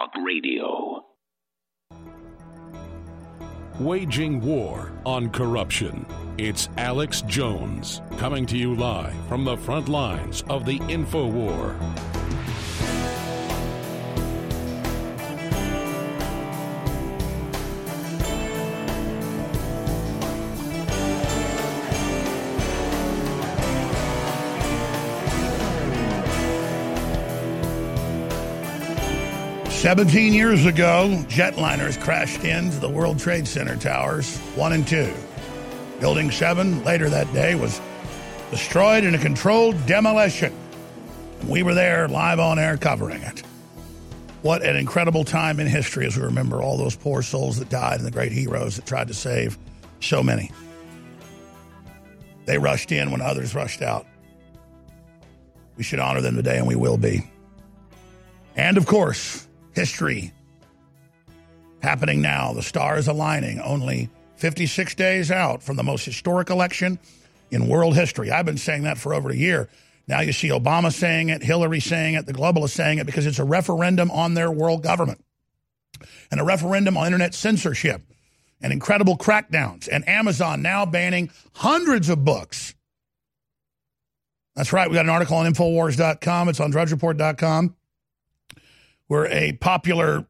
Talk Radio. Waging war on corruption. It's Alex Jones coming to you live from the front lines of the info 17 years ago, jetliners crashed into the World Trade Center towers, one and two. Building 7 later that day was destroyed in a controlled demolition. We were there live on air covering it. What an incredible time in history as we remember all those poor souls that died and the great heroes that tried to save so many. They rushed in when others rushed out. We should honor them today, and we will be. And of course, history happening now. The stars aligning only 56 days out from the most historic election in world history. I've been saying that for over a year. Now you see Obama saying it, Hillary saying it, the globalists saying it because it's a referendum on their world government and a referendum on internet censorship and incredible crackdowns and Amazon now banning hundreds of books. That's right. We got an article on Infowars.com. It's on DrudgeReport.com were a popular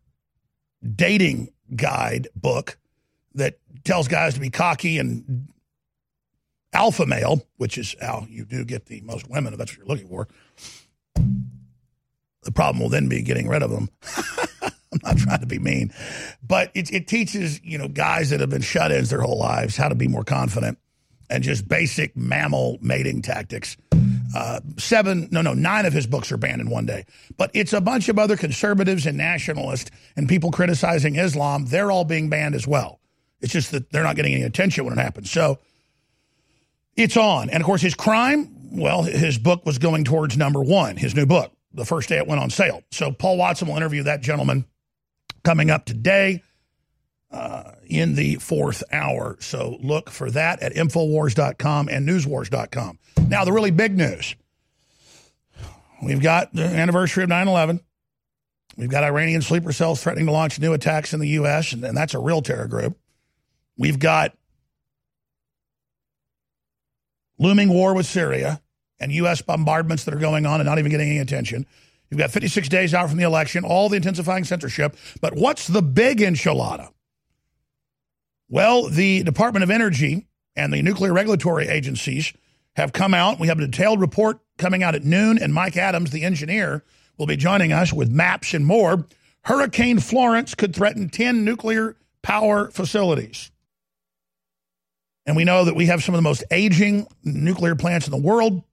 dating guide book that tells guys to be cocky and alpha male, which is how you do get the most women if that's what you're looking for. The problem will then be getting rid of them. I'm not trying to be mean, but it, it teaches you know guys that have been shut-ins their whole lives how to be more confident and just basic mammal mating tactics uh, seven, no, no, nine of his books are banned in one day. But it's a bunch of other conservatives and nationalists and people criticizing Islam. They're all being banned as well. It's just that they're not getting any attention when it happens. So it's on. And of course, his crime, well, his book was going towards number one, his new book, the first day it went on sale. So Paul Watson will interview that gentleman coming up today uh, in the fourth hour. So look for that at Infowars.com and Newswars.com. Now, the really big news we've got the anniversary of 9 11. We've got Iranian sleeper cells threatening to launch new attacks in the U.S., and, and that's a real terror group. We've got looming war with Syria and U.S. bombardments that are going on and not even getting any attention. You've got 56 days out from the election, all the intensifying censorship. But what's the big enchilada? Well, the Department of Energy and the nuclear regulatory agencies have come out. We have a detailed report coming out at noon, and Mike Adams, the engineer, will be joining us with maps and more. Hurricane Florence could threaten 10 nuclear power facilities. And we know that we have some of the most aging nuclear plants in the world.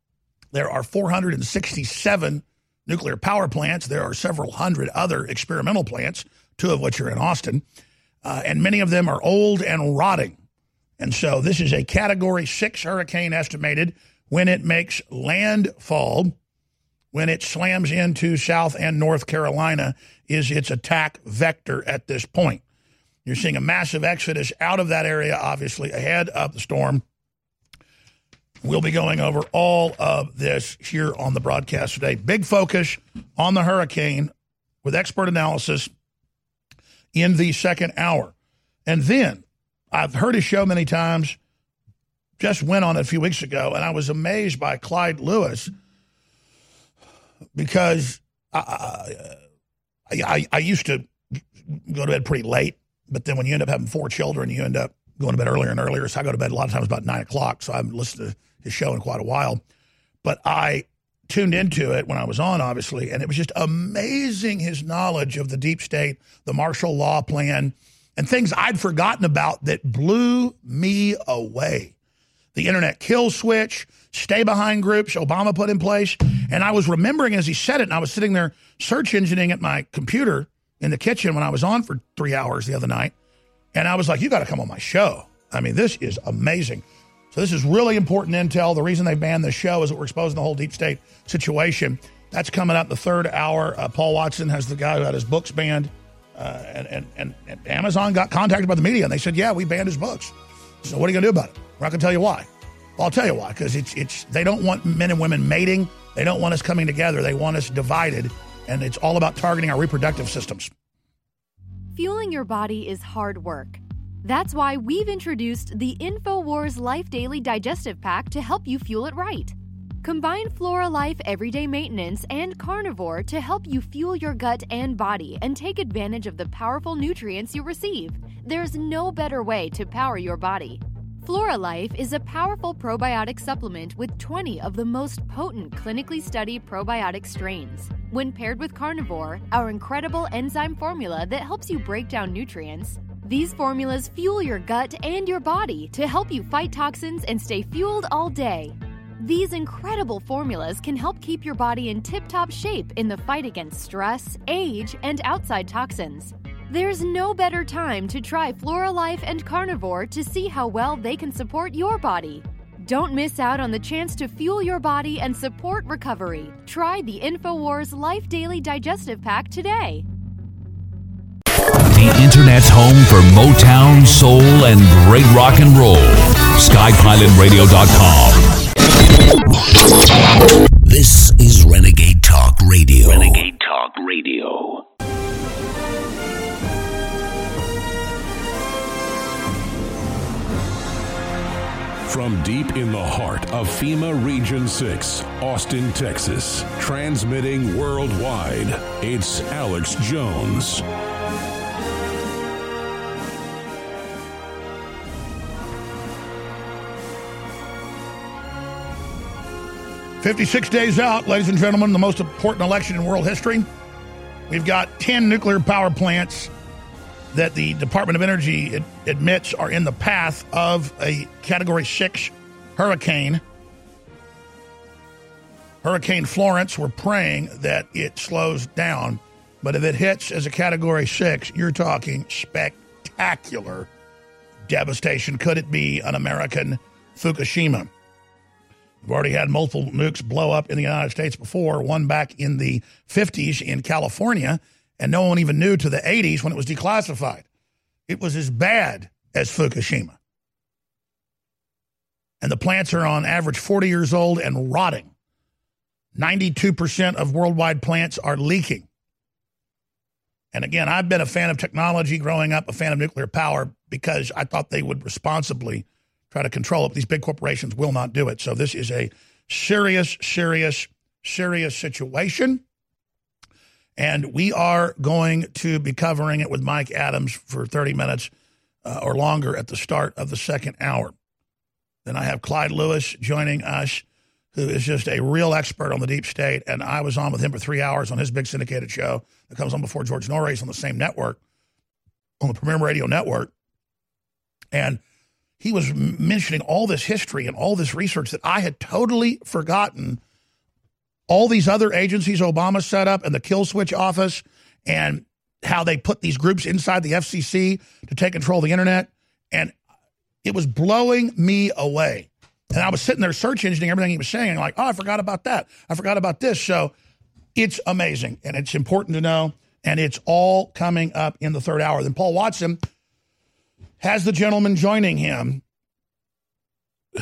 There are 467 nuclear power plants. There are several hundred other experimental plants, two of which are in Austin. Uh, and many of them are old and rotting. And so this is a category six hurricane estimated when it makes landfall, when it slams into South and North Carolina, is its attack vector at this point. You're seeing a massive exodus out of that area, obviously, ahead of the storm. We'll be going over all of this here on the broadcast today. Big focus on the hurricane with expert analysis in the second hour. And then I've heard his show many times. Just went on a few weeks ago, and I was amazed by Clyde Lewis because I, I, I used to go to bed pretty late, but then when you end up having four children, you end up going to bed earlier and earlier. So I go to bed a lot of times about nine o'clock. So I haven't listened to his show in quite a while. But I tuned into it when I was on, obviously, and it was just amazing his knowledge of the deep state, the martial law plan, and things I'd forgotten about that blew me away. The internet kill switch, stay behind groups Obama put in place. And I was remembering as he said it, and I was sitting there search engineering at my computer in the kitchen when I was on for three hours the other night. And I was like, you got to come on my show. I mean, this is amazing. So this is really important intel. The reason they banned this show is that we're exposing the whole deep state situation. That's coming up the third hour. Uh, Paul Watson has the guy who had his books banned. Uh, and, and, and, Amazon got contacted by the media and they said, yeah, we banned his books. So what are you going to do about it? We're not to tell you why. Well, I'll tell you why, because it's, it's, they don't want men and women mating. They don't want us coming together. They want us divided. And it's all about targeting our reproductive systems. Fueling your body is hard work. That's why we've introduced the InfoWars Life Daily Digestive Pack to help you fuel it right. Combine Flora Life Everyday Maintenance and Carnivore to help you fuel your gut and body and take advantage of the powerful nutrients you receive. There's no better way to power your body. Flora Life is a powerful probiotic supplement with 20 of the most potent clinically studied probiotic strains. When paired with Carnivore, our incredible enzyme formula that helps you break down nutrients, these formulas fuel your gut and your body to help you fight toxins and stay fueled all day. These incredible formulas can help keep your body in tip top shape in the fight against stress, age, and outside toxins. There's no better time to try Flora Life and Carnivore to see how well they can support your body. Don't miss out on the chance to fuel your body and support recovery. Try the InfoWars Life Daily Digestive Pack today. The Internet's home for Motown, soul, and great rock and roll. SkyPilotRadio.com. This is Renegade Talk Radio. Renegade Talk Radio. From deep in the heart of FEMA Region 6, Austin, Texas, transmitting worldwide, it's Alex Jones. Fifty-six days out, ladies and gentlemen, the most important election in world history. We've got ten nuclear power plants that the Department of Energy ad- admits are in the path of a Category 6 hurricane. Hurricane Florence, we're praying that it slows down. But if it hits as a Category 6, you're talking spectacular devastation. Could it be an American Fukushima? We've already had multiple nukes blow up in the United States before, one back in the 50s in California and no one even knew to the 80s when it was declassified. It was as bad as Fukushima. And the plants are on average 40 years old and rotting. 92% of worldwide plants are leaking. And again, I've been a fan of technology growing up, a fan of nuclear power, because I thought they would responsibly try to control it. But These big corporations will not do it. So this is a serious, serious, serious situation. And we are going to be covering it with Mike Adams for 30 minutes uh, or longer at the start of the second hour. Then I have Clyde Lewis joining us, who is just a real expert on the deep state. And I was on with him for three hours on his big syndicated show that comes on before George Noory's on the same network, on the Premiere Radio Network. And he was mentioning all this history and all this research that I had totally forgotten all these other agencies Obama set up and the kill switch office and how they put these groups inside the FCC to take control of the internet. And it was blowing me away. And I was sitting there search engineering everything he was saying. Like, oh, I forgot about that. I forgot about this. So it's amazing and it's important to know. And it's all coming up in the third hour. Then Paul Watson has the gentleman joining him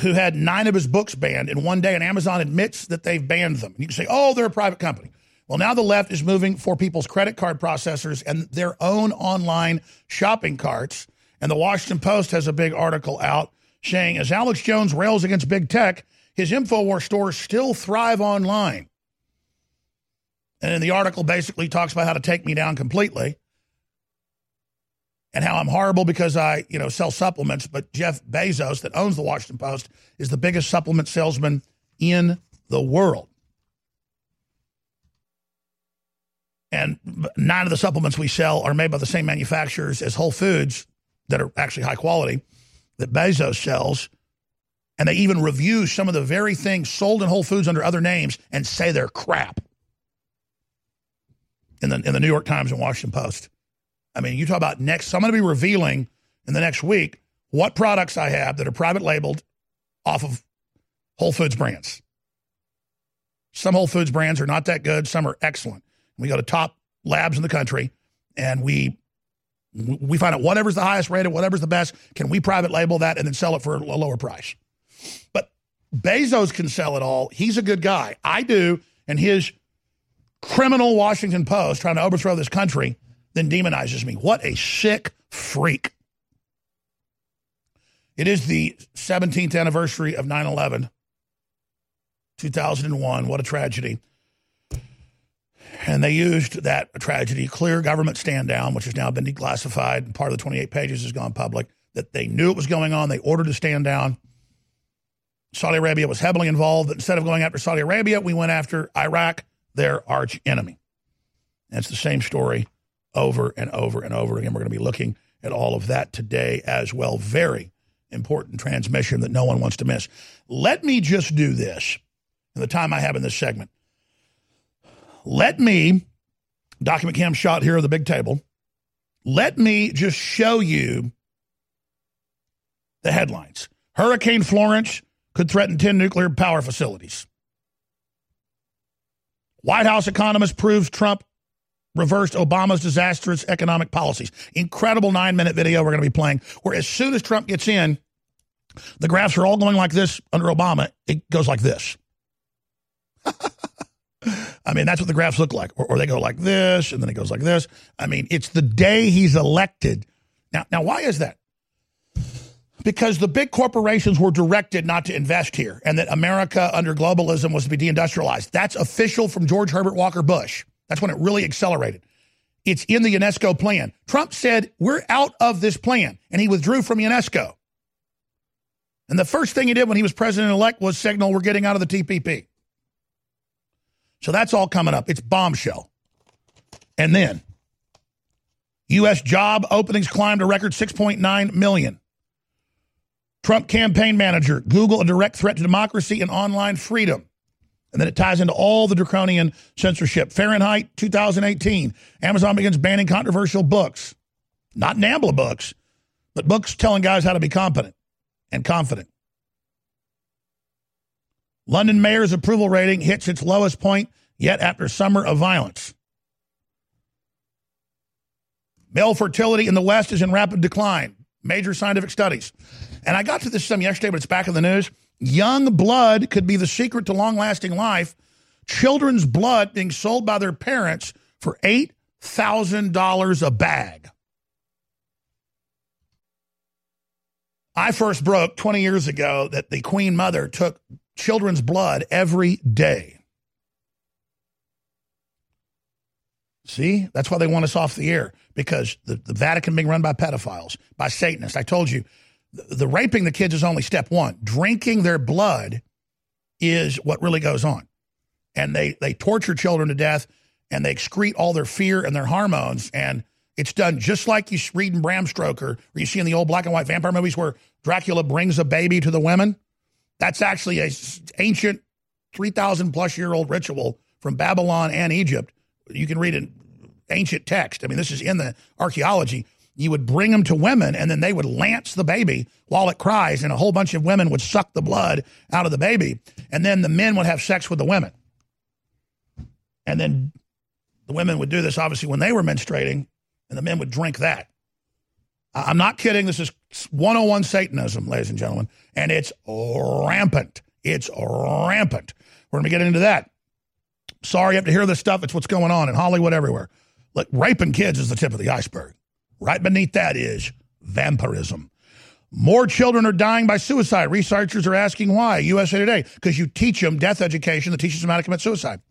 who had nine of his books banned in one day, and Amazon admits that they've banned them. And you can say, oh, they're a private company. Well, now the left is moving for people's credit card processors and their own online shopping carts. And the Washington Post has a big article out saying, as Alex Jones rails against big tech, his InfoWars stores still thrive online. And in the article basically talks about how to take me down completely and how I'm horrible because I, you know, sell supplements. But Jeff Bezos, that owns the Washington Post, is the biggest supplement salesman in the world. And nine of the supplements we sell are made by the same manufacturers as Whole Foods that are actually high quality that Bezos sells. And they even review some of the very things sold in Whole Foods under other names and say they're crap in the, in the New York Times and Washington Post. I mean, you talk about next, so I'm going to be revealing in the next week what products I have that are private labeled off of Whole Foods brands. Some Whole Foods brands are not that good, some are excellent. We go to top labs in the country and we we find out whatever's the highest rated, whatever's the best, can we private label that and then sell it for a lower price? But Bezos can sell it all. He's a good guy. I do, and his criminal Washington Post trying to overthrow this country then demonizes me. What a sick freak. It is the 17th anniversary of 9 11, 2001. What a tragedy. And they used that tragedy, clear government stand down, which has now been declassified. Part of the 28 pages has gone public, that they knew it was going on. They ordered to stand down. Saudi Arabia was heavily involved. Instead of going after Saudi Arabia, we went after Iraq, their arch enemy. It's the same story over and over and over again. We're going to be looking at all of that today as well. Very important transmission that no one wants to miss. Let me just do this in the time I have in this segment. Let me, document cam shot here of the big table, let me just show you the headlines. Hurricane Florence could threaten 10 nuclear power facilities. White House economist proves Trump reversed Obama's disastrous economic policies. Incredible nine minute video we're going to be playing, where as soon as Trump gets in, the graphs are all going like this under Obama. It goes like this. I mean, that's what the graphs look like. Or, or, they go like this, and then it goes like this. I mean, it's the day he's elected. Now, now, why is that? Because the big corporations were directed not to invest here, and that America under globalism was to be deindustrialized. That's official from George Herbert Walker Bush. That's when it really accelerated. It's in the UNESCO plan. Trump said, We're out of this plan, and he withdrew from UNESCO. And the first thing he did when he was president elect was signal, We're getting out of the TPP. So that's all coming up. It's bombshell. And then U.S. job openings climbed a record 6.9 million. Trump campaign manager, Google a direct threat to democracy and online freedom. And then it ties into all the draconian censorship. Fahrenheit 2018. Amazon begins banning controversial books. Not NAMBLA books, but books telling guys how to be competent and confident. London mayor's approval rating hits its lowest point yet after summer of violence. Male fertility in the West is in rapid decline. Major scientific studies. And I got to this some yesterday, but it's back in the news. Young blood could be the secret to long lasting life. Children's blood being sold by their parents for $8,000 a bag. I first broke 20 years ago that the Queen Mother took children's blood every day. See, that's why they want us off the air because the, the Vatican being run by pedophiles, by Satanists. I told you, the, raping the kids is only step one. Drinking their blood is what really goes on. And they, they torture children to death and they excrete all their fear and their hormones. And it's done just like you read in Bram Stoker, or you see in the old black and white vampire movies where Dracula brings a baby to the women. That's actually a ancient 3,000 plus year old ritual from Babylon and Egypt. You can read in ancient text. I mean, this is in the archaeology. You would bring them to women, and then they would lance the baby while it cries, and a whole bunch of women would suck the blood out of the baby, and then the men would have sex with the women. And then the women would do this, obviously, when they were menstruating, and the men would drink that. I'm not kidding. This is 101 Satanism, ladies and gentlemen, and it's rampant. It's rampant. We're going to get into that. Sorry you have to hear this stuff. It's what's going on in Hollywood everywhere. like raping kids is the tip of the iceberg. Right beneath that is vampirism. More children are dying by suicide. Researchers are asking why. USA Today, because you teach them death education that teaches them how to commit suicide.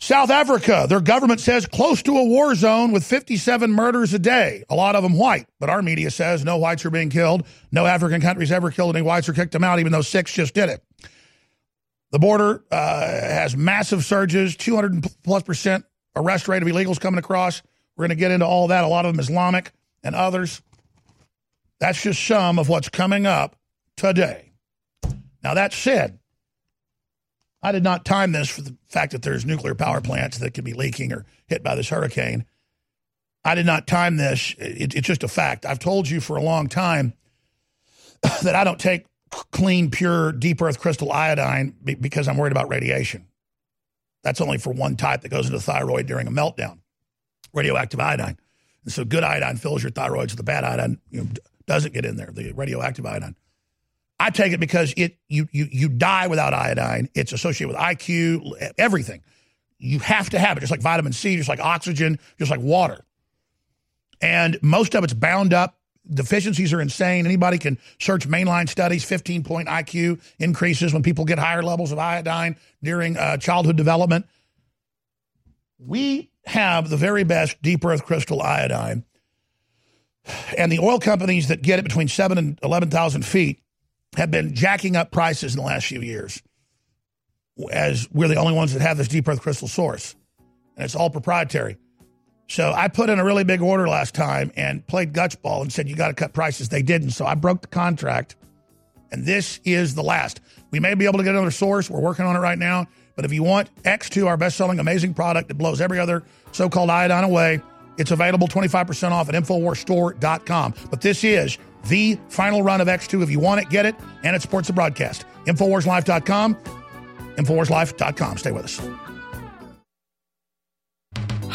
South Africa, their government says close to a war zone with 57 murders a day, a lot of them white. But our media says no whites are being killed. No African countries ever killed any whites or kicked them out, even though six just did it. The border uh, has massive surges, 200 plus percent arrest rate of illegals coming across. We're going to get into all that. A lot of them Islamic and others. That's just some of what's coming up today. Now, that said, I did not time this for the fact that there's nuclear power plants that could be leaking or hit by this hurricane. I did not time this. It, it's just a fact. I've told you for a long time that I don't take clean, pure, deep earth crystal iodine because I'm worried about radiation. That's only for one type that goes into thyroid during a meltdown, radioactive iodine. And so good iodine fills your thyroid, the bad iodine you know, doesn't get in there, the radioactive iodine. I take it because it you you you die without iodine. It's associated with IQ, everything. you have to have it, just like vitamin C, just like oxygen, just like water. And most of it's bound up. Deficiencies are insane. Anybody can search mainline studies, 15 point IQ increases when people get higher levels of iodine during uh, childhood development. We have the very best deep earth crystal iodine. And the oil companies that get it between seven and 11,000 feet have been jacking up prices in the last few years as we're the only ones that have this deep earth crystal source. And it's all proprietary. So I put in a really big order last time and played guts ball and said, you got to cut prices. They didn't. So I broke the contract. And this is the last. We may be able to get another source. We're working on it right now. But if you want X2, our best selling amazing product that blows every other so called iodine away, it's available 25% off at InfoWarsStore.com. But this is the final run of X2. If you want it, get it. And it supports the broadcast. InfoWarsLife.com. InfoWarsLife.com. Stay with us.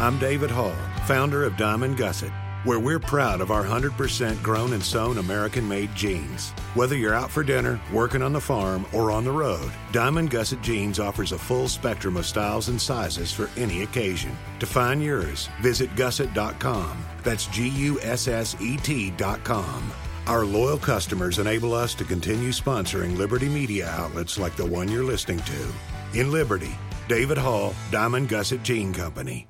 I'm David Hall, founder of Diamond Gusset, where we're proud of our 100% grown and sewn American made jeans. Whether you're out for dinner, working on the farm, or on the road, Diamond Gusset Jeans offers a full spectrum of styles and sizes for any occasion. To find yours, visit gusset.com. That's G U S S E T.com. Our loyal customers enable us to continue sponsoring Liberty media outlets like the one you're listening to. In Liberty, David Hall, Diamond Gusset Jean Company.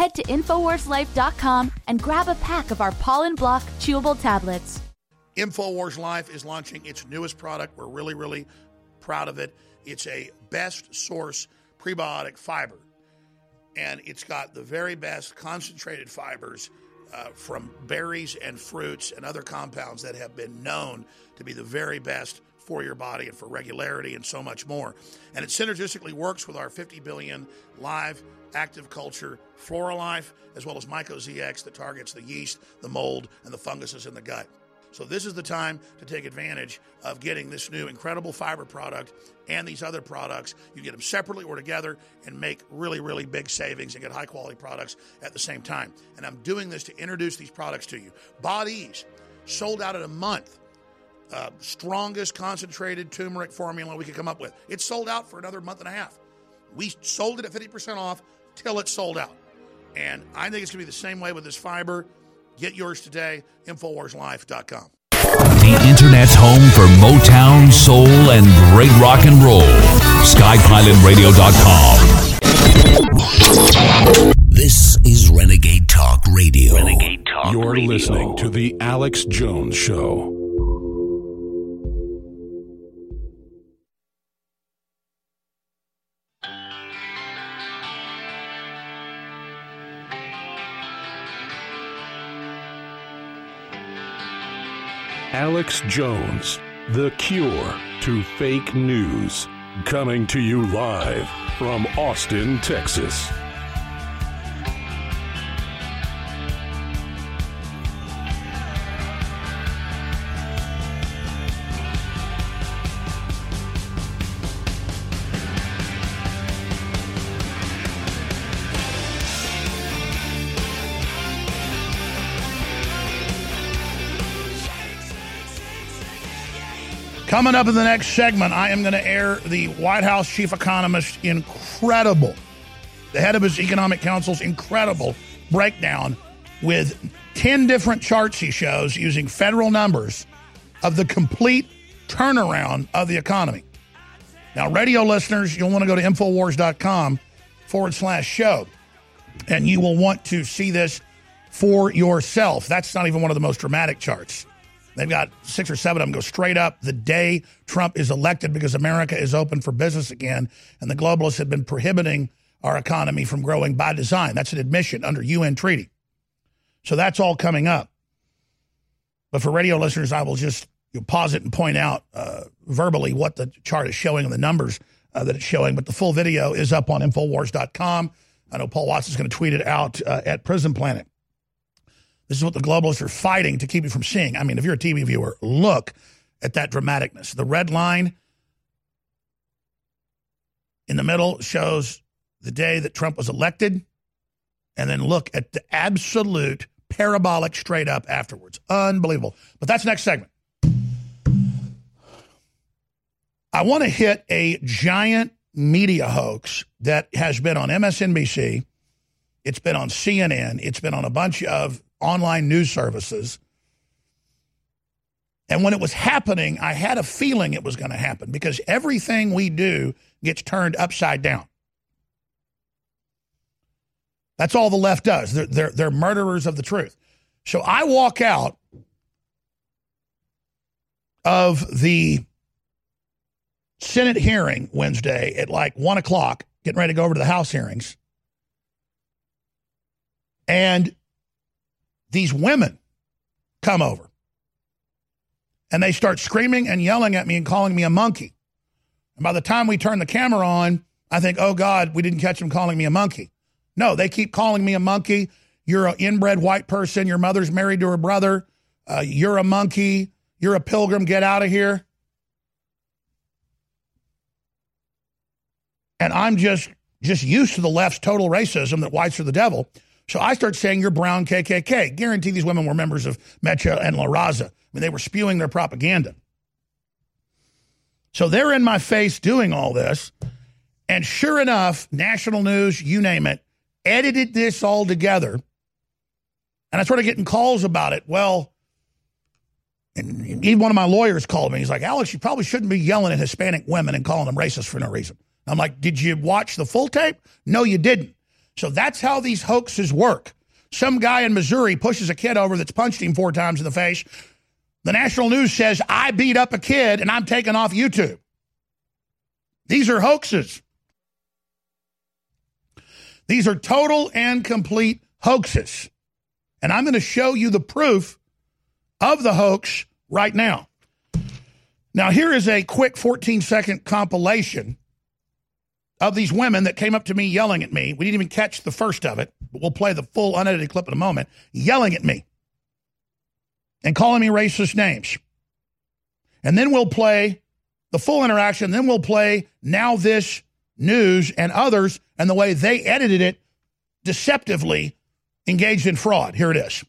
Head to InfoWarsLife.com and grab a pack of our Pollen Block chewable tablets. InfoWars Life is launching its newest product. We're really, really proud of it. It's a best source prebiotic fiber, and it's got the very best concentrated fibers uh, from berries and fruits and other compounds that have been known to be the very best for your body and for regularity and so much more. And it synergistically works with our 50 billion live active culture Floralife, as well as MycoZX that targets the yeast, the mold, and the funguses in the gut. So this is the time to take advantage of getting this new incredible fiber product and these other products. You get them separately or together and make really, really big savings and get high quality products at the same time. And I'm doing this to introduce these products to you. Bodies sold out in a month. Uh, strongest concentrated turmeric formula we could come up with. It's sold out for another month and a half. We sold it at 50% off till it's sold out. And I think it's going to be the same way with this fiber. Get yours today, InfoWarsLife.com. The Internet's home for Motown, soul, and great rock and roll. SkyPilotRadio.com. This is Renegade Talk Radio. Renegade Talk You're Radio. listening to The Alex Jones Show. Alex Jones, the cure to fake news. Coming to you live from Austin, Texas. Coming up in the next segment, I am going to air the White House chief economist incredible, the head of his economic council's incredible breakdown with 10 different charts he shows using federal numbers of the complete turnaround of the economy. Now, radio listeners, you'll want to go to Infowars.com forward slash show, and you will want to see this for yourself. That's not even one of the most dramatic charts. They've got six or seven of them go straight up the day Trump is elected because America is open for business again, and the globalists have been prohibiting our economy from growing by design. That's an admission under UN treaty. So that's all coming up. But for radio listeners, I will just you know, pause it and point out uh, verbally what the chart is showing and the numbers uh, that it's showing. But the full video is up on Infowars.com. I know Paul Watts is going to tweet it out uh, at Prison Planet. This is what the globalists are fighting to keep you from seeing. I mean, if you're a TV viewer, look at that dramaticness. The red line in the middle shows the day that Trump was elected, and then look at the absolute parabolic straight up afterwards. Unbelievable. But that's next segment. I want to hit a giant media hoax that has been on MSNBC. It's been on CNN. It's been on a bunch of online news services. And when it was happening, I had a feeling it was going to happen because everything we do gets turned upside down. That's all the left does. They're, they're, they're murderers of the truth. So I walk out of the Senate hearing Wednesday at like one o'clock, getting ready to go over to the House hearings. And these women come over and they start screaming and yelling at me and calling me a monkey. And by the time we turn the camera on, I think, oh God, we didn't catch them calling me a monkey. No, they keep calling me a monkey. You're an inbred white person. Your mother's married to her brother. Uh, you're a monkey. You're a pilgrim. Get out of here. And I'm just just used to the left's total racism that whites are the devil. So I start saying you're brown KKK. Guarantee these women were members of Mecha and La Raza. I mean, they were spewing their propaganda. So they're in my face doing all this. And sure enough, national news, you name it, edited this all together. And I started getting calls about it. Well, and even one of my lawyers called me. He's like, Alex, you probably shouldn't be yelling at Hispanic women and calling them racist for no reason. I'm like, did you watch the full tape? No, you didn't. So that's how these hoaxes work. Some guy in Missouri pushes a kid over that's punched him four times in the face. The national news says, I beat up a kid and I'm taken off YouTube. These are hoaxes. These are total and complete hoaxes. And I'm going to show you the proof of the hoax right now. Now, here is a quick 14 second compilation of these women that came up to me yelling at me. We didn't even catch the first of it, but we'll play the full unedited clip in a moment, yelling at me and calling me racist names. And then we'll play the full interaction. Then we'll play Now This News and others and the way they edited it deceptively engaged in fraud. Here it is.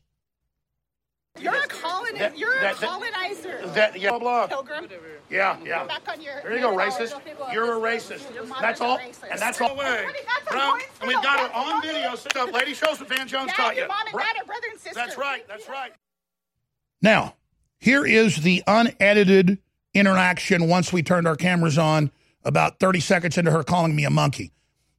You're a colonizer. You're a that- that- colonizer. that- yeah, blah, blah. Pilgrim. Yeah, yeah. Back on your. There you go, racist. You're a racist. Your That's all. racist. And that's all. Honey, that's Bro, point and we've got That's it on video. Sit up. Lady, show us what Van Jones Dad, taught you. mom and dad are brother and sister. That's right. That's right. Now, here is the unedited interaction once we turned our cameras on, about 30 seconds into her calling me a monkey.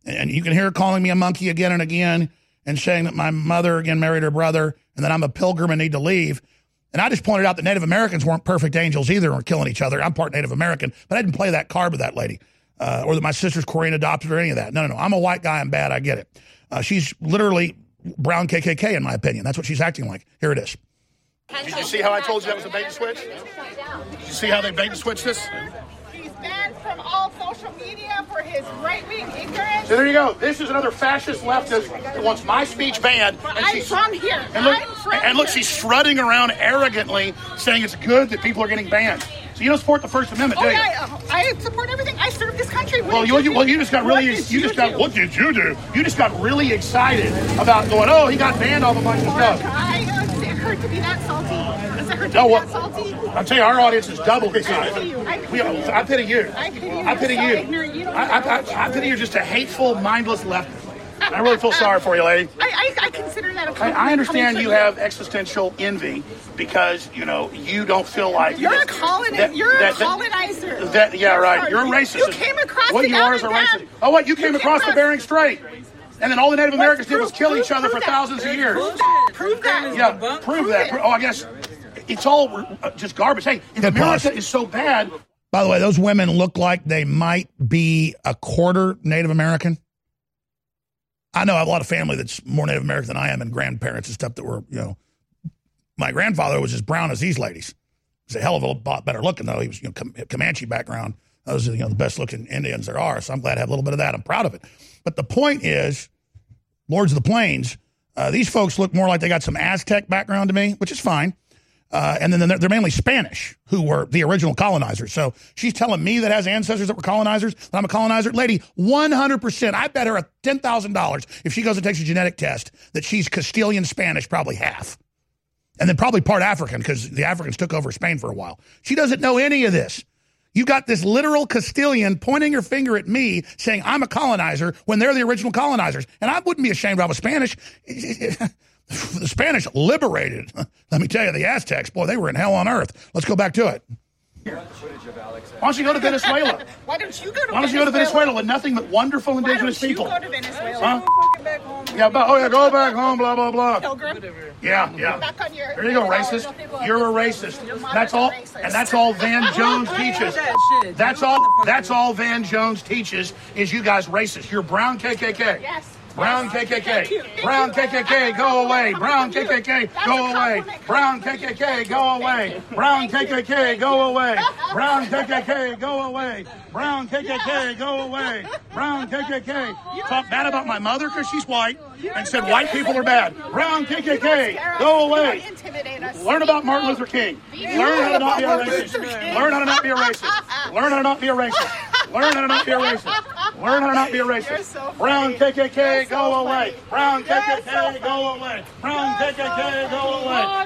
And you can hear her calling me a monkey again and again and saying that my mother again married her brother and that I'm a pilgrim and need to leave. And I just pointed out that Native Americans weren't perfect angels either were killing each other. I'm part Native American, but I didn't play that card with that lady. Uh, or that my sister's Korean adopted or any of that. No, no, no. I'm a white guy. I'm bad. I get it. Uh, she's literally brown KKK, in my opinion. That's what she's acting like. Here it is. Did you see how I told you that was a bait and switch? Did you see how they bait and switched this? Banned from all social media for his right wing ignorance. So there you go. This is another fascist leftist that wants my speech banned. And I'm from here. And look, and look, she's strutting around arrogantly, saying it's good that people are getting banned. So you don't support the First Amendment, Oh do you? yeah, I, I support everything. I serve this country. What Well, you, you, well, you just got really, did you just got, what did you do? You just got really excited about going, oh, he got banned off a bunch of stuff. I, does it hurt to be that salty? Does it hurt to No, be what- that salty? I'll tell you, our audience is double I pity you. I pity We, you. I pity you. I pity you. I pity You're so you. ignorant. You don't I, I, I, I pity you're just a hateful, mindless leftist. I really feel sorry for you, lady. I, I, I consider that a I, understand you have existential envy because you know you don't feel like You're a that- colonizer. that- You're that- a colonizer. That yeah, right. You're a racist. You came across what you are is a racist. Oh, what you came came across the Bering Strait, and then all the Native Let's Americans did was kill prove- each other for that. thousands of years. Prove that. Prove that. Yeah, prove that. it. Oh, I guess it's all uh, just garbage. Hey, if Good America pause. is so bad. By the way, those women look like they might be a quarter Native American. I know I have a lot of family that's more Native American than I am, and grandparents and stuff that were, you know. My grandfather was as brown as these ladies. He's a hell of a lot better looking, though. He was, you know, Com- Comanche background. Those are, you know, the best looking Indians there are. So I'm glad I have a little bit of that. I'm proud of it. But the point is, Lords of the Plains, uh, these folks look more like they got some Aztec background to me, which is fine. Uh, and then they're, mainly Spanish, who were the original colonizers. So she's telling me that has ancestors that were colonizers, that I'm a colonizer. Lady, 100%. I bet her a $10,000 if she goes and takes a genetic test that she's Castilian Spanish, probably half. And then probably part African because the Africans took over Spain for a while. She doesn't know any of this. You got this literal Castilian pointing her finger at me saying I'm a colonizer when they're the original colonizers. And I wouldn't be ashamed if I was Spanish. the Spanish liberated. Let me tell you, the Aztecs, boy, they were in hell on earth. Let's go back to it. Why don't you go to Venezuela? Why don't you go to Why don't you go to Venezuela with nothing but wonderful Why indigenous don't you people? go to Venezuela? Huh? Yeah, but, oh yeah, go back home, blah, blah, blah. Pilgrim. Yeah, yeah. Back on your- There you go, racist. You're a racist. That's all, and that's all Van Jones teaches. That's all. That's all Van Jones teaches is you guys racist. You're brown KKK. Yes. Brown Yes. Thank you. KKK. Brown. KKK, go away. Brown. KKK, go away. Brown KKK, go away. Brown KKK, go away. Brown KKK, go away. Brown KKK, go away. Brown KKK. Talk bad about my mother because she's white and said white people are bad. Brown KKK, go away. Learn about Martin Luther King. Learn how to not be a racist. Learn how to not be a racist. Learn how to not be a racist. Learn how to not be a racist. Learn how to not be a racist. Brown KKK, go away. Brown KKK, go away. Brown KKK, go away.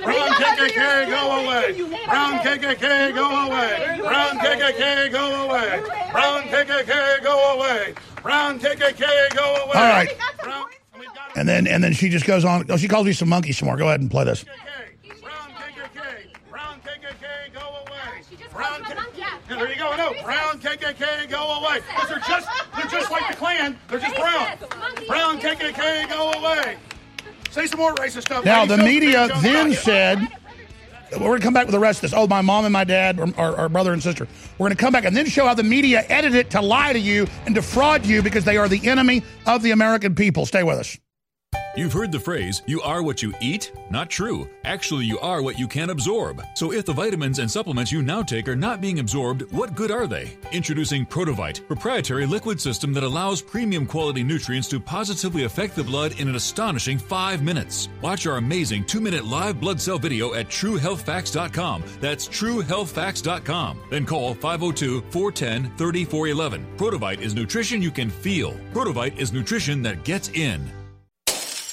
Brown KKK, go away. Brown KKK, go away. Brown KKK, go away. Brown KKK, go away. Brown KKK, go away. All right. And then and then she just goes on. Oh, she calls me some monkey some more. Go ahead and play this. Brown KKK, brown KKK, go away. Brown KKK. Yeah, there you go. No, brown KKK, go away. 'Cause they're just they're just like the Klan. They're just brown. Brown KKK, go away. Say some more racist stuff. Now, lady. the media then said, we're going to come back with the rest of this. Oh, my mom and my dad, or, or, or brother and sister. We're going to come back and then show how the media edited it to lie to you and defraud you because they are the enemy of the American people. Stay with us. You've heard the phrase, you are what you eat? Not true. Actually, you are what you can absorb. So if the vitamins and supplements you now take are not being absorbed, what good are they? Introducing Protovite, proprietary liquid system that allows premium quality nutrients to positively affect the blood in an astonishing five minutes. Watch our amazing two minute live blood cell video at truehealthfacts.com. That's truehealthfacts.com. Then call 502 410 3411. Protovite is nutrition you can feel. Protovite is nutrition that gets in.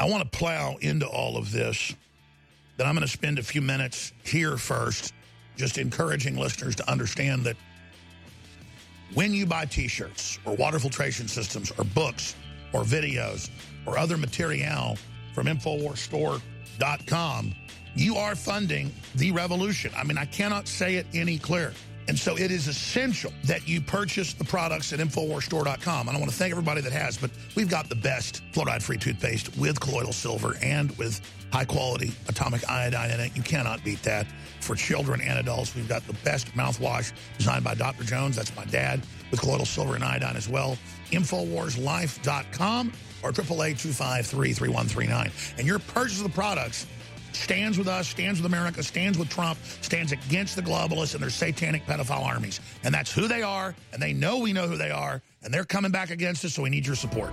I want to plow into all of this, but I'm going to spend a few minutes here first, just encouraging listeners to understand that when you buy t shirts or water filtration systems or books or videos or other material from InfoWarsStore.com, you are funding the revolution. I mean, I cannot say it any clearer. And so it is essential that you purchase the products at InfoWarsStore.com. And I want to thank everybody that has, but we've got the best fluoride-free toothpaste with colloidal silver and with high-quality atomic iodine in it. You cannot beat that. For children and adults, we've got the best mouthwash designed by Dr. Jones. That's my dad with colloidal silver and iodine as well. InfoWarsLife.com or 888-253-3139. And your purchase of the products stands with us, stands with America, stands with Trump, stands against the globalists and their satanic pedophile armies. And that's who they are, and they know we know who they are, and they're coming back against us, so we need your support.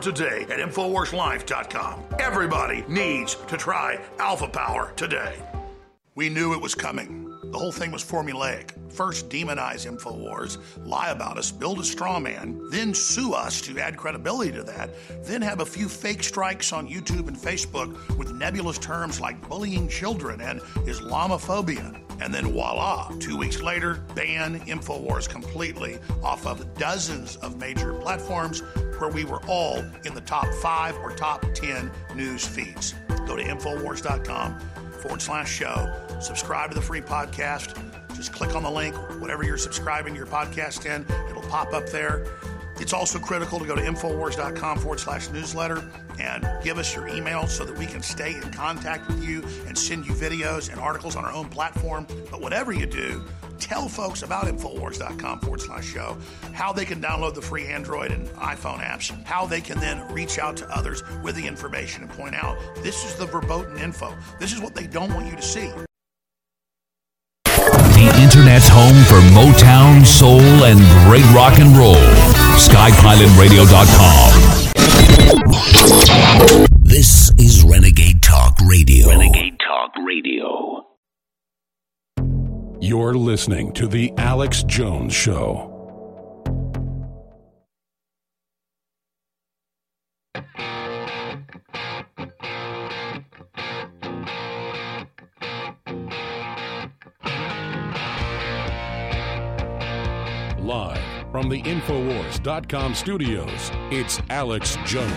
today at InfoWarsLife.com. Everybody needs to try Alpha Power today. We knew it was coming. The whole thing was formulaic. First, demonize InfoWars, lie about us, build a straw man, then sue us to add credibility to that, then have a few fake strikes on YouTube and Facebook with nebulous terms like bullying children and Islamophobia. And then voila, two weeks later, ban InfoWars completely off of dozens of major platforms where we were all in the top five or top 10 news feeds. Go to InfoWars.com forward slash show. Subscribe to the free podcast. Just click on the link, whatever you're subscribing to your podcast in, it'll pop up there. It's also critical to go to Infowars.com forward slash newsletter and give us your email so that we can stay in contact with you and send you videos and articles on our own platform. But whatever you do, tell folks about Infowars.com forward slash show, how they can download the free Android and iPhone apps, how they can then reach out to others with the information and point out this is the verboten info. This is what they don't want you to see. The Internet's home for Motown, soul, and great rock and roll. SkyPilotRadio.com. This is Renegade Talk Radio. Renegade Talk Radio. You're listening to The Alex Jones Show. Live from the Infowars.com studios, it's Alex Jones.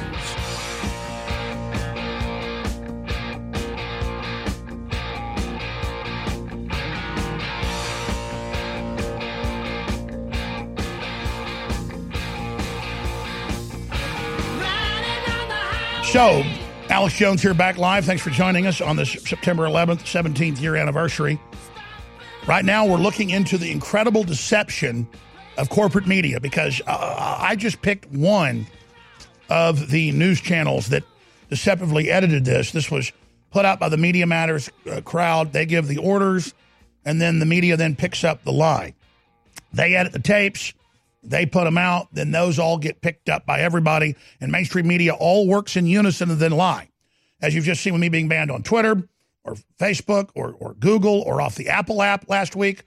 So, Alex Jones here back live. Thanks for joining us on this September 11th, 17th year anniversary. Right now, we're looking into the incredible deception of corporate media because uh, I just picked one of the news channels that deceptively edited this. This was put out by the Media Matters uh, crowd. They give the orders, and then the media then picks up the lie. They edit the tapes, they put them out, then those all get picked up by everybody, and mainstream media all works in unison and then lie. As you've just seen with me being banned on Twitter or Facebook or, or Google or off the Apple app last week.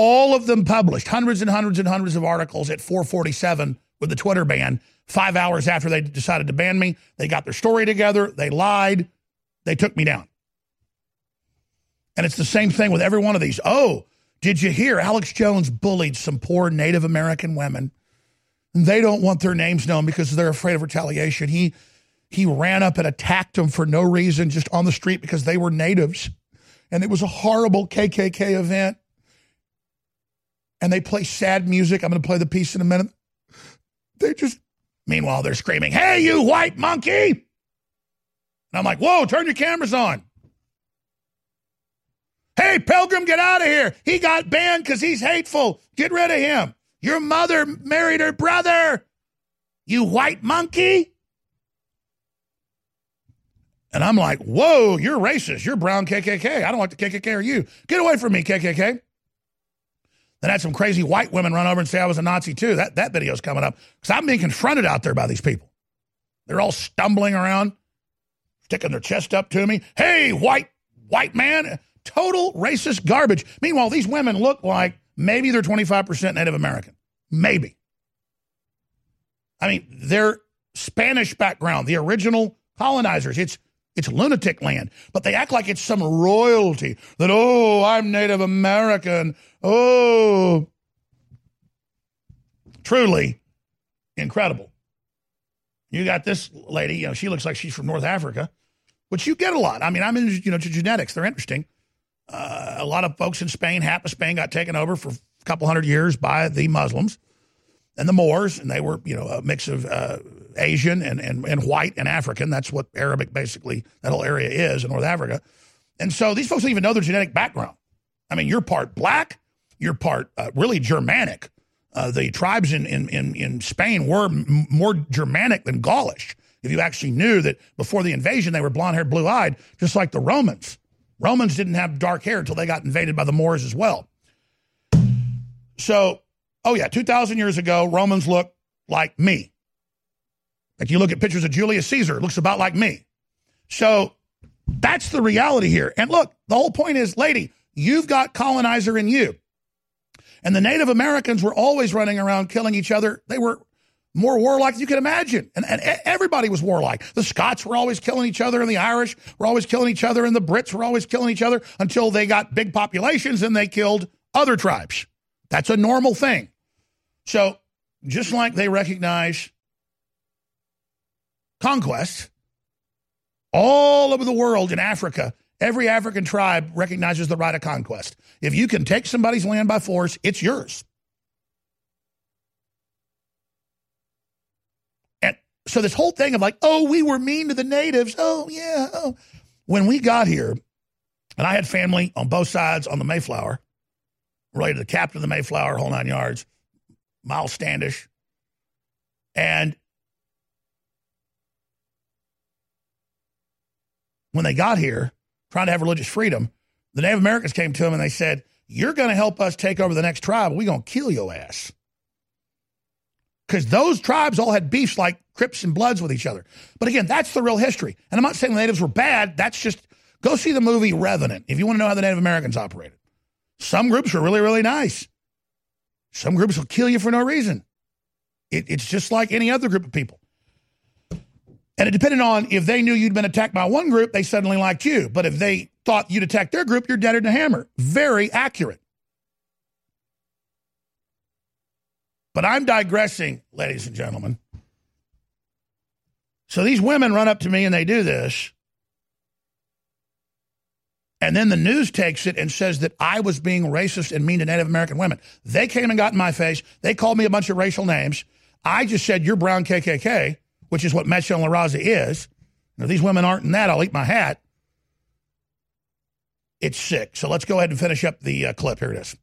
All of them published, hundreds and hundreds and hundreds of articles at 447 with the Twitter ban. Five hours after they decided to ban me, they got their story together. They lied. They took me down. And it's the same thing with every one of these. Oh, did you hear Alex Jones bullied some poor Native American women? They don't want their names known because they're afraid of retaliation. He he ran up and attacked them for no reason just on the street because they were natives. And it was a horrible KKK event. And they play sad music. I'm going to play the piece in a minute. They just, meanwhile, they're screaming, Hey, you white monkey! And I'm like, Whoa, turn your cameras on. Hey, Pilgrim, get out of here. He got banned because he's hateful. Get rid of him. Your mother married her brother. You white monkey. And I'm like, whoa, you're racist. You're brown KKK. I don't like the KKK or you. Get away from me, KKK. Then had some crazy white women run over and say I was a Nazi too. That, that video's coming up because I'm being confronted out there by these people. They're all stumbling around, sticking their chest up to me. Hey, white, white man. Total racist garbage. Meanwhile, these women look like maybe they're 25% Native American. Maybe. I mean, they're Spanish background, the original colonizers. It's it's lunatic land, but they act like it's some royalty that, oh, I'm Native American. Oh, truly incredible. You got this lady, you know, she looks like she's from North Africa, which you get a lot. I mean, I'm into, you know, to genetics. They're interesting. Uh, a lot of folks in Spain, half of Spain got taken over for a couple hundred years by the Muslims and the Moors, and they were, you know, a mix of uh, Asian and, and, and white and African. That's what Arabic basically, that whole area is in North Africa. And so these folks don't even know their genetic background. I mean, you're part black, you're part uh, really Germanic. Uh, the tribes in, in, in, in Spain were m- more Germanic than Gaulish. If you actually knew that before the invasion, they were blonde haired, blue eyed, just like the Romans. Romans didn't have dark hair until they got invaded by the Moors as well. So, oh yeah, 2,000 years ago, Romans looked like me. Like you look at pictures of Julius Caesar, looks about like me. So that's the reality here. And look, the whole point is, lady, you've got colonizer in you. And the Native Americans were always running around killing each other. They were more warlike than you can imagine. And, and everybody was warlike. The Scots were always killing each other, and the Irish were always killing each other, and the Brits were always killing each other until they got big populations and they killed other tribes. That's a normal thing. So just like they recognize conquest all over the world in Africa. Every African tribe recognizes the right of conquest. If you can take somebody's land by force, it's yours. And so this whole thing of like, oh, we were mean to the natives. Oh, yeah. Oh. When we got here, and I had family on both sides on the Mayflower, related to the captain of the Mayflower, whole nine yards, Miles Standish. And when they got here, trying to have religious freedom, the Native Americans came to them and they said, You're going to help us take over the next tribe. We're going to kill your ass. Because those tribes all had beefs like Crips and Bloods with each other. But again, that's the real history. And I'm not saying the natives were bad. That's just go see the movie Revenant if you want to know how the Native Americans operated. Some groups were really, really nice. Some groups will kill you for no reason. It, it's just like any other group of people. And it depended on if they knew you'd been attacked by one group, they suddenly liked you. But if they thought you'd attacked their group, you're deader than a hammer. Very accurate. But I'm digressing, ladies and gentlemen. So these women run up to me and they do this. And then the news takes it and says that I was being racist and mean to Native American women. They came and got in my face. They called me a bunch of racial names. I just said, You're brown KKK which is what Michelle La Raza is. And if these women aren't in that, I'll eat my hat. It's sick. So let's go ahead and finish up the uh, clip. Here it is.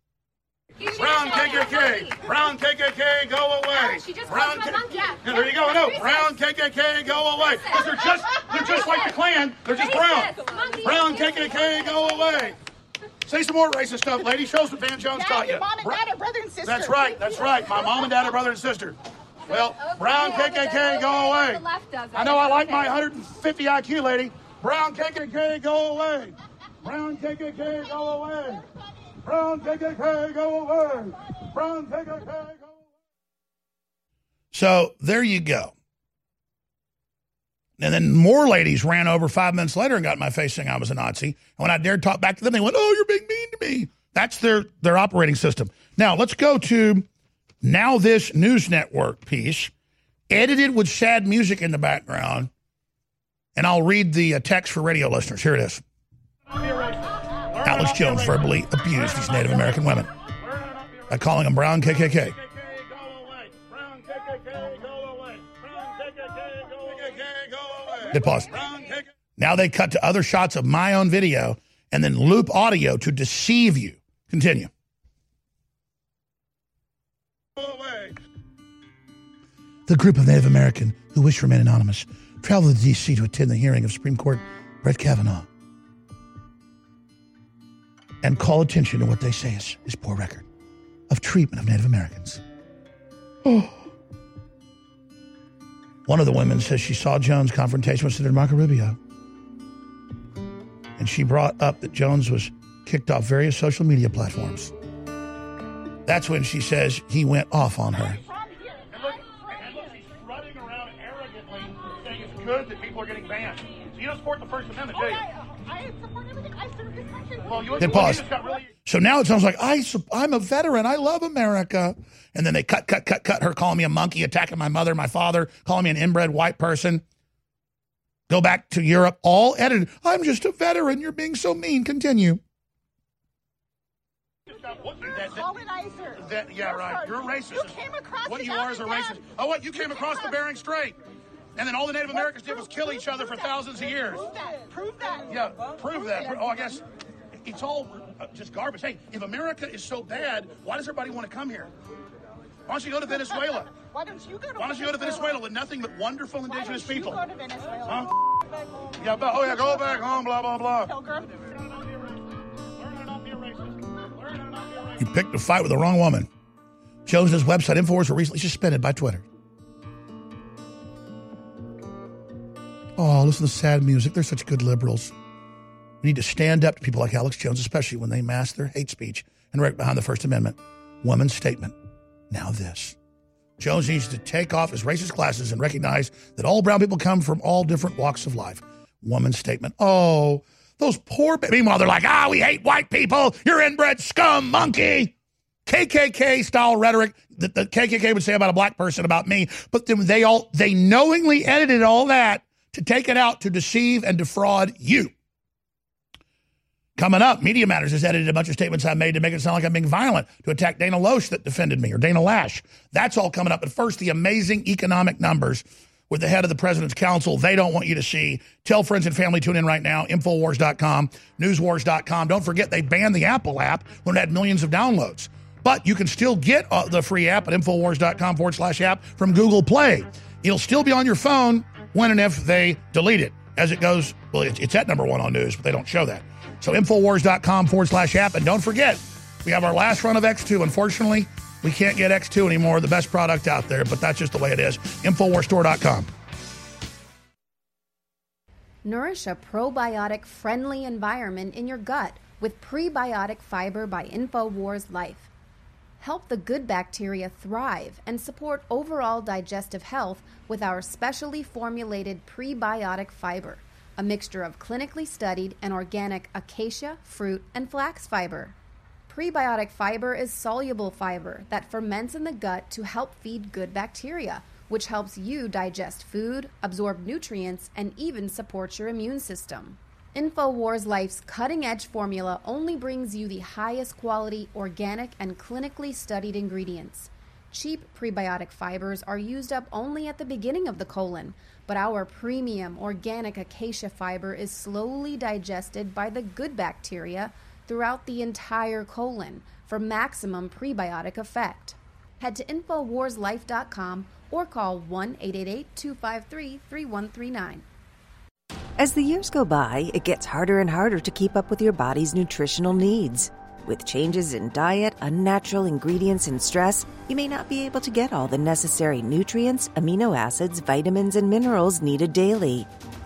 Brown KKK, brown KKK, go away. Brown KKK. Yeah, there you go. No, brown KKK, go away. Because they're just, they're just like the Klan. They're just brown. Brown KKK, go away. Say some more racist stuff, lady. Show us what Van Jones taught you. Mom and dad are brother and sister. That's right. That's right. My mom and dad are brother and sister. Well, brown KKK, go away. I know I like my 150 IQ lady. Brown KKK, go away. Brown KKK, go away. Brown KKK, go away. Brown KKK, go away. So there you go. And then more ladies ran over five minutes later and got in my face saying I was a Nazi. And when I dared talk back to them, they went, "Oh, you're being mean to me." That's their their operating system. Now let's go to now this news network piece, edited with sad music in the background, and I'll read the uh, text for radio listeners. Here it is. Alex Jones verbally abused these Native American women by calling them brown KKK. Pause. Now they cut to other shots of my own video and then loop audio to deceive you. Continue. The group of Native American who wish to remain anonymous traveled to D.C. to attend the hearing of Supreme Court Brett Kavanaugh and call attention to what they say is his poor record of treatment of Native Americans. Oh. One of the women says she saw Jones' confrontation with Senator Marco Rubio. And she brought up that Jones was kicked off various social media platforms. That's when she says he went off on her. Good that people are getting banned. So you don't support the First Amendment, oh, do you? I support everything. I serve this country. Well, you, Hit pause. really So now it sounds like I, sup- I'm a veteran. I love America. And then they cut, cut, cut, cut her calling me a monkey, attacking my mother, my father, calling me an inbred white person. Go back to Europe, all edited. I'm just a veteran. You're being so mean. Continue. colonizer. That, yeah, right. You're a racist. You came across What it you are is a racist. Oh, what? You came came across the Bering Strait. And then all the Native Americans did was kill each other for thousands of years. Prove that. Prove that. Yeah, prove that. Oh, I guess it's all uh, just garbage. Hey, if America is so bad, why does everybody want to come here? Why don't you go to Venezuela? Why don't you go to Why don't you go to Venezuela with nothing but wonderful Why indigenous don't you people? go to Venezuela? Huh? Yeah, but, oh yeah, go back home, blah, blah, blah. Pilgrim. You picked a fight with the wrong woman. Jones's website Infowars were recently suspended by Twitter. Oh, listen to sad music. They're such good liberals. We need to stand up to people like Alex Jones, especially when they mask their hate speech and right behind the First Amendment. Woman's statement. Now this. Jones needs to take off his racist glasses and recognize that all brown people come from all different walks of life. Woman's statement. Oh, those poor. Meanwhile, they're like, ah, we hate white people. You're inbred scum, monkey. KKK style rhetoric that the KKK would say about a black person about me, but then they all they knowingly edited all that to take it out to deceive and defraud you. Coming up, Media Matters has edited a bunch of statements I made to make it sound like I'm being violent to attack Dana Loesch that defended me or Dana Lash. That's all coming up. But first, the amazing economic numbers with the head of the President's Council. They don't want you to see. Tell friends and family, tune in right now. Infowars.com, newswars.com. Don't forget they banned the Apple app when it had millions of downloads. But you can still get uh, the free app at Infowars.com forward slash app from Google Play. It'll still be on your phone when and if they delete it. As it goes, well, it's, at number one on news, but they don't show that. So Infowars.com forward slash app. And don't forget, we have our last run of X2. Unfortunately, we can't get X2 anymore, the best product out there, but that's just the way it is. Infowarsstore.com. Nourish a probiotic friendly environment in your gut with prebiotic fiber by InfoWars Life. Help the good bacteria thrive and support overall digestive health with our specially formulated prebiotic fiber, a mixture of clinically studied and organic acacia, fruit, and flax fiber. Prebiotic fiber is soluble fiber that ferments in the gut to help feed good bacteria, which helps you digest food, absorb nutrients, and even support your immune system. InfoWars Life's cutting edge formula only brings you the highest quality, organic, and clinically studied ingredients. Cheap prebiotic fibers are used up only at the beginning of the colon, but our premium organic acacia fiber is slowly digested by the good bacteria throughout the entire colon for maximum prebiotic effect. Head to InfoWarsLife.com or call 1 888 253 3139. As the years go by, it gets harder and harder to keep up with your body's nutritional needs. With changes in diet, unnatural ingredients, and stress, you may not be able to get all the necessary nutrients, amino acids, vitamins, and minerals needed daily.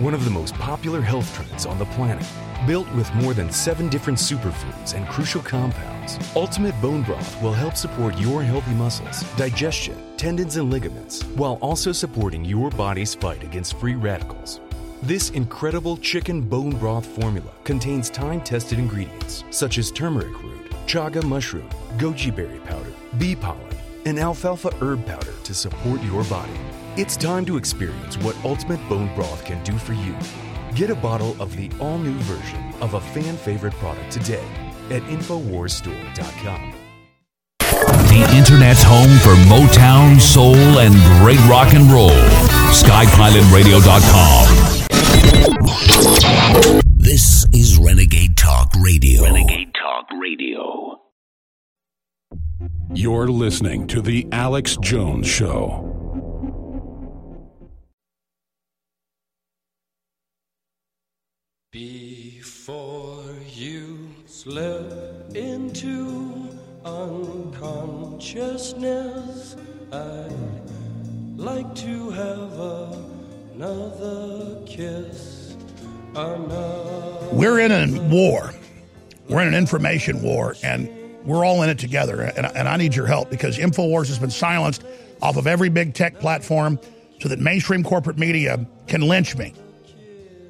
one of the most popular health trends on the planet. Built with more than seven different superfoods and crucial compounds, Ultimate Bone Broth will help support your healthy muscles, digestion, tendons, and ligaments, while also supporting your body's fight against free radicals. This incredible chicken bone broth formula contains time tested ingredients such as turmeric root, chaga mushroom, goji berry powder, bee pollen, and alfalfa herb powder to support your body. It's time to experience what Ultimate Bone Broth can do for you. Get a bottle of the all new version of a fan favorite product today at InfoWarsStore.com. The internet's home for Motown, soul, and great rock and roll. SkyPilotRadio.com. This is Renegade Talk Radio. Renegade Talk Radio. You're listening to The Alex Jones Show. Before you slip into unconsciousness, I'd like to have another kiss. Another We're in a war. We're in an information war, and we're all in it together. And, and I need your help because InfoWars has been silenced off of every big tech platform so that mainstream corporate media can lynch me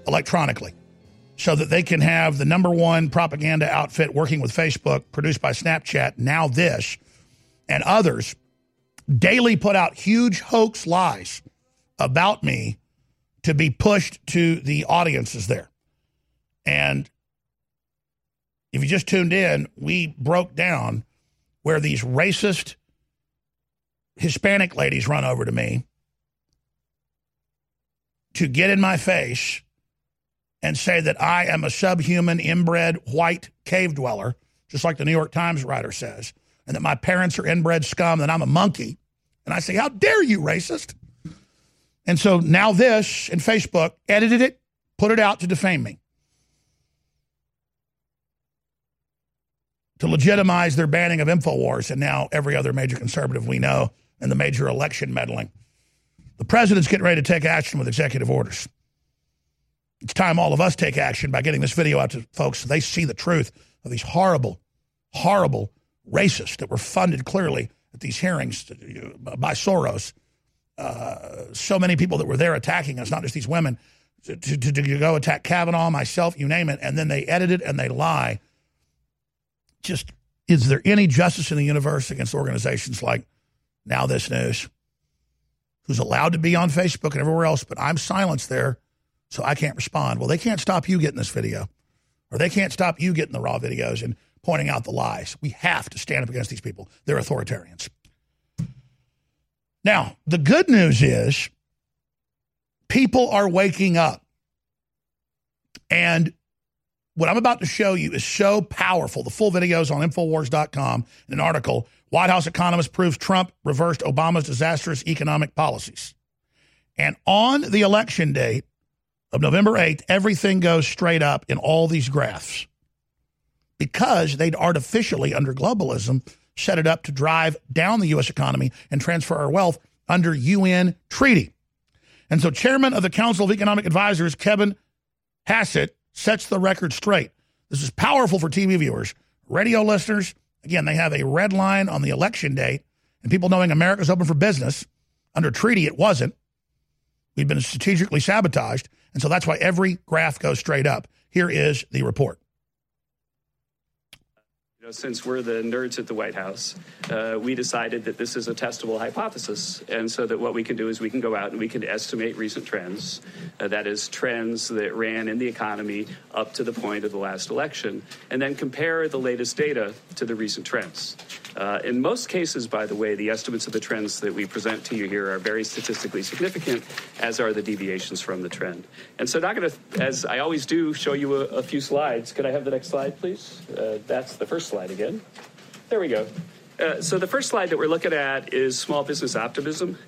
electronically so that they can have the number one propaganda outfit working with Facebook, produced by Snapchat, now this, and others, daily put out huge hoax lies about me to be pushed to the audiences there. And if you just tuned in, we broke down where these racist Hispanic ladies run over to me to get in my face and say that I am a subhuman, inbred, white cave dweller, just like the New York Times writer says, and that my parents are inbred scum, and I'm a monkey. And I say, How dare you, racist? And so now this and Facebook edited it, put it out to defame me. To legitimize their banning of InfoWars and now every other major conservative we know and the major election meddling. The president's getting ready to take action with executive orders. It's time all of us take action by getting this video out to folks so they see the truth of these horrible, horrible racists that were funded clearly at these hearings by Soros. Uh, so many people that were there attacking us, not just these women, to, to, to go attack Kavanaugh, myself, you name it, and then they edit it and they lie. Just is there any justice in the universe against organizations like NowThis News, who's allowed to be on Facebook and everywhere else, but I'm silenced there, so I can't respond? Well, they can't stop you getting this video, or they can't stop you getting the raw videos and pointing out the lies. We have to stand up against these people. They're authoritarians. Now, the good news is people are waking up. And what I'm about to show you is so powerful. The full video is on Infowars.com in an article White House economist proves Trump reversed Obama's disastrous economic policies. And on the election date of November 8th, everything goes straight up in all these graphs because they'd artificially, under globalism, set it up to drive down the U.S. economy and transfer our wealth under UN treaty. And so, chairman of the Council of Economic Advisors, Kevin Hassett, sets the record straight. This is powerful for TV viewers. Radio listeners, again, they have a red line on the election date, and people knowing America's open for business. Under treaty, it wasn't. We've been strategically sabotaged. And so that's why every graph goes straight up. Here is the report since we're the nerds at the White House, uh, we decided that this is a testable hypothesis. And so that what we can do is we can go out and we can estimate recent trends. Uh, that is, trends that ran in the economy up to the point of the last election, and then compare the latest data to the recent trends. Uh, in most cases, by the way, the estimates of the trends that we present to you here are very statistically significant, as are the deviations from the trend. And so, not going to, as I always do, show you a, a, few slides. Could I have the next slide, please? Uh, that's the first slide again. There we go. Uh, so, the first slide that we're looking at is small business optimism.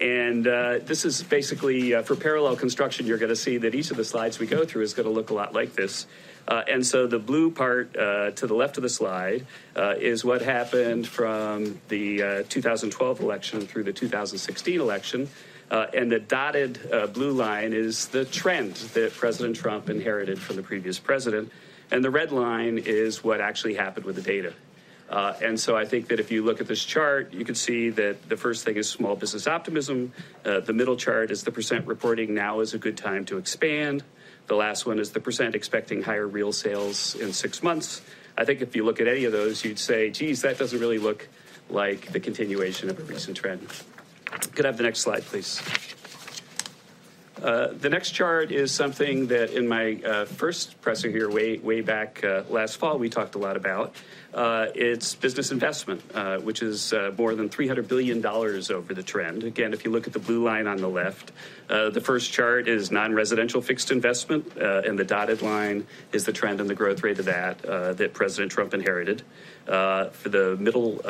And uh, this is basically uh, for parallel construction, you're going to see that each of the slides we go through is going to look a lot like this. Uh, and so the blue part uh, to the left of the slide uh, is what happened from the uh, 2012 election through the 2016 election. And the dotted blue line is the trend that President Trump inherited from the previous president. And the red line is what actually happened with the data. Uh, and so I think that if you look at this chart, you can see that the first thing is small business optimism. Uh, the middle chart is the percent reporting now is a good time to expand. The last one is the percent expecting higher real sales in six months. I think if you look at any of those, you'd say, geez, that doesn't really look like the continuation of a recent trend. Could I have the next slide, please? Uh, the next chart is something that in my uh, first presser here, way way back uh, last fall, we talked a lot about. Uh, it's business investment, uh, which is uh, more than $300 billion over the trend. Again, if you look at the blue line on the left, the first chart is non residential fixed investment, and the dotted line is the trend and the growth rate of that that President Trump inherited. for the middle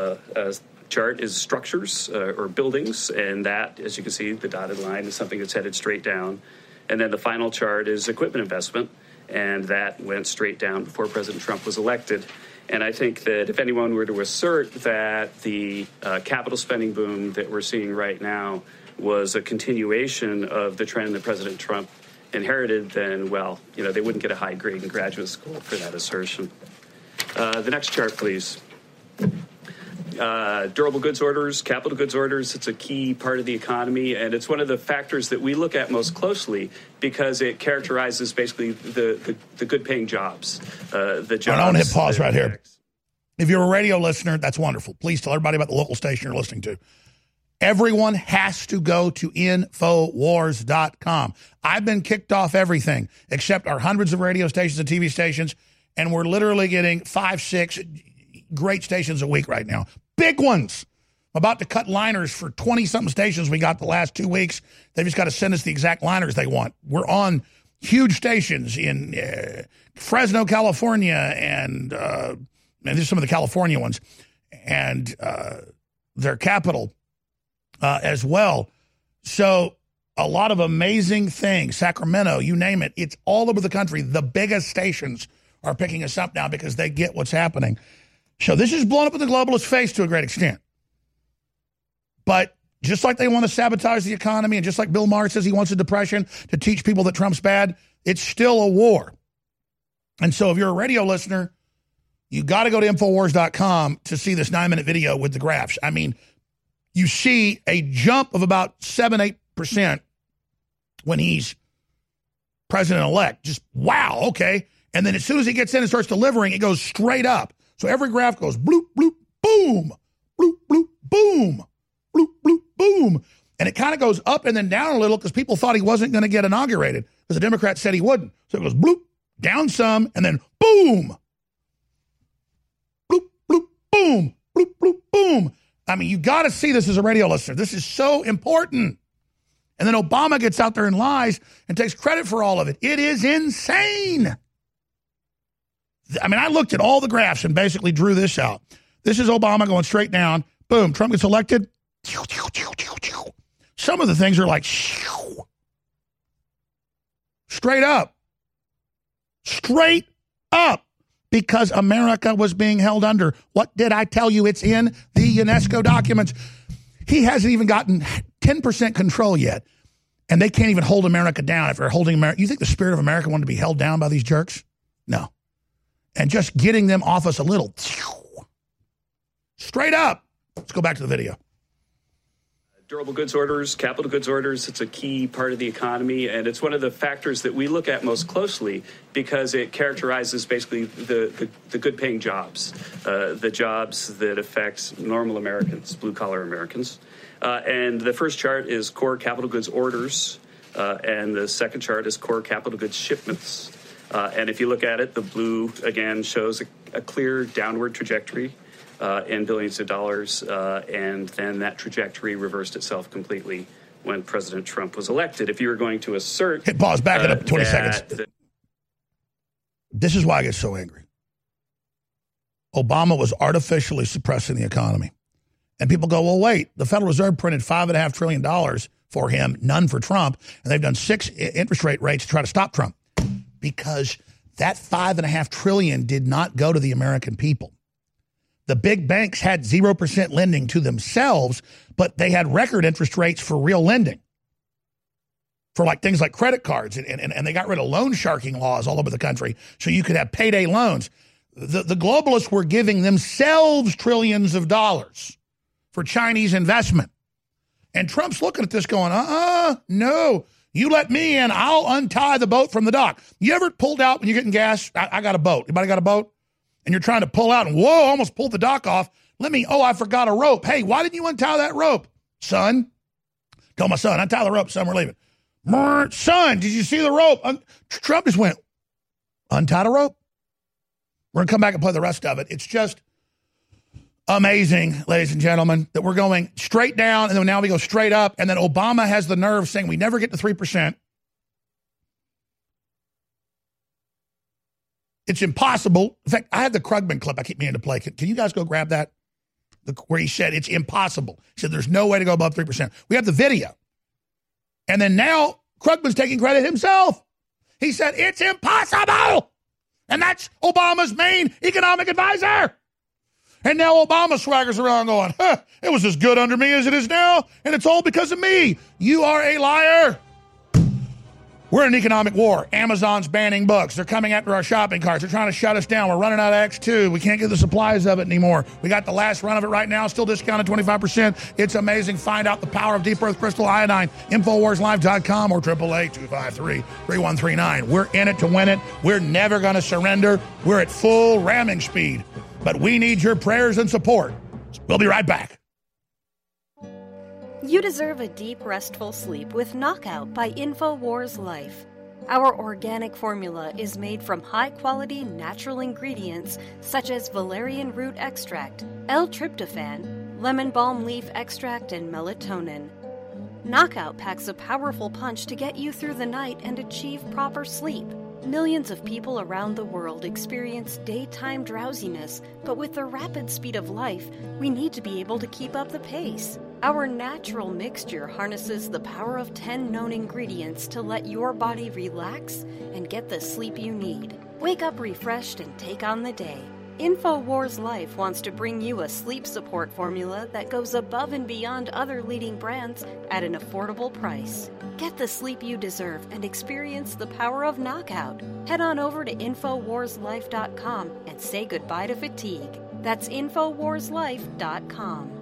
chart is structures or buildings, and that, as you can see, the dotted line is something that's headed straight down. And then the final chart is equipment investment, and that went straight down before President Trump was elected. And I think that if anyone were to assert that the uh, capital spending boom that we're seeing right now was a continuation of the trend that President Trump inherited, then, well, you know, they wouldn't get a high grade in graduate school for that assertion. Uh, the next chart, please. Uh, durable goods orders, capital goods orders, it's a key part of the economy, and it's one of the factors that we look at most closely because it characterizes basically the, the, the good paying jobs. Uh, the jobs. I want to hit pause right here. If you're a radio listener, that's wonderful. Please tell everybody about the local station you're listening to. Everyone has to go to Infowars.com. I've been kicked off everything except our hundreds of radio stations and TV stations, and we're literally getting five, six great stations a week right now big ones. I'm about to cut liners for 20 something stations we got the last two weeks. They've just got to send us the exact liners they want. We're on huge stations in uh, Fresno, California, and, uh, and these are some of the California ones, and uh, their capital uh, as well. So a lot of amazing things. Sacramento, you name it. It's all over the country. The biggest stations are picking us up now because they get what's happening. So this is blown up in the globalist face to a great extent. But just like they want to sabotage the economy, and just like Bill Maher says he wants a depression to teach people that Trump's bad, it's still a war. And so if you're a radio listener, you got to go to Infowars.com to see this nine minute video with the graphs. I mean, you see a jump of about 7 8% when he's president elect. Just wow, okay. And then as soon as he gets in and starts delivering, it goes straight up. So every graph goes bloop, bloop, boom, bloop, bloop, boom, bloop, bloop, boom. And it kind of goes up and then down a little because people thought he wasn't going to get inaugurated because the Democrats said he wouldn't. So it goes bloop, down some, and then boom, bloop, bloop, boom, bloop, bloop, boom. I mean, you got to see this as a radio listener. This is so important. And then Obama gets out there and lies and takes credit for all of it. It is insane. I mean, I looked at all the graphs and basically drew this out. This is Obama going straight down. Boom, Trump gets elected. Some of the things are like straight up. Straight up. Because America was being held under. What did I tell you? It's in the UNESCO documents. He hasn't even gotten 10% control yet. And they can't even hold America down if they're holding America. You think the spirit of America wanted to be held down by these jerks? No. And just getting them off us a little. Straight up. Let's go back to the video. Durable goods orders, capital goods orders, it's a key part of the economy, and it's one of the factors that we look at most closely because it characterizes basically the, the, the good paying jobs, uh, the jobs that affect normal Americans, blue collar Americans. Uh, and the first chart is core capital goods orders, uh, and the second chart is core capital goods shipments. Uh, and if you look at it, the blue again shows a, a clear downward trajectory uh, in billions of dollars, uh, and then that trajectory reversed itself completely when President Trump was elected. If you were going to assert, hit pause, back it up uh, 20 that- seconds. This is why I get so angry. Obama was artificially suppressing the economy. And people go, well, wait, the Federal Reserve printed $5.5 trillion for him, none for Trump, and they've done six interest rate rates to try to stop Trump. Because that 5.5 trillion did not go to the American people. The big banks had 0% lending to themselves, but they had record interest rates for real lending. For like things like credit cards and, and, and they got rid of loan sharking laws all over the country so you could have payday loans. The, the globalists were giving themselves trillions of dollars for chinese investment. And trump's looking at this going uh-uh no you let me in i'll untie the boat from the dock. You ever pulled out when you're getting gas? I, I got a boat. Anybody got a boat? And you're trying to pull out and whoa almost pulled the dock off. Let me oh i forgot a rope. Hey why didn't you untie that rope son? Tell my son untie the rope son we're leaving. Son, did you see the rope? Trump just went, untie the rope. We're going to come back and play the rest of it. It's just amazing, ladies and gentlemen, that we're going straight down and then now we go straight up. And then Obama has the nerve saying we never get to 3%. It's impossible. In fact, I have the Krugman clip I keep meaning to play. Can, can you guys go grab that? The, where he said it's impossible. He said there's no way to go above 3%. We have the video. And then now Krugman's taking credit himself. He said, it's impossible. And that's Obama's main economic advisor. And now Obama swaggers around going, huh, it was as good under me as it is now, and it's all because of me. You are a liar. We're in an economic war. Amazon's banning books. They're coming after our shopping carts. They're trying to shut us down. We're running out of X2. We can't get the supplies of it anymore. We got the last run of it right now, still discounted 25%. It's amazing. Find out the power of Deep Earth Crystal Iodine. Infowarslife.com or 888-253-3139. We're in it to win it. We're never going to surrender. We're at full ramming speed. But we need your prayers and support. We'll be right back. You deserve a deep, restful sleep with Knockout by InfoWars Life. Our organic formula is made from high quality natural ingredients such as valerian root extract, L tryptophan, lemon balm leaf extract, and melatonin. Knockout packs a powerful punch to get you through the night and achieve proper sleep. Millions of people around the world experience daytime drowsiness, but with the rapid speed of life, we need to be able to keep up the pace. Our natural mixture harnesses the power of 10 known ingredients to let your body relax and get the sleep you need. Wake up refreshed and take on the day. InfoWars Life wants to bring you a sleep support formula that goes above and beyond other leading brands at an affordable price. Get the sleep you deserve and experience the power of knockout. Head on over to InfoWarsLife.com and say goodbye to fatigue. That's InfoWarsLife.com.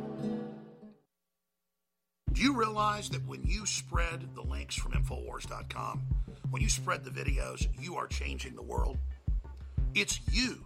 Do you realize that when you spread the links from Infowars.com, when you spread the videos, you are changing the world? It's you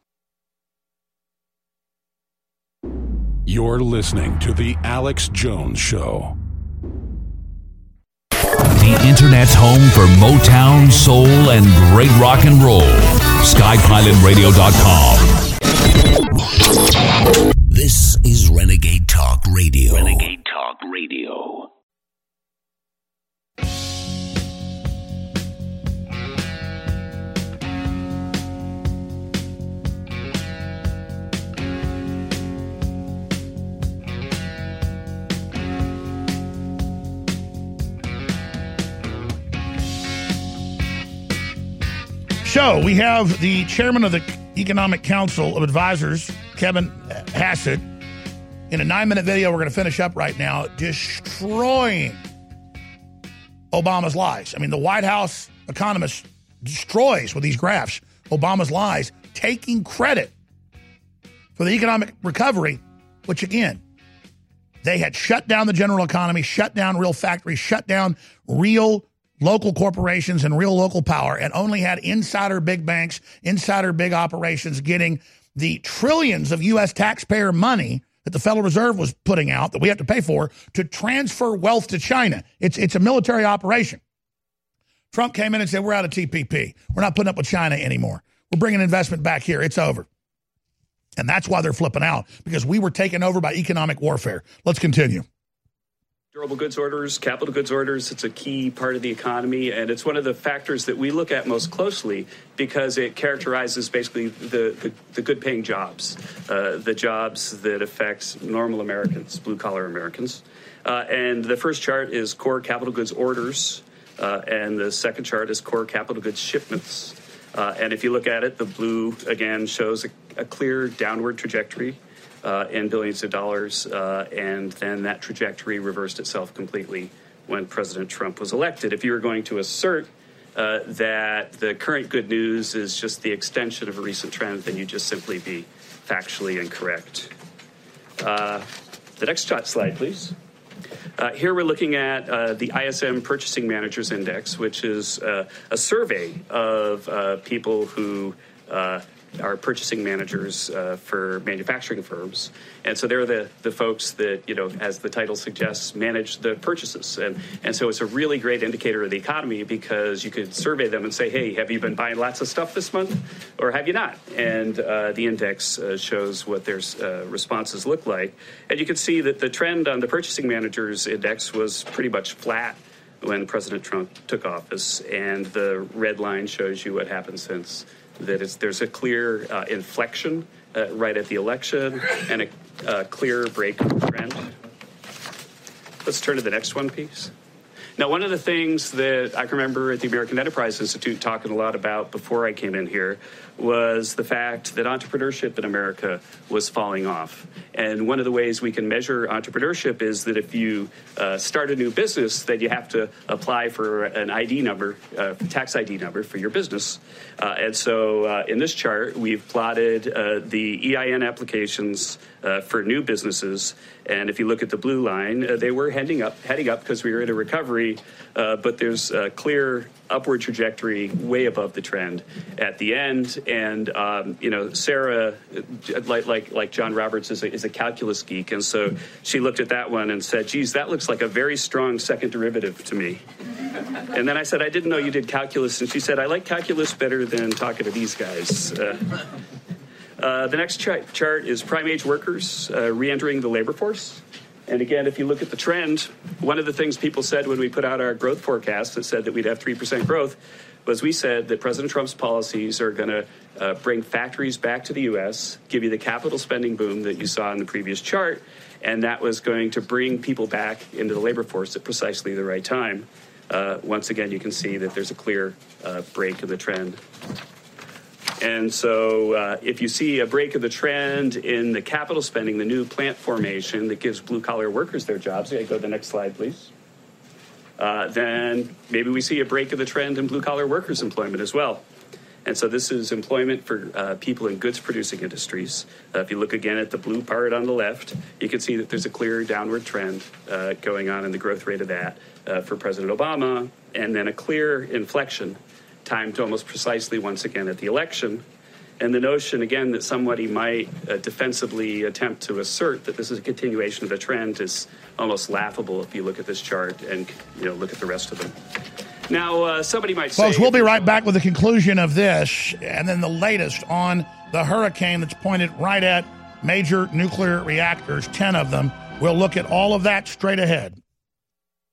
You're listening to The Alex Jones Show. The internet's home for Motown, soul, and great rock and roll. SkyPilotRadio.com. This is Renegade Talk Radio. Renegade Talk Radio. So we have the chairman of the Economic Council of Advisors, Kevin Hassett, in a nine minute video we're going to finish up right now, destroying Obama's lies. I mean, the White House economist destroys with these graphs Obama's lies, taking credit for the economic recovery, which again, they had shut down the general economy, shut down real factories, shut down real local corporations and real local power and only had insider big banks, insider big operations getting the trillions of U.S. taxpayer money that the Federal Reserve was putting out that we have to pay for to transfer wealth to China. It's, it's a military operation. Trump came in and said, We're out of TPP. We're not putting up with China anymore. We're bringing investment back here. It's over. And that's why they're flipping out because we were taken over by economic warfare. Let's continue. Durable goods orders, capital goods orders, it's a key part of the economy, and it's one of the factors that we look at most closely because it characterizes basically the, the, the good paying jobs, uh, the jobs that affect normal Americans, blue collar Americans. Uh, and the first chart is core capital goods orders, uh, and the second chart is core capital goods shipments. Uh, and if you look at it, the blue again shows a, a clear downward trajectory uh, in billions of dollars, uh, and then that trajectory reversed itself completely when President Trump was elected. If you were going to assert uh, that the current good news is just the extension of a recent trend, then you'd just simply be factually incorrect. Uh, the next slide, please. Uh, here we're looking at uh, the ISM Purchasing Managers Index, which is uh, a survey of uh, people who uh, are purchasing managers uh, for manufacturing firms. And so they're the, the folks that, you know, as the title suggests, manage the purchases. And, and so it's a really great indicator of the economy because you could survey them and say, hey, have you been buying lots of stuff this month or have you not? And uh, the index uh, shows what their uh, responses look like. And you can see that the trend on the purchasing managers index was pretty much flat when President Trump took office. And the red line shows you what happened since that there's a clear uh, inflection uh, right at the election and a, a clear break trend. Let's turn to the next one, please. Now, one of the things that I can remember at the American Enterprise Institute talking a lot about before I came in here was the fact that entrepreneurship in America was falling off. And one of the ways we can measure entrepreneurship is that if you uh, start a new business, then you have to apply for an ID number, uh, tax ID number for your business. Uh, and so uh, in this chart, we've plotted uh, the EIN applications uh, for new businesses. And if you look at the blue line, they were heading up, heading up because we were in a recovery. But there's clear upward trajectory, way above the trend at the end. And um, you know, Sarah, like like like John Roberts, is a, is a calculus geek, and so she looked at that one and said, "Geez, that looks like a very strong second derivative to me." And then I said, "I didn't know you did calculus," and she said, "I like calculus better than talking to these guys." Uh, uh, the next chart is prime age workers uh, re entering the labor force. And again, if you look at the trend, one of the things people said when we put out our growth forecast that said that we'd have 3% growth was we said that President Trump's policies are going to uh, bring factories back to the U.S., give you the capital spending boom that you saw in the previous chart, and that was going to bring people back into the labor force at precisely the right time. Uh, once again, you can see that there's a clear uh, break in the trend. And so, uh, if you see a break of the trend in the capital spending, the new plant formation that gives blue collar workers their jobs, okay, go to the next slide, please. Uh, then maybe we see a break of the trend in blue collar workers' employment as well. And so this is employment for uh, people in goods producing industries. Uh, if you look again at the blue part on the left, you can see that there's a clear downward trend uh, going on in the growth rate of that uh, for President Obama, and then a clear inflection timed almost precisely once again at the election. And the notion, again, that somebody might uh, defensively attempt to assert that this is a continuation of the trend is almost laughable if you look at this chart and you know look at the rest of them. Now, uh, somebody might Folks, say, we'll be right back with the conclusion of this and then the latest on the hurricane that's pointed right at major nuclear reactors, 10 of them. We'll look at all of that straight ahead.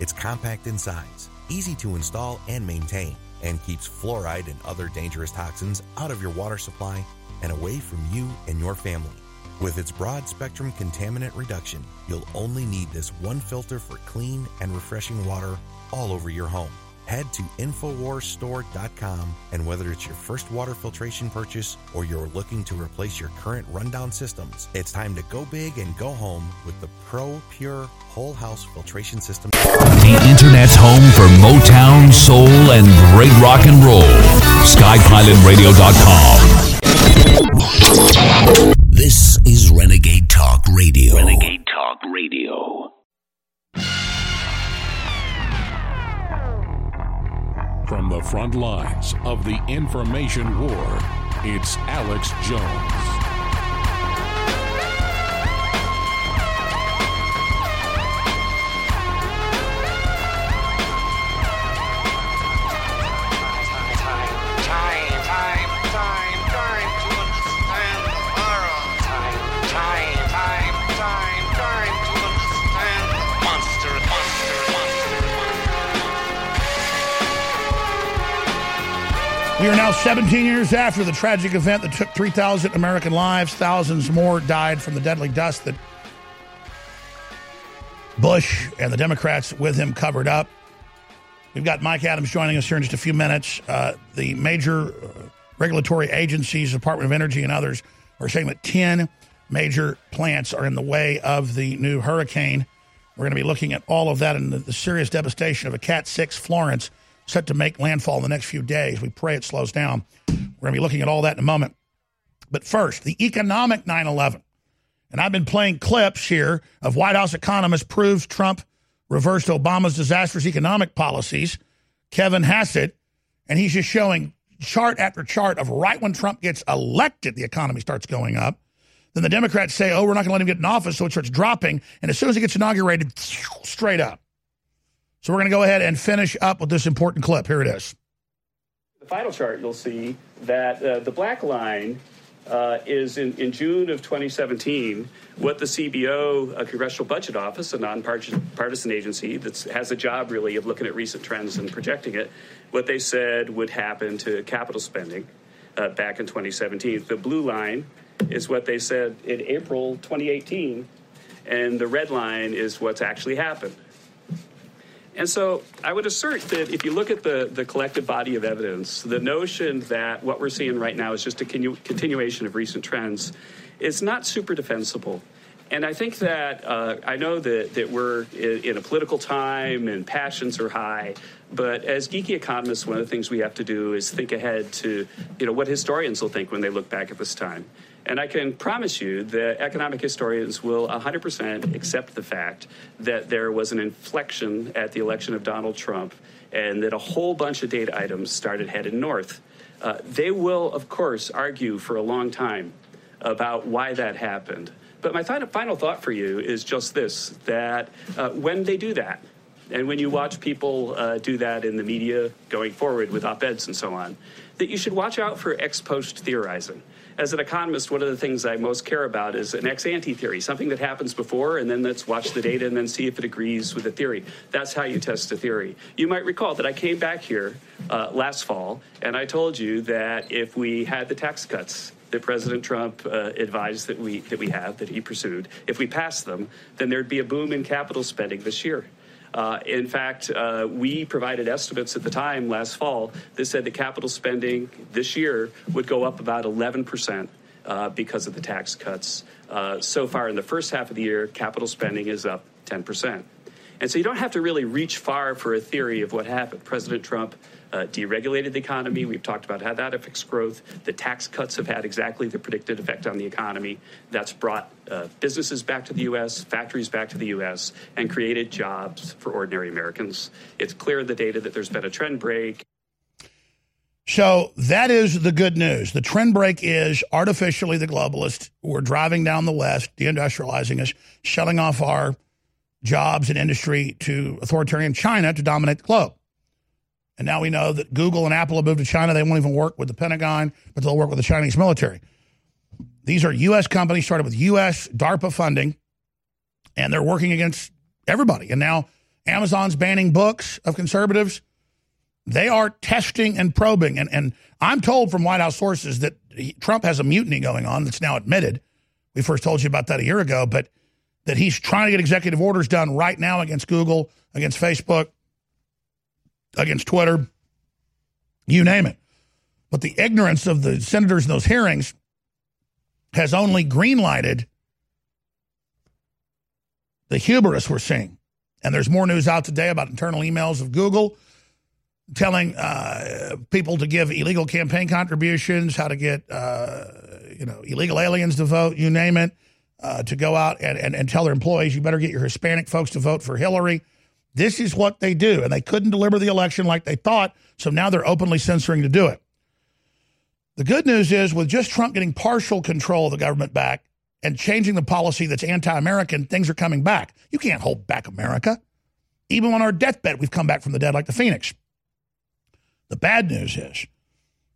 It's compact in size, easy to install and maintain, and keeps fluoride and other dangerous toxins out of your water supply and away from you and your family. With its broad spectrum contaminant reduction, you'll only need this one filter for clean and refreshing water all over your home. Head to InfoWarsStore.com and whether it's your first water filtration purchase or you're looking to replace your current rundown systems, it's time to go big and go home with the Pro Pure Whole House Filtration System. The Internet's home for Motown, Soul, and great rock and roll. SkyPilotRadio.com. This is Renegade Talk Radio. Renegade Talk Radio. From the front lines of the information war, it's Alex Jones. We are now 17 years after the tragic event that took 3,000 American lives. Thousands more died from the deadly dust that Bush and the Democrats with him covered up. We've got Mike Adams joining us here in just a few minutes. Uh, the major uh, regulatory agencies, Department of Energy and others, are saying that 10 major plants are in the way of the new hurricane. We're going to be looking at all of that and the, the serious devastation of a Cat 6 Florence set to make landfall in the next few days. We pray it slows down. We're going to be looking at all that in a moment. But first, the economic 9 11. And I've been playing clips here of White House economist proves Trump reversed Obama's disastrous economic policies, Kevin Hassett, and he's just showing chart after chart of right when Trump gets elected, the economy starts going up. Then the Democrats say, oh, we're not going to let him get in office, so it starts dropping. And as soon as he gets inaugurated, straight up. So we're going to go ahead and finish up with this important clip. Here it is. The final chart, you'll see that uh, the black line uh, is in, in, June of 2017 what the CBO, Congressional Budget Office, a nonpartisan agency that has a job really of looking at recent trends and projecting it, what they said would happen to capital spending uh, back in 2017. The blue line is what they said in April 2018, and the red line is what's actually happened. And so I would assert that if you look at the, the collective body of evidence, the notion that what we're seeing right now is just a continu- continuation of recent trends is not super defensible. And I think that uh, I know that, that we're in, in a political time and passions are high, but as geeky economists, one of the things we have to do is think ahead to you know what historians will think when they look back at this time. And I can promise you that economic historians will 100% accept the fact that there was an inflection at the election of Donald Trump and that a whole bunch of data items started headed north. Uh, they will, of course, argue for a long time about why that happened. But my th- final thought for you is just this that uh, when they do that, and when you watch people uh, do that in the media going forward with op eds and so on, that you should watch out for ex post theorizing. As an economist, one of the things I most care about is an ex ante theory, something that happens before, and then let's watch the data and then see if it agrees with the theory. That's how you test a theory. You might recall that I came back here uh, last fall and I told you that if we had the tax cuts that President Trump uh, advised that we that we have that he pursued. If we passed them, then there'd be a boom in capital spending this year. Uh, in fact, uh, we provided estimates at the time last fall that said the capital spending this year would go up about 11 percent. Uh, because of the tax cuts. Uh, so far in the first half of the year, capital spending is up 10%. And so you don't have to really reach far for a theory of what happened. President Trump uh, deregulated the economy. We've talked about how that affects growth. The tax cuts have had exactly the predicted effect on the economy. That's brought uh, businesses back to the U.S., factories back to the U.S., and created jobs for ordinary Americans. It's clear in the data that there's been a trend break. So that is the good news. The trend break is artificially the globalists were driving down the West, deindustrializing us, selling off our jobs and industry to authoritarian China to dominate the globe. And now we know that Google and Apple have moved to China. They won't even work with the Pentagon, but they'll work with the Chinese military. These are U.S. companies started with U.S. DARPA funding, and they're working against everybody. And now Amazon's banning books of conservatives. They are testing and probing. And, and I'm told from White House sources that he, Trump has a mutiny going on that's now admitted. We first told you about that a year ago, but that he's trying to get executive orders done right now against Google, against Facebook, against Twitter, you name it. But the ignorance of the senators in those hearings has only greenlighted the hubris we're seeing. And there's more news out today about internal emails of Google telling uh, people to give illegal campaign contributions, how to get uh, you know illegal aliens to vote, you name it, uh, to go out and, and, and tell their employees you better get your Hispanic folks to vote for Hillary. This is what they do, and they couldn't deliver the election like they thought, so now they're openly censoring to do it. The good news is, with just Trump getting partial control of the government back and changing the policy that's anti American, things are coming back. You can't hold back America. Even on our deathbed, we've come back from the dead like the phoenix. The bad news is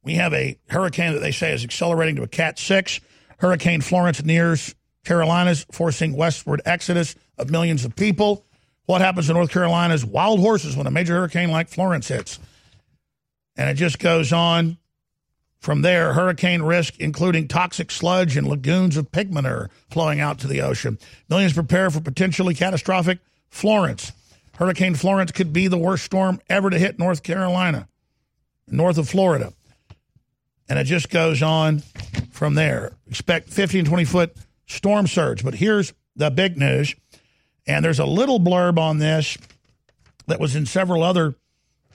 we have a hurricane that they say is accelerating to a Cat 6. Hurricane Florence nears Carolinas, forcing westward exodus of millions of people. What happens in North Carolina is wild horses when a major hurricane like Florence hits. And it just goes on from there. Hurricane risk, including toxic sludge and lagoons of pig manure flowing out to the ocean. Millions prepare for potentially catastrophic Florence. Hurricane Florence could be the worst storm ever to hit North Carolina, north of Florida. And it just goes on from there. Expect 15 and 20 foot storm surge. But here's the big news and there's a little blurb on this that was in several other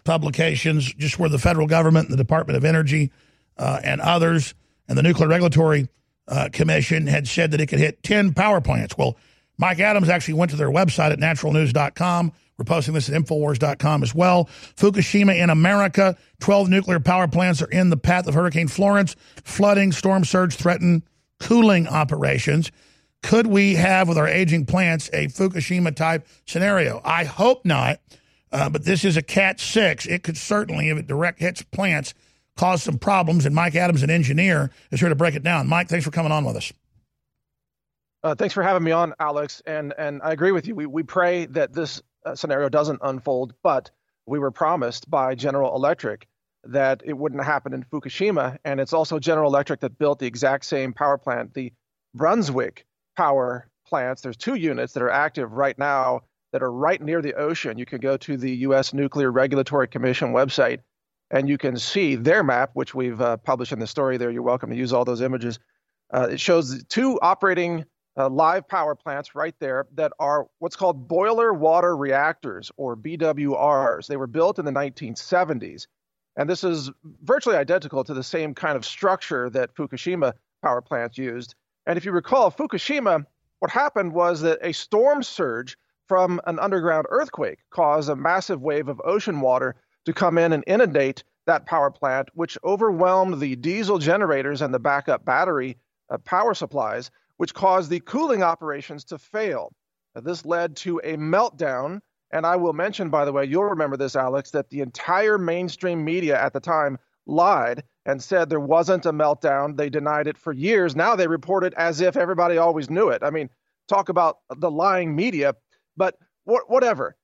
publications, just where the federal government the Department of Energy uh, and others and the Nuclear Regulatory uh, Commission had said that it could hit 10 power plants. Well, Mike Adams actually went to their website at naturalnews.com. We're posting this at Infowars.com as well. Fukushima in America, 12 nuclear power plants are in the path of Hurricane Florence. Flooding, storm surge threaten cooling operations. Could we have, with our aging plants, a Fukushima type scenario? I hope not, uh, but this is a Cat 6. It could certainly, if it direct hits plants, cause some problems. And Mike Adams, an engineer, is here to break it down. Mike, thanks for coming on with us. Uh, thanks for having me on, Alex. And and I agree with you. We we pray that this uh, scenario doesn't unfold, but we were promised by General Electric that it wouldn't happen in Fukushima, and it's also General Electric that built the exact same power plant, the Brunswick power plants. There's two units that are active right now that are right near the ocean. You can go to the U.S. Nuclear Regulatory Commission website and you can see their map, which we've uh, published in the story there. You're welcome to use all those images. Uh, it shows two operating uh, live power plants right there that are what's called boiler water reactors or BWRs. They were built in the 1970s. And this is virtually identical to the same kind of structure that Fukushima power plants used. And if you recall, Fukushima, what happened was that a storm surge from an underground earthquake caused a massive wave of ocean water to come in and inundate that power plant, which overwhelmed the diesel generators and the backup battery uh, power supplies, which caused the cooling operations to fail. Uh, this led to a meltdown. And I will mention, by the way, you'll remember this, Alex, that the entire mainstream media at the time lied and said there wasn't a meltdown. They denied it for years. Now they report it as if everybody always knew it. I mean, talk about the lying media. But wh- whatever.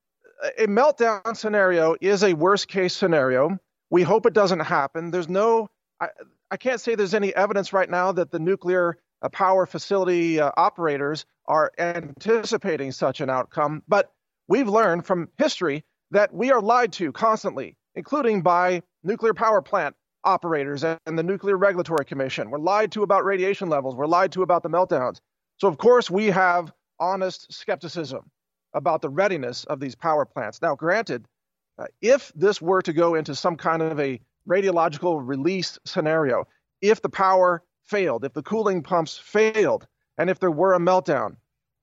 A meltdown scenario is a worst case scenario. We hope it doesn't happen. There's no, I, I can't say there's any evidence right now that the nuclear uh, power facility uh, operators are anticipating such an outcome. But we've learned from history that we are lied to constantly, including by nuclear power plant operators and the Nuclear Regulatory Commission. We're lied to about radiation levels. We're lied to about the meltdowns. So, of course, we have honest skepticism about the readiness of these power plants. Now, granted, uh, if this were to go into some kind of a radiological release scenario, if the power failed, if the cooling pumps failed, and if there were a meltdown,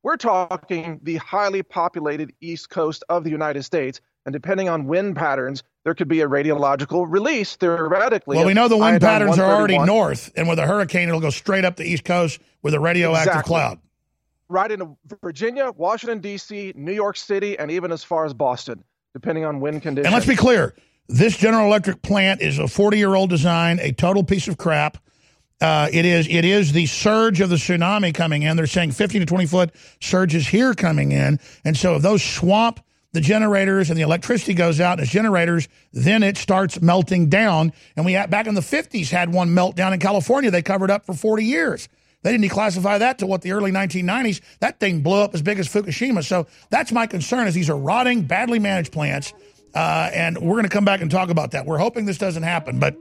we're talking the highly populated east coast of the United States. And depending on wind patterns, there could be a radiological release theoretically. Well, we know the wind patterns are already north, and with a hurricane, it'll go straight up the east coast with a radioactive exactly. cloud. Right into Virginia, Washington, D.C., New York City, and even as far as Boston, depending on wind conditions. And let's be clear this General Electric plant is a 40 year old design, a total piece of crap. Uh, it is it is the surge of the tsunami coming in. They're saying 15 to 20 foot surges here coming in. And so if those swamp the generators and the electricity goes out as generators, then it starts melting down. And we had, back in the 50s had one meltdown in California. They covered up for 40 years. They didn't declassify that to what the early 1990s. That thing blew up as big as Fukushima. So that's my concern is these are rotting, badly managed plants. Uh, and we're going to come back and talk about that. We're hoping this doesn't happen, but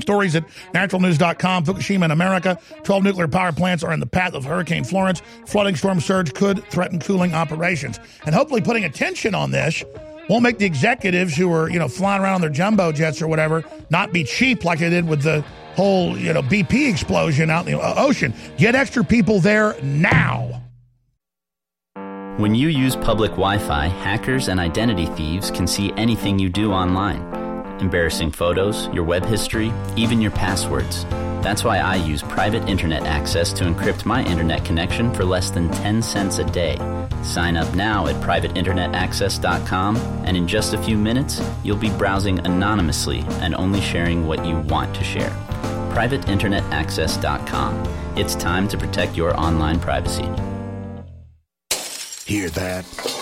Stories at naturalnews.com. Fukushima in America. 12 nuclear power plants are in the path of Hurricane Florence. Flooding storm surge could threaten cooling operations. And hopefully putting attention on this won't make the executives who are, you know, flying around on their jumbo jets or whatever not be cheap like they did with the whole, you know, BP explosion out in the ocean. Get extra people there now. When you use public Wi Fi, hackers and identity thieves can see anything you do online embarrassing photos, your web history, even your passwords. That's why I use private internet access to encrypt my internet connection for less than 10 cents a day. Sign up now at privateinternetaccess.com, and in just a few minutes, you'll be browsing anonymously and only sharing what you want to share. privateinternetaccess.com. It's time to protect your online privacy. Hear that?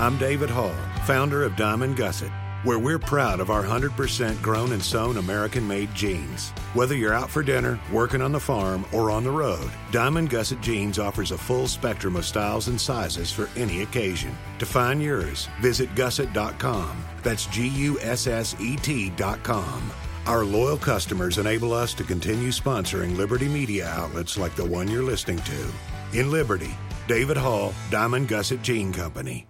I'm David Hall, founder of Diamond Gusset, where we're proud of our 100% grown and sewn American made jeans. Whether you're out for dinner, working on the farm, or on the road, Diamond Gusset Jeans offers a full spectrum of styles and sizes for any occasion. To find yours, visit gusset.com. That's G U S S E T.com. Our loyal customers enable us to continue sponsoring Liberty media outlets like the one you're listening to. In Liberty, David Hall, Diamond Gusset Jean Company.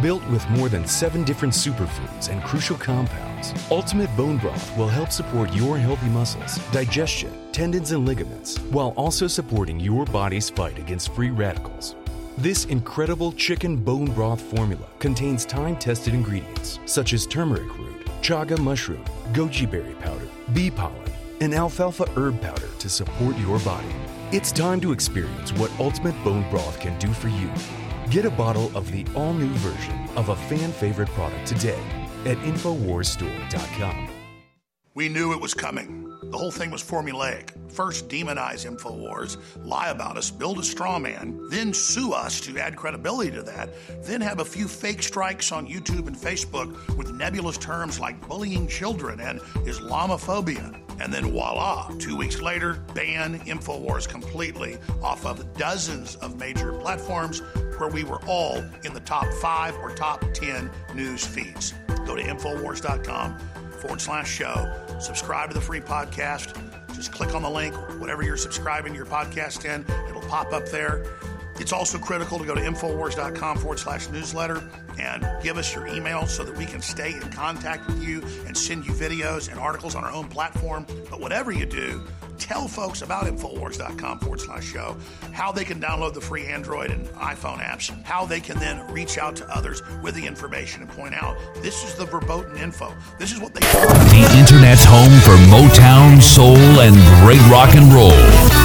Built with more than seven different superfoods and crucial compounds, Ultimate Bone Broth will help support your healthy muscles, digestion, tendons, and ligaments, while also supporting your body's fight against free radicals. This incredible chicken bone broth formula contains time tested ingredients such as turmeric root, chaga mushroom, goji berry powder, bee pollen, and alfalfa herb powder to support your body. It's time to experience what Ultimate Bone Broth can do for you. Get a bottle of the all new version of a fan favorite product today at InfoWarsStore.com. We knew it was coming. The whole thing was formulaic. First, demonize InfoWars, lie about us, build a straw man, then sue us to add credibility to that, then have a few fake strikes on YouTube and Facebook with nebulous terms like bullying children and Islamophobia. And then voila, two weeks later, ban InfoWars completely off of dozens of major platforms where we were all in the top five or top 10 news feeds. Go to InfoWars.com forward slash show. Subscribe to the free podcast. Just click on the link, whatever you're subscribing your podcast in, it'll pop up there. It's also critical to go to Infowars.com forward slash newsletter and give us your email so that we can stay in contact with you and send you videos and articles on our own platform. But whatever you do, tell folks about Infowars.com forward slash show, how they can download the free Android and iPhone apps, how they can then reach out to others with the information and point out this is the verboten info. This is what they The Internet's home for Motown, soul, and great rock and roll.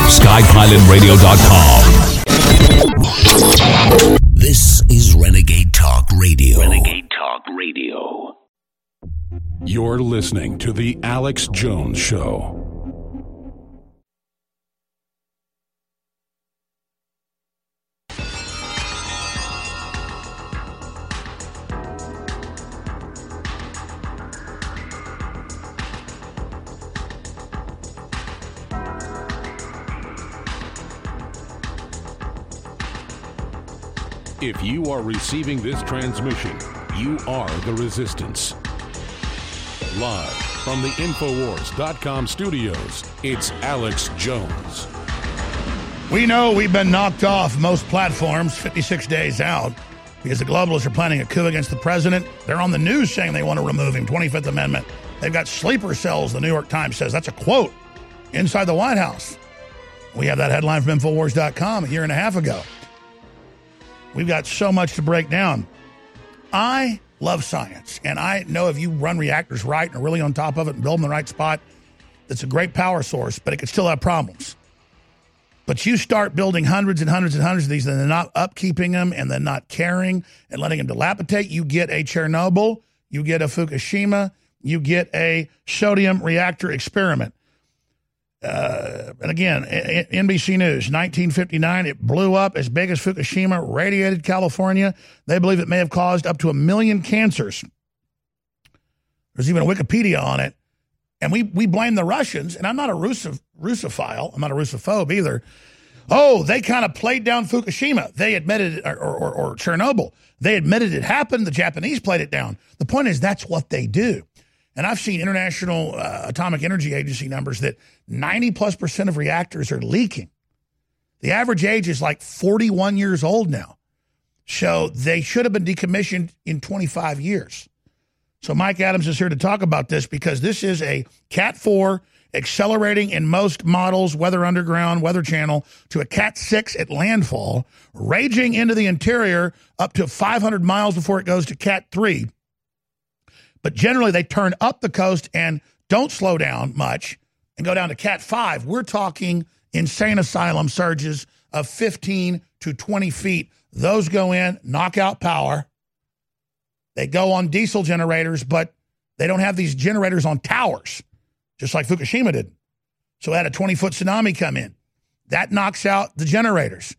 SkyPilotRadio.com. This is Renegade Talk Radio. Renegade Talk Radio. You're listening to The Alex Jones Show. If you are receiving this transmission, you are the resistance. Live from the Infowars.com studios, it's Alex Jones. We know we've been knocked off most platforms 56 days out because the globalists are planning a coup against the president. They're on the news saying they want to remove him, 25th Amendment. They've got sleeper cells, the New York Times says. That's a quote inside the White House. We have that headline from Infowars.com a year and a half ago. We've got so much to break down. I love science, and I know if you run reactors right and are really on top of it and build them the right spot, it's a great power source, but it could still have problems. But you start building hundreds and hundreds and hundreds of these, and they're not upkeeping them, and they're not caring and letting them dilapidate. You get a Chernobyl, you get a Fukushima, you get a sodium reactor experiment. Uh, and again, NBC News, 1959, it blew up as big as Fukushima, radiated California. They believe it may have caused up to a million cancers. There's even a Wikipedia on it. And we, we blame the Russians, and I'm not a Russo, Russophile, I'm not a Russophobe either. Oh, they kind of played down Fukushima. They admitted it, or, or, or Chernobyl. They admitted it happened. The Japanese played it down. The point is, that's what they do. And I've seen International uh, Atomic Energy Agency numbers that 90 plus percent of reactors are leaking. The average age is like 41 years old now. So they should have been decommissioned in 25 years. So Mike Adams is here to talk about this because this is a Cat 4 accelerating in most models, Weather Underground, Weather Channel, to a Cat 6 at landfall, raging into the interior up to 500 miles before it goes to Cat 3 but generally they turn up the coast and don't slow down much and go down to Cat 5. We're talking insane asylum surges of 15 to 20 feet. Those go in, knock out power. They go on diesel generators, but they don't have these generators on towers, just like Fukushima did. So had a 20 foot tsunami come in. That knocks out the generators.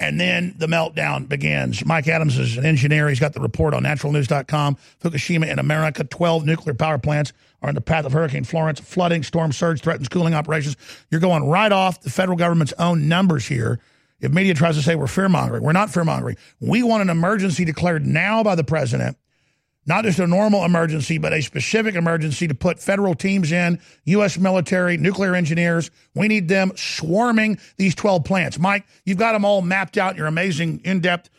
And then the meltdown begins. Mike Adams is an engineer. He's got the report on naturalnews.com. Fukushima in America, 12 nuclear power plants are in the path of Hurricane Florence. Flooding, storm surge threatens cooling operations. You're going right off the federal government's own numbers here. If media tries to say we're fear mongering, we're not fear mongering. We want an emergency declared now by the president not just a normal emergency, but a specific emergency to put federal teams in, U.S. military, nuclear engineers. We need them swarming these 12 plants. Mike, you've got them all mapped out. Your amazing, in depth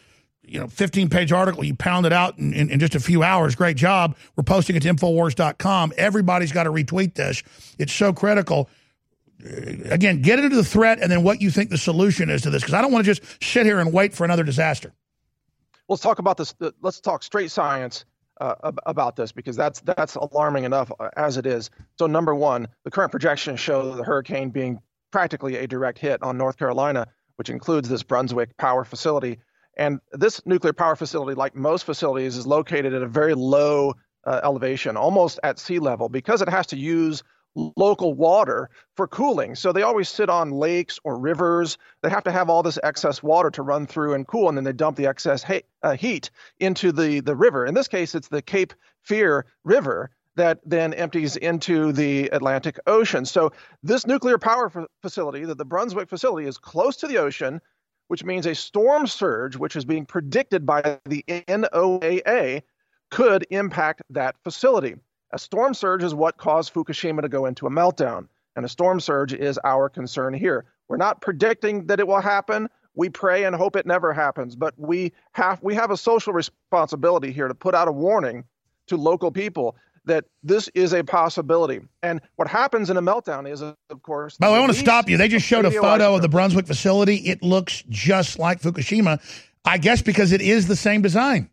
you know 15 page article. You pound it out in, in, in just a few hours. Great job. We're posting it to Infowars.com. Everybody's got to retweet this. It's so critical. Uh, Again, get into the threat and then what you think the solution is to this because I don't want to just sit here and wait for another disaster. Let's talk about this. Let's talk straight science uh, about this because that's that's alarming enough uh, as it is. So number one, the current projections show the hurricane being practically a direct hit on North Carolina, which includes this Brunswick power facility. And this nuclear power facility, like most facilities, is located at a very low uh, elevation, almost at sea level, because it has to use local water for cooling. So they always sit on lakes or rivers. They have to have all this excess water to run through and cool, and then they dump the excess uh, heat into the, the river. In this case, it's the Cape Fear River that then empties into the Atlantic Ocean. So this nuclear power f- facility, the, the Brunswick facility, is close to the ocean, which means a storm surge, which is being predicted by the NOAA, could impact that facility. A storm surge is what caused Fukushima to go into a meltdown, and a storm surge is our concern here. We're not predicting that it will happen. We pray and hope it never happens, but we have we have a social responsibility here to put out a warning to local people that this is a possibility. And what happens in a meltdown is, of course, By the way, I want to stop you. They just showed a photo of the. Brunswick facility. It looks just like Fukushima, I guess because it is the same design.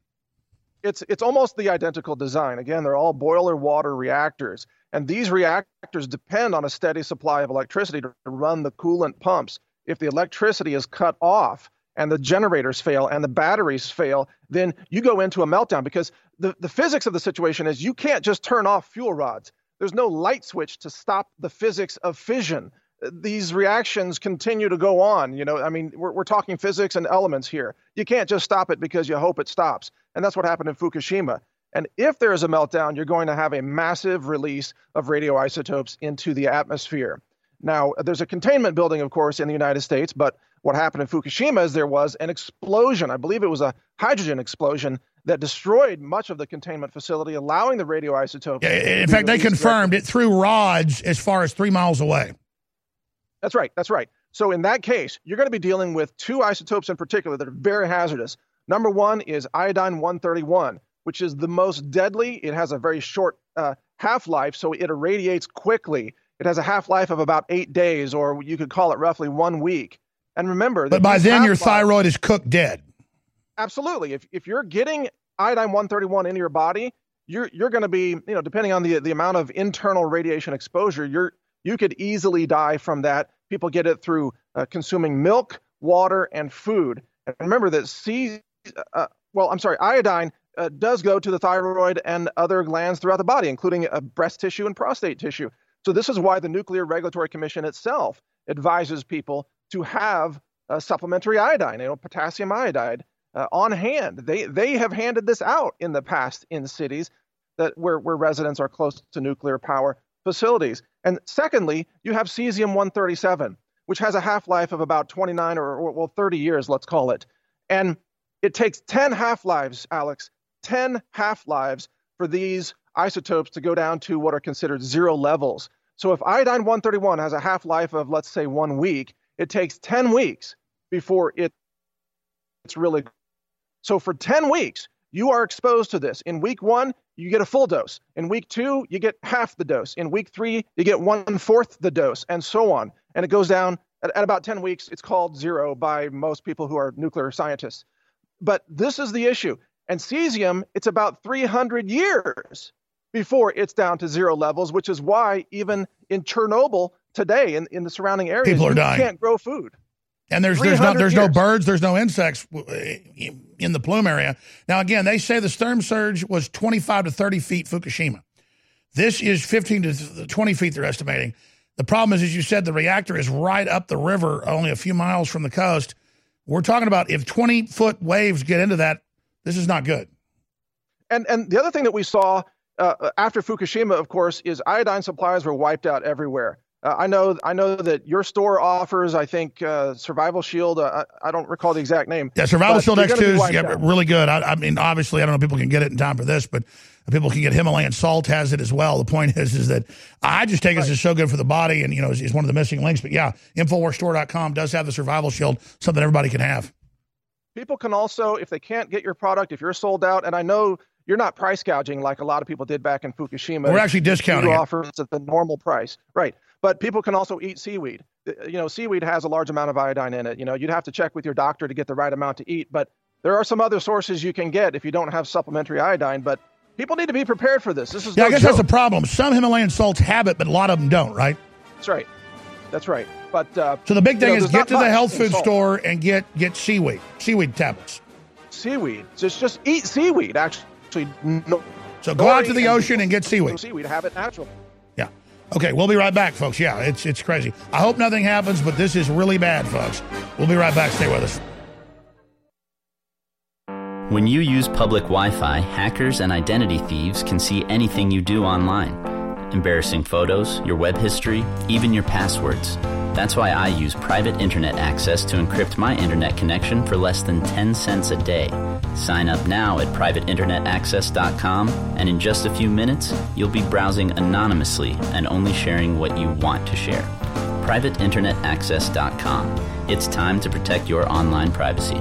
It's it's almost the identical design. Again, they're all boiler water reactors, and these reactors depend on a steady supply of electricity to run the coolant pumps. If the electricity is cut off and the generators fail and the batteries fail, then you go into a meltdown because the, the physics of the situation is you can't just turn off fuel rods. There's no light switch to stop the physics of fission. These reactions continue to go on. You know, I mean, we're, we're talking physics and elements here. You can't just stop it because you hope it stops. And that's what happened in Fukushima. And if there is a meltdown, you're going to have a massive release of radioisotopes into the atmosphere. Now, there's a containment building, of course, in the United States, but what happened in Fukushima is there was an explosion. I believe it was a hydrogen explosion that destroyed much of the containment facility, allowing the radioisotopes. to In fact, they confirmed it threw rods as far as three miles away. That's right. That's right. So in that case, you're going to be dealing with two isotopes in particular that are very hazardous. Number one is iodine 131, which is the most deadly. It has a very short uh, half life, so it irradiates quickly. It has a half life of about eight days, or you could call it roughly one week. And remember, But by then, your thyroid is cooked dead. absolutely if, if you're getting iodine 131 into your body you're you're going to be you know depending on the the amount of internal radiation exposure you're you could easily die from that people get it through uh, consuming milk water and food and remember that c uh, well i'm sorry iodine uh, does go to the thyroid and other glands throughout the body including uh, breast tissue and prostate tissue so this is why the nuclear regulatory commission itself advises people to have uh, supplementary iodine you know potassium iodide uh, on hand. They they have handed this out in the past in cities that where where residents are close to nuclear power facilities. And secondly, you have cesium 137, which has a half-life of about 29 or, or well 30 years, let's call it. And it takes 10 half-lives, Alex, 10 half-lives for these isotopes to go down to what are considered zero levels. So if iodine 131 has a half-life of let's say 1 week, it takes 10 weeks before it it's really so for 10 weeks, you are exposed to this. In week one, you get a full dose. In week two, you get half the dose. In week three, you get one fourth the dose, and so on. And it goes down at, at about 10 weeks. It's called zero by most people who are nuclear scientists. But this is the issue. And cesium, it's about 300 years before it's down to zero levels, which is why even in Chernobyl today, in, in the surrounding areas, People are you dying. can't grow food. And there's there's no 300 there's no birds, there's no insects in the plume area. Now again, they say the storm surge was 25 to 30 feet Fukushima. This is 15 to 20 feet. They're estimating. The problem is, as you said, the reactor is right up the river, only a few miles from the coast. We're talking about if 20 foot waves get into that, this is not good. And and the other thing that we saw uh, after Fukushima, of course, is iodine supplies were wiped out everywhere. Uh, I know I know that your store offers, I think, uh, Survival Shield. Uh, I, I don't recall the exact name. Yeah, Survival Shield they're gonna be X2 is yeah, really good. I, I mean, obviously, I don't know if people can get it in time for this, but people can get Himalayan salt has it as well. The point is, is that I just take it as so good for the body and, you know, is, is one of the missing links. But yeah, InfoWarsStore.com does have the Survival Shield, something everybody can have. people can also, if they can't get your product, if you're sold out, and I know you're not price gouging like a lot of people did back in Fukushima. We're actually discounting You it. offer it at the normal price, right? But people can also eat seaweed. Uh, You know, seaweed has a large amount of iodine in it. You know, you'd have to check with your doctor to get the right amount to eat, but there are some other sources you can get if you don't have supplementary iodine. But people need to be prepared for this. This is Yeah, no I guess that's the problem. Some Himalayan salts have it, but a lot of them don't, right? That's right. That's right. But uh, So the big you thing know, is get to the health food salt. store and get get seaweed, seaweed tablets. Seaweed. Just just eat seaweed. Actually, no. So go out to the ocean and get seaweed. Seaweed. Have it natural. Yeah. Okay, we'll be right back, folks. Yeah, it's it's crazy. I hope nothing happens, but this is really bad, folks. We'll be right back. Stay with us. When you use public Wi Fi, hackers and identity thieves can see anything you do online embarrassing photos, your web history, even your passwords. That's why I use private internet access to encrypt my internet connection for less than 10 cents a day. Sign up now at privateinternetaccess.com, and in just a few minutes, you'll be browsing anonymously and only sharing what you want to share. PrivateInternetAccess.com. It's time to protect your online privacy.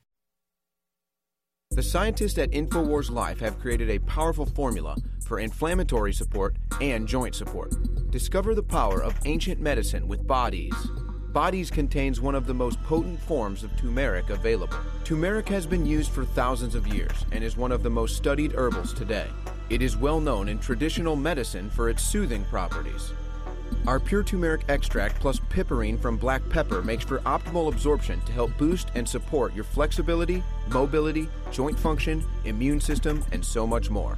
The scientists at InfoWars Life have created a powerful formula for inflammatory support and joint support. Discover the power of ancient medicine with Bodease. Bodease contains one of the most potent forms of turmeric available. Turmeric has been used for thousands of years and is one of the most studied herbals today. It is well known in traditional medicine for its soothing properties. Our pure turmeric extract plus piperine from black pepper makes for optimal absorption to help boost and support your flexibility, mobility, joint function, immune system, and so much more.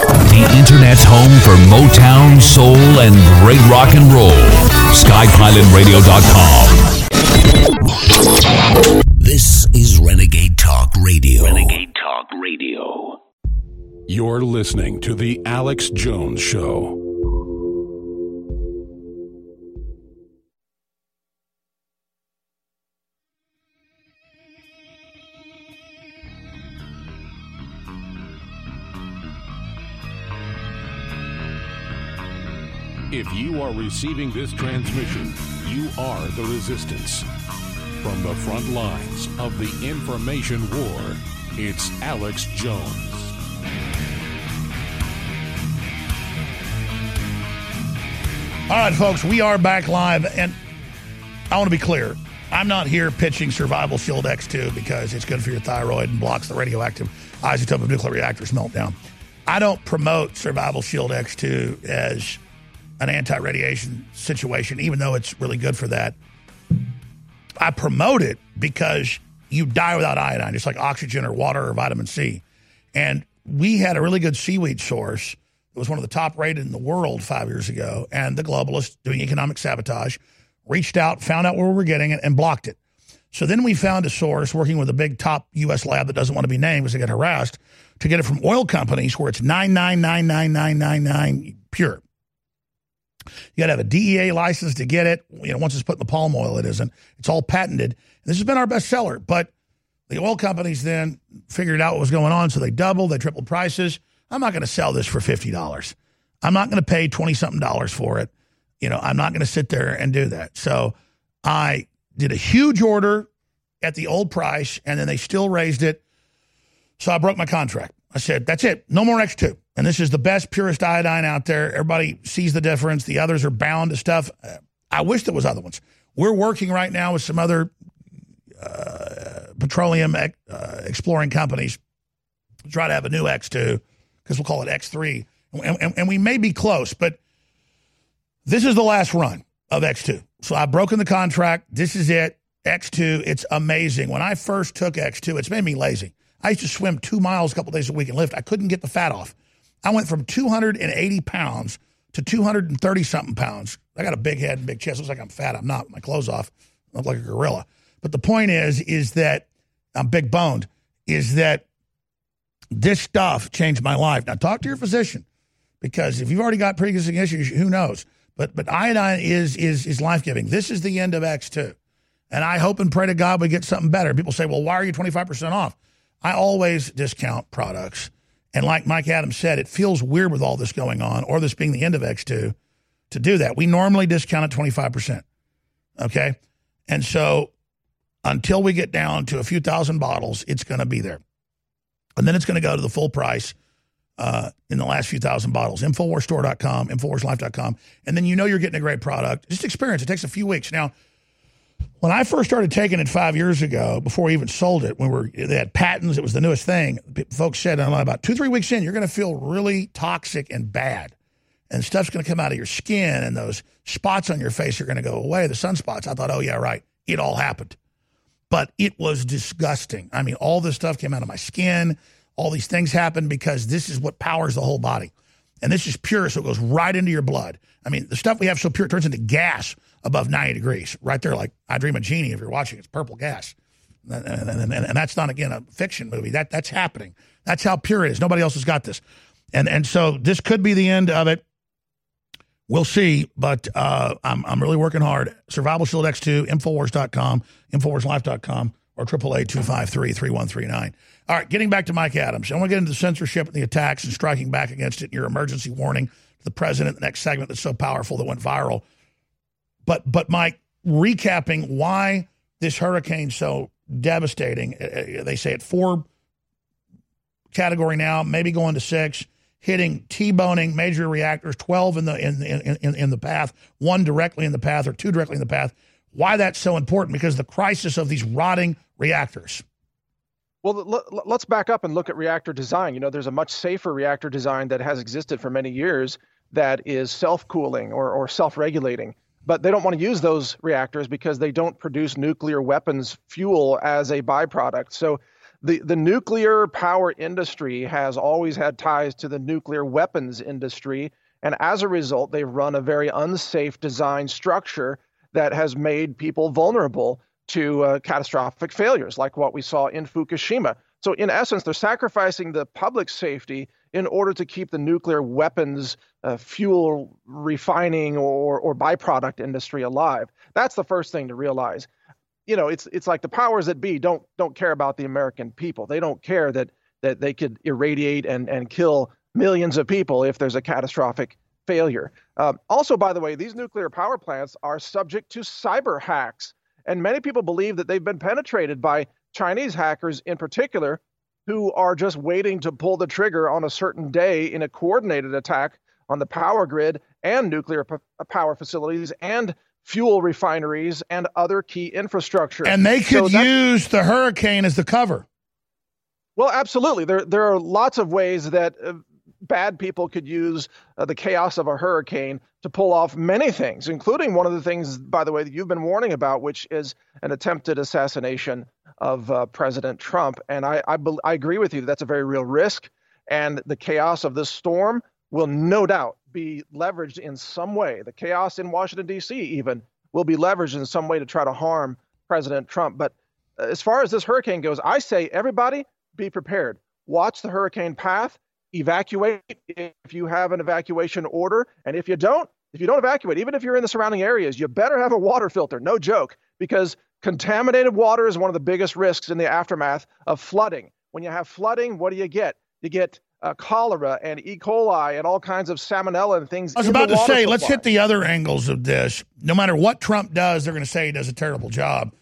The Internet's home for Motown, soul, and great rock and roll. SkyPilotRadio.com. This is Renegade Talk Radio. Renegade Talk Radio. You're listening to The Alex Jones Show. If you are receiving this transmission, you are the resistance. From the front lines of the information war, it's Alex Jones. All right, folks, we are back live, and I want to be clear. I'm not here pitching Survival Shield X2 because it's good for your thyroid and blocks the radioactive isotope of nuclear reactors meltdown. I don't promote Survival Shield X2 as an anti radiation situation, even though it's really good for that. I promote it because you die without iodine, just like oxygen or water or vitamin C. And we had a really good seaweed source it was one of the top rated in the world five years ago. And the globalists doing economic sabotage reached out, found out where we were getting it, and blocked it. So then we found a source working with a big top U.S. lab that doesn't want to be named because they get harassed to get it from oil companies where it's 99999999 pure. You got to have a DEA license to get it. You know, once it's put in the palm oil, it isn't. It's all patented. This has been our best seller. But the oil companies then figured out what was going on, so they doubled, they tripled prices. I'm not going to sell this for $50. I'm not going to pay 20 something dollars for it. You know, I'm not going to sit there and do that. So I did a huge order at the old price and then they still raised it. So I broke my contract. I said, that's it. No more X2. And this is the best, purest iodine out there. Everybody sees the difference. The others are bound to stuff. Uh, I wish there was other ones. We're working right now with some other uh, petroleum uh, exploring companies to try to have a new X2 because we'll call it X3. And, and, and, we may be close, but this is the last run of X2. So I've broken the contract. This is it. X2, it's amazing. When I first took X2, it's made me lazy. I used to swim two miles a couple days a week and lift. I couldn't get the fat off. I went from 280 pounds to 230 something pounds. I got a big head and big chest. Looks like I'm fat. I'm not. My clothes off. I look like a gorilla. But the point is, is that I'm big boned. Is that this stuff changed my life. Now, talk to your physician because if you've already got pre-existing issues, who knows? But but iodine is is is life giving. This is the end of X two, and I hope and pray to God we get something better. People say, well, why are you twenty five percent off? I always discount products, and like Mike Adams said, it feels weird with all this going on, or this being the end of X two, to do that. We normally discount at twenty five percent. Okay, and so until we get down to a few thousand bottles, it's going to be there. And then it's going to go to the full price uh, in the last few thousand bottles. Infowarsstore.com, Infowarslife.com. And then you know you're getting a great product. Just experience. It takes a few weeks. Now, when I first started taking it five years ago, before we even sold it, when we were they had patents, it was the newest thing. Folks said, about two, three weeks in, you're going to feel really toxic and bad. And stuff's going to come out of your skin, and those spots on your face are going to go away, the sunspots. I thought, oh, yeah, right. It all happened but it was disgusting. I mean, all this stuff came out of my skin. All these things happened because this is what powers the whole body. And this is pure, so it goes right into your blood. I mean, the stuff we have so pure it turns into gas above 90 degrees. Right there, like I Dream of Jeannie. if you're watching, it's purple gas. And, and, and, and, that's not, again, a fiction movie. That That's happening. That's how pure it is. Nobody else has got this. And, and so this could be the end of it. We'll see, but uh, I'm, I'm really working hard. Survival Shield X2, Infowars.com, InfoWarsLife.com, or 888-253-3139. All right, getting back to Mike Adams. I want to get into the censorship and the attacks and striking back against it your emergency warning to the president, the next segment that's so powerful that went viral. But, but Mike, recapping why this hurricane's so devastating. Uh, uh, they say at four category now, maybe going to six – hitting T-boning major reactors, 12 in the in, in, in, in the path, one directly in the path or two directly in the path. Why that's so important? Because the crisis of these rotting reactors. Well, let's back up and look at reactor design. You know, there's a much safer reactor design that has existed for many years that is self-cooling or, or self-regulating. But they don't want to use those reactors because they don't produce nuclear weapons fuel as a byproduct. So the, the nuclear power industry has always had ties to the nuclear weapons industry. And as a result, they've run a very unsafe design structure that has made people vulnerable to uh, catastrophic failures, like what we saw in Fukushima. So, in essence, they're sacrificing the public safety in order to keep the nuclear weapons uh, fuel refining or, or byproduct industry alive. That's the first thing to realize. You know, it's it's like the powers that be don't don't care about the American people. They don't care that that they could irradiate and and kill millions of people if there's a catastrophic failure. Uh, also, by the way, these nuclear power plants are subject to cyber hacks, and many people believe that they've been penetrated by Chinese hackers in particular who are just waiting to pull the trigger on a certain day in a coordinated attack on the power grid and nuclear p- power facilities and fuel refineries and other key infrastructure. And they could So use the hurricane as the cover. Well, absolutely. There there are lots of ways that uh, bad people could use uh, the chaos of a hurricane to pull off many things, including one of the things, by the way, that you've been warning about, which is an attempted assassination of uh, President Trump. And I I, bel I agree with you. That's a very real risk, and the chaos of this storm will no doubt be leveraged in some way. The chaos in Washington D.C. even will be leveraged in some way to try to harm President Trump. But uh, as far as this hurricane goes, I say everybody be prepared. Watch the hurricane path, evacuate if you have an evacuation order, and if you don't, if you don't evacuate, even if you're in the surrounding areas, you better have a water filter. No joke, because contaminated water is one of the biggest risks in the aftermath of flooding. When you have flooding, what do you get? You get uh, cholera and E. coli and all kinds of salmonella and things. I was about to say, let's hit the other angles of this. No matter what Trump does, they're going to say he does a terrible job.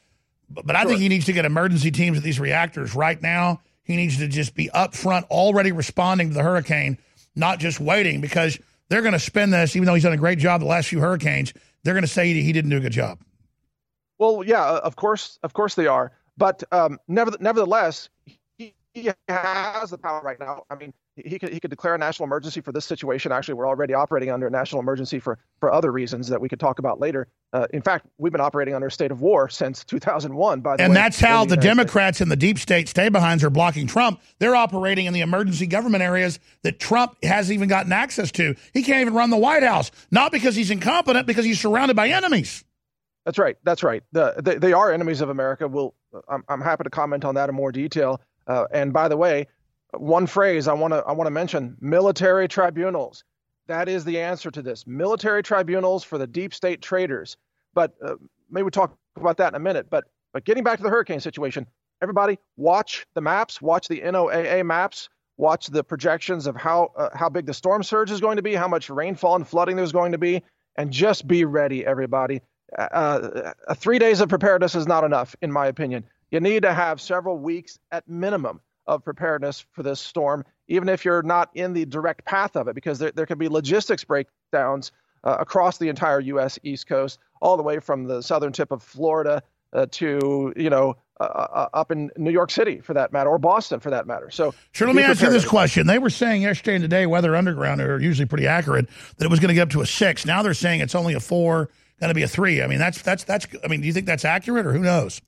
But, but I think he needs to get emergency teams at these reactors right now. He needs to just be up front, already responding to the hurricane, not just waiting, because they're going to spin this, even though he's done a great job the last few hurricanes, they're going to say he didn't do a good job. Well, yeah, uh, of course, of course they are. But um, nevertheless, he, has the power right now. I mean, he could he could declare a national emergency for this situation. Actually, we're already operating under a national emergency for for other reasons that we could talk about later. Uh, in fact, we've been operating under a state of war since 2001. By the And way, that's how in the States. Democrats and the deep state stay behinds are blocking Trump. They're operating in the emergency government areas that Trump hasn't even gotten access to. He can't even run the White House, not because he's incompetent, because he's surrounded by enemies. That's right. That's right. The, they, they are enemies of America. We'll, I'm, I'm happy to comment on that in more detail. Uh, and by the way, one phrase I want to I want to mention: military tribunals. That is the answer to this. Military tribunals for the deep state traitors. But uh, maybe we'll talk about that in a minute. But but getting back to the hurricane situation, everybody watch the maps, watch the NOAA maps, watch the projections of how uh, how big the storm surge is going to be, how much rainfall and flooding there's going to be, and just be ready, everybody. Uh, uh, three days of preparedness is not enough, in my opinion. You need to have several weeks at minimum of preparedness for this storm, even if you're not in the direct path of it, because there, there could be logistics breakdowns uh, across the entire U.S. East Coast, all the way from the southern tip of Florida uh, to, you know, uh, uh, up in New York City, for that matter, or Boston, for that matter. So, Sure, let me ask you this question. They were saying yesterday and today, Weather Underground are usually pretty accurate, that it was going to get up to a six. Now they're saying it's only a four, going to be a three. I mean, that's that's that's. I mean, do you think that's accurate, or who knows?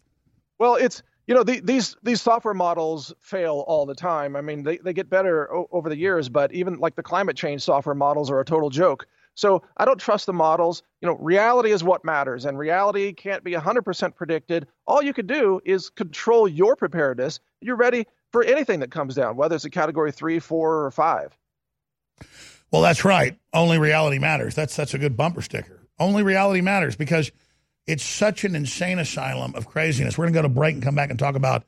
Well, it's you know the, these these software models fail all the time. I mean, they, they get better o- over the years, but even like the climate change software models are a total joke. So I don't trust the models. You know, reality is what matters, and reality can't be 100% predicted. All you can do is control your preparedness. You're ready for anything that comes down, whether it's a category three, four, or five. Well, that's right. Only reality matters. That's that's a good bumper sticker. Only reality matters because it's such an insane asylum of craziness. We're going to go to break and come back and talk about.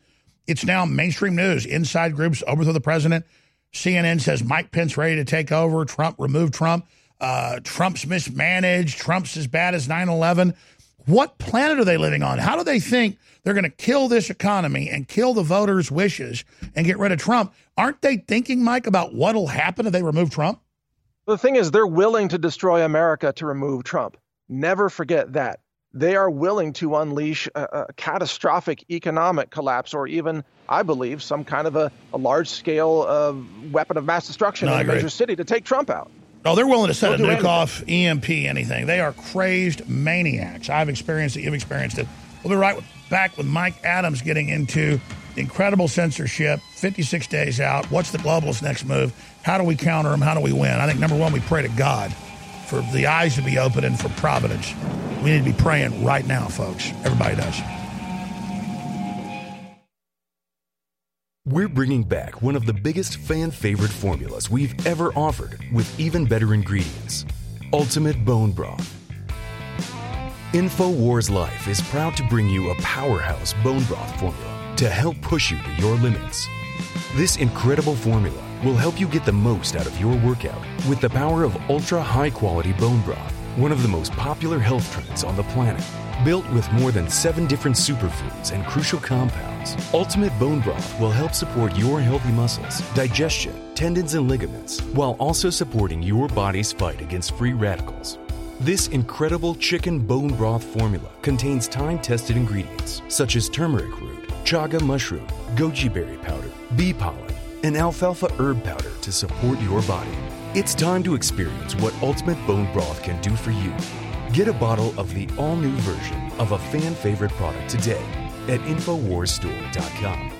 It's now mainstream news. Inside groups overthrow the president. CNN says Mike Pence ready to take over. Trump remove Trump. Uh, Trump's mismanaged. Trump's as bad as 9/11. What planet are they living on? How do they think they're going to kill this economy and kill the voters' wishes and get rid of Trump? Aren't they thinking, Mike, about what'll happen if they remove Trump? The thing is, they're willing to destroy America to remove Trump. Never forget that. They are willing to unleash a, a catastrophic economic collapse or even, I believe, some kind of a, a large scale uh, weapon of mass destruction No, in a agree. major city to take Trump out. Oh, they're willing to set They'll a nuke anything. off, EMP, anything. They are crazed maniacs. I've experienced it. You've experienced it. We'll be right back with Mike Adams getting into incredible censorship, 56 days out. What's the globalist next move? How do we counter them? How do we win? I think number one, we pray to God for the eyes to be open and for providence. We need to be praying right now, folks. Everybody does. We're bringing back one of the biggest fan favorite formulas we've ever offered with even better ingredients Ultimate Bone Broth. InfoWars Life is proud to bring you a powerhouse bone broth formula to help push you to your limits. This incredible formula will help you get the most out of your workout with the power of ultra high quality bone broth, one of the most popular health trends on the planet. Built with more than seven different superfoods and crucial compounds, Ultimate Bone Broth will help support your healthy muscles, digestion, tendons, and ligaments, while also supporting your body's fight against free radicals. This incredible chicken bone broth formula contains time tested ingredients such as turmeric root, chaga mushroom, goji berry powder, bee pollen, and alfalfa herb powder to support your body. It's time to experience what Ultimate Bone Broth can do for you. Get a bottle of the all new version of a fan favorite product today at InfoWarsStore.com.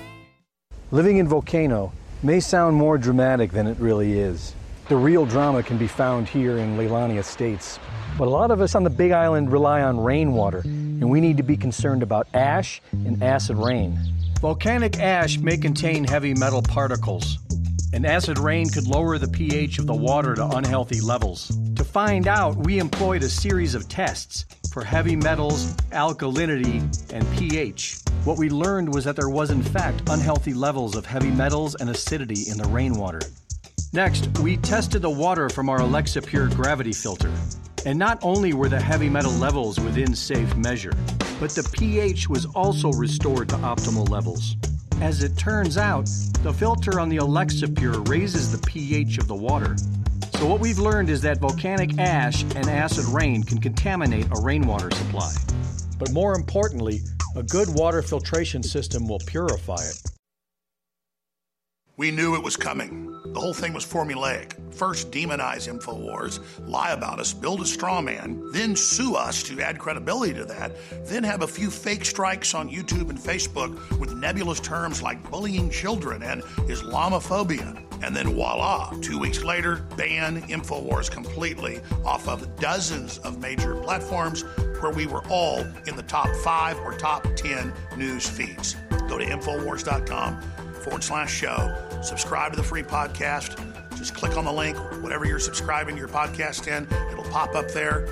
Living in Volcano may sound more dramatic than it really is. The real drama can be found here in Leilani Estates. But a lot of us on the Big Island rely on rainwater, and we need to be concerned about ash and acid rain. Volcanic ash may contain heavy metal particles, and acid rain could lower the pH of the water to unhealthy levels. To find out, we employed a series of tests for heavy metals, alkalinity, and pH. What we learned was that there was, in fact, unhealthy levels of heavy metals and acidity in the rainwater. Next, we tested the water from our Alexa Pure gravity filter. And not only were the heavy metal levels within safe measure, but the pH was also restored to optimal levels. As it turns out, the filter on the Alexa Pure raises the pH of the water. So, what we've learned is that volcanic ash and acid rain can contaminate a rainwater supply. But more importantly, a good water filtration system will purify it. We knew it was coming. The whole thing was formulaic. First, demonize InfoWars, lie about us, build a straw man, then sue us to add credibility to that, then have a few fake strikes on YouTube and Facebook with nebulous terms like bullying children and Islamophobia. And then voila, two weeks later, ban InfoWars completely off of dozens of major platforms where we were all in the top five or top 10 news feeds. Go to InfoWars.com forward slash show. Subscribe to the free podcast. Just click on the link, whatever you're subscribing to your podcast in, it'll pop up there.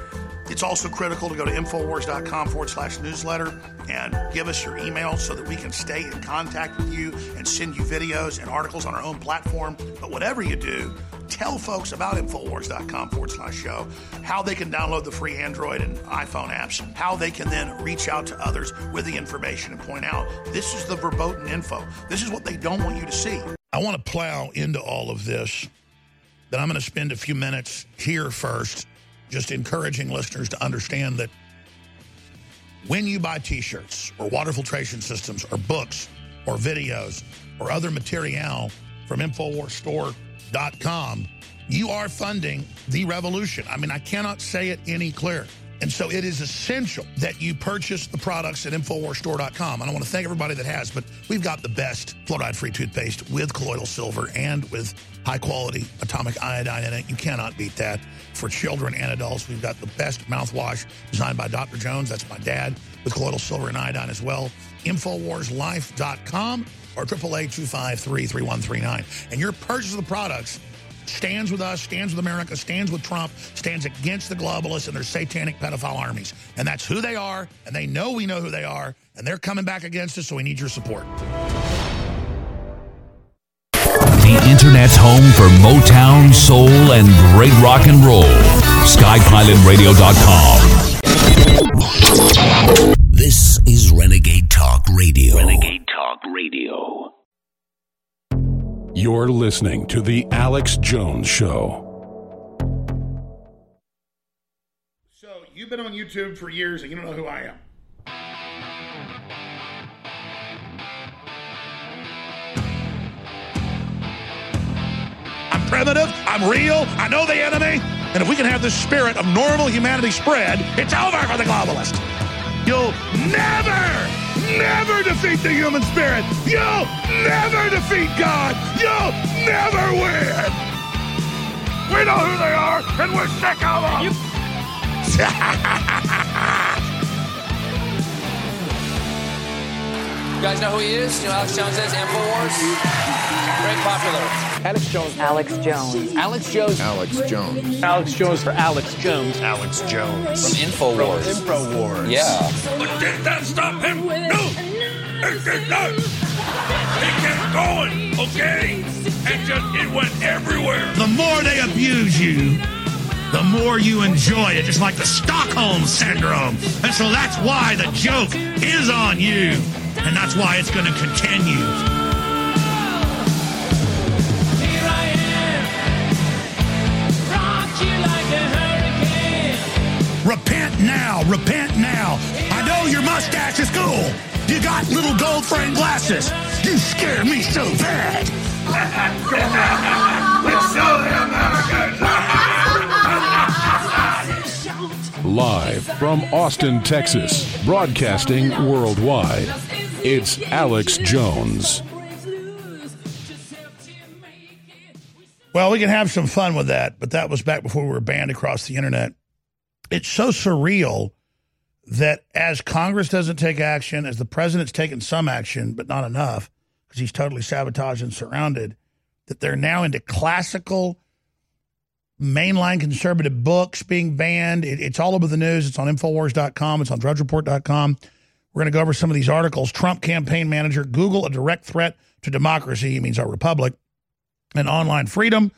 It's also critical to go to Infowars.com forward slash newsletter and give us your email so that we can stay in contact with you and send you videos and articles on our own platform. But whatever you do, tell folks about Infowars.com forward slash show, how they can download the free Android and iPhone apps, how they can then reach out to others with the information and point out this is the verboten info. This is what they don't want you to see. I want to plow into all of this. Then I'm going to spend a few minutes here first, just encouraging listeners to understand that when you buy t shirts or water filtration systems or books or videos or other material from InfoWarsStore.com, you are funding the revolution. I mean, I cannot say it any clearer. And so it is essential that you purchase the products at InfoWarsStore.com. And I want to thank everybody that has, but we've got the best fluoride-free toothpaste with colloidal silver and with high-quality atomic iodine in it. You cannot beat that. For children and adults, we've got the best mouthwash designed by Dr. Jones. That's my dad with colloidal silver and iodine as well. InfoWarsLife.com or 888-253-3139. And your purchase of the products stands with us, stands with America, stands with Trump, stands against the globalists and their satanic pedophile armies. And that's who they are, and they know we know who they are, and they're coming back against us, so we need your support. Internet's home for Motown, soul, and great rock and roll. SkyPilotRadio.com. This is Renegade Talk Radio. Renegade Talk Radio. You're listening to The Alex Jones Show. So, you've been on YouTube for years and you don't know who I am. Primitive, I'm real, I know the enemy, and if we can have the spirit of normal humanity spread, it's over for the globalist. You'll never, never defeat the human spirit. You'll never defeat God. You'll never win. We know who they are, and we're sick of them. You guys know who he is? You know Alex Jones is? Infowars. Very popular. Alex Jones. Alex Jones. Alex Jones. Alex Jones. Alex Jones for Alex Jones. Alex Jones. From Infowars. From Infowars. Yeah. But did that stop him? No! It did not! He kept going, okay? And just, it went everywhere. The more they abuse you, the more you enjoy it, just like the Stockholm Syndrome. And so that's why the joke is on you. And that's why it's going to continue. Repent now, repent now. I know your mustache is cool. You got little gold frame glasses. You scare me so bad. Let's show the Americans. Live from Austin, Texas, broadcasting worldwide, it's Alex Jones. Well, we can have some fun with that, but that was back before we were banned across the internet. It's so surreal that as Congress doesn't take action, as the president's taken some action, but not enough, because he's totally sabotaged and surrounded, that they're now into classical mainline conservative books being banned. It, it's all over the news. It's on Infowars.com. It's on DrudgeReport.com. We're going to go over some of these articles. Trump campaign manager, Google, a direct threat to democracy. He means our republic and online freedom.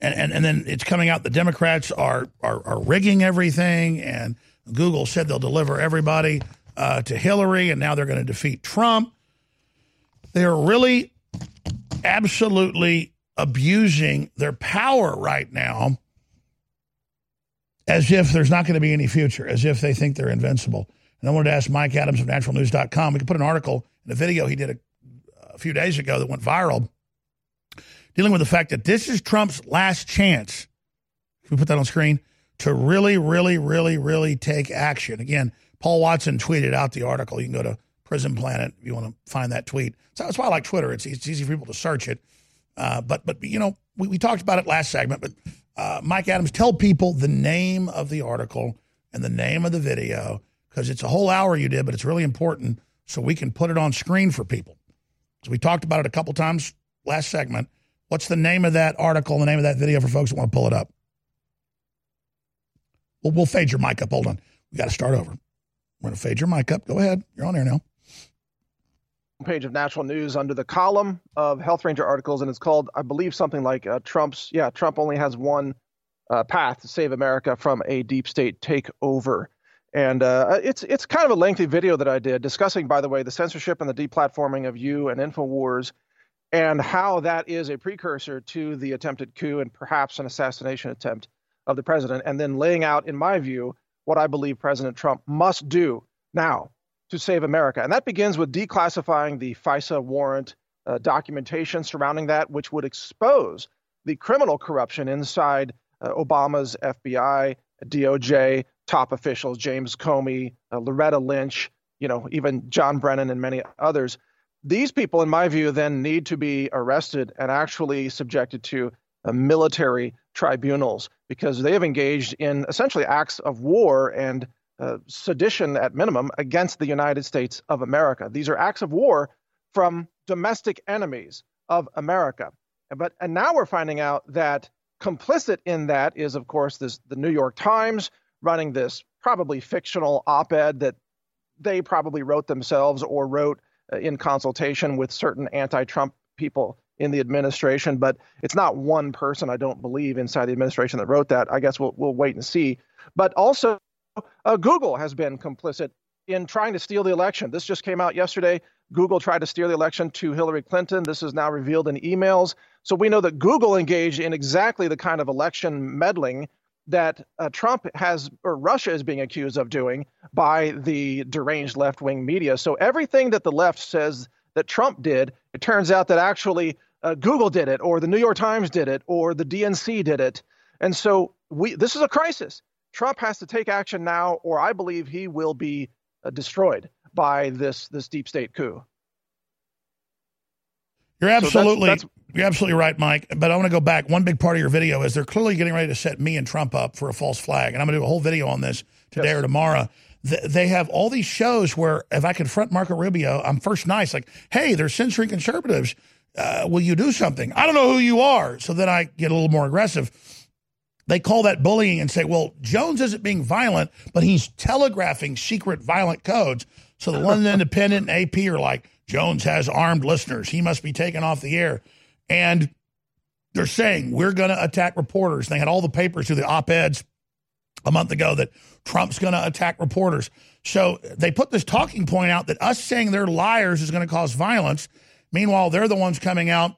And, and, and then it's coming out the Democrats are, are, are rigging everything. And Google said they'll deliver everybody uh, to Hillary. And now they're going to defeat Trump. They're really absolutely abusing their power right now as if there's not going to be any future, as if they think they're invincible. And I wanted to ask Mike Adams of naturalnews.com. We could put an article in a video he did a, a few days ago that went viral dealing with the fact that this is Trump's last chance. If we put that on screen, to really, really, really, really take action. Again, Paul Watson tweeted out the article. You can go to Prison Planet if you want to find that tweet. So that's why I like Twitter. It's, it's easy for people to search it. Uh, but but you know we, we talked about it last segment. But uh, Mike Adams, tell people the name of the article and the name of the video because it's a whole hour you did, but it's really important so we can put it on screen for people. So we talked about it a couple times last segment. What's the name of that article, the name of that video for folks that want to pull it up? Well, we'll fade your mic up. Hold on. We got to start over. We're going to fade your mic up. Go ahead. You're on air now. Page of Natural News under the column of Health Ranger articles, and it's called, I believe, something like uh, Trump's. Yeah, Trump only has one uh, path to save America from a deep state takeover. And uh, it's it's kind of a lengthy video that I did discussing, by the way, the censorship and the deplatforming of you and Infowars and how that is a precursor to the attempted coup and perhaps an assassination attempt of the president, and then laying out, in my view, what I believe President Trump must do now to save America. And that begins with declassifying the FISA warrant uh, documentation surrounding that, which would expose the criminal corruption inside uh, Obama's FBI, DOJ, top officials, James Comey, uh, Loretta Lynch, you know, even John Brennan and many others these people, in my view, then need to be arrested and actually subjected to uh, military tribunals because they have engaged in essentially acts of war and uh, sedition at minimum against the United States of America. These are acts of war from domestic enemies of America. But and now we're finding out that complicit in that is, of course, this the New York Times running this probably fictional op-ed that they probably wrote themselves or wrote uh, in consultation with certain anti-Trump people in the administration, but it's not one person, I don't believe, inside the administration that wrote that. I guess we'll we'll wait and see. But also, uh, Google has been complicit in trying to steal the election. This just came out yesterday. Google tried to steer the election to Hillary Clinton. This is now revealed in emails. So we know that Google engaged in exactly the kind of election meddling that uh, Trump has, or Russia is being accused of doing by the deranged left wing media. So everything that the left says that Trump did, it turns out that actually uh, Google did it, or the New York Times did it, or the DNC did it. And so we, this is a crisis. Trump has to take action now, or I believe he will be uh, destroyed by this this deep state coup. You're absolutely so that's, that's, you're absolutely right, Mike. But I want to go back. One big part of your video is they're clearly getting ready to set me and Trump up for a false flag, and I'm going to do a whole video on this today yes. or tomorrow. they have all these shows where if I confront Marco Rubio, I'm first nice, like, hey, they're censoring conservatives. Uh, will you do something? I don't know who you are. So then I get a little more aggressive. They call that bullying and say, well, Jones isn't being violent, but he's telegraphing secret violent codes. So the London Independent and AP are like, Jones has armed listeners. He must be taken off the air. And they're saying, we're going to attack reporters. They had all the papers through the op eds a month ago that Trump's going to attack reporters. So they put this talking point out that us saying they're liars is going to cause violence. Meanwhile, they're the ones coming out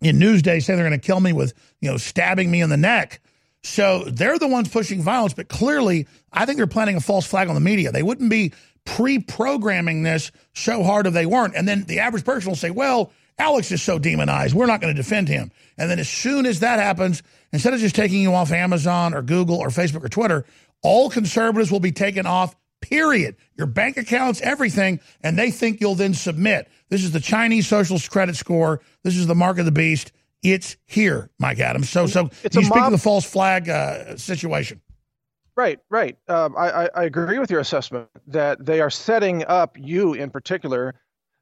in Newsday saying they're going to kill me with, you know, stabbing me in the neck. So they're the ones pushing violence, but clearly, I think they're planting a false flag on the media. They wouldn't be pre programming this so hard if they weren't. And then the average person will say, well, Alex is so demonized. We're not going to defend him. And then as soon as that happens, instead of just taking you off Amazon or Google or Facebook or Twitter, all conservatives will be taken off, period. Your bank accounts, everything. And they think you'll then submit. This is the Chinese social credit score. This is the mark of the beast. It's here, Mike Adams. So, so It's you speak of the false flag uh, situation. Right, right. Um, I, I, I agree with your assessment that they are setting up you in particular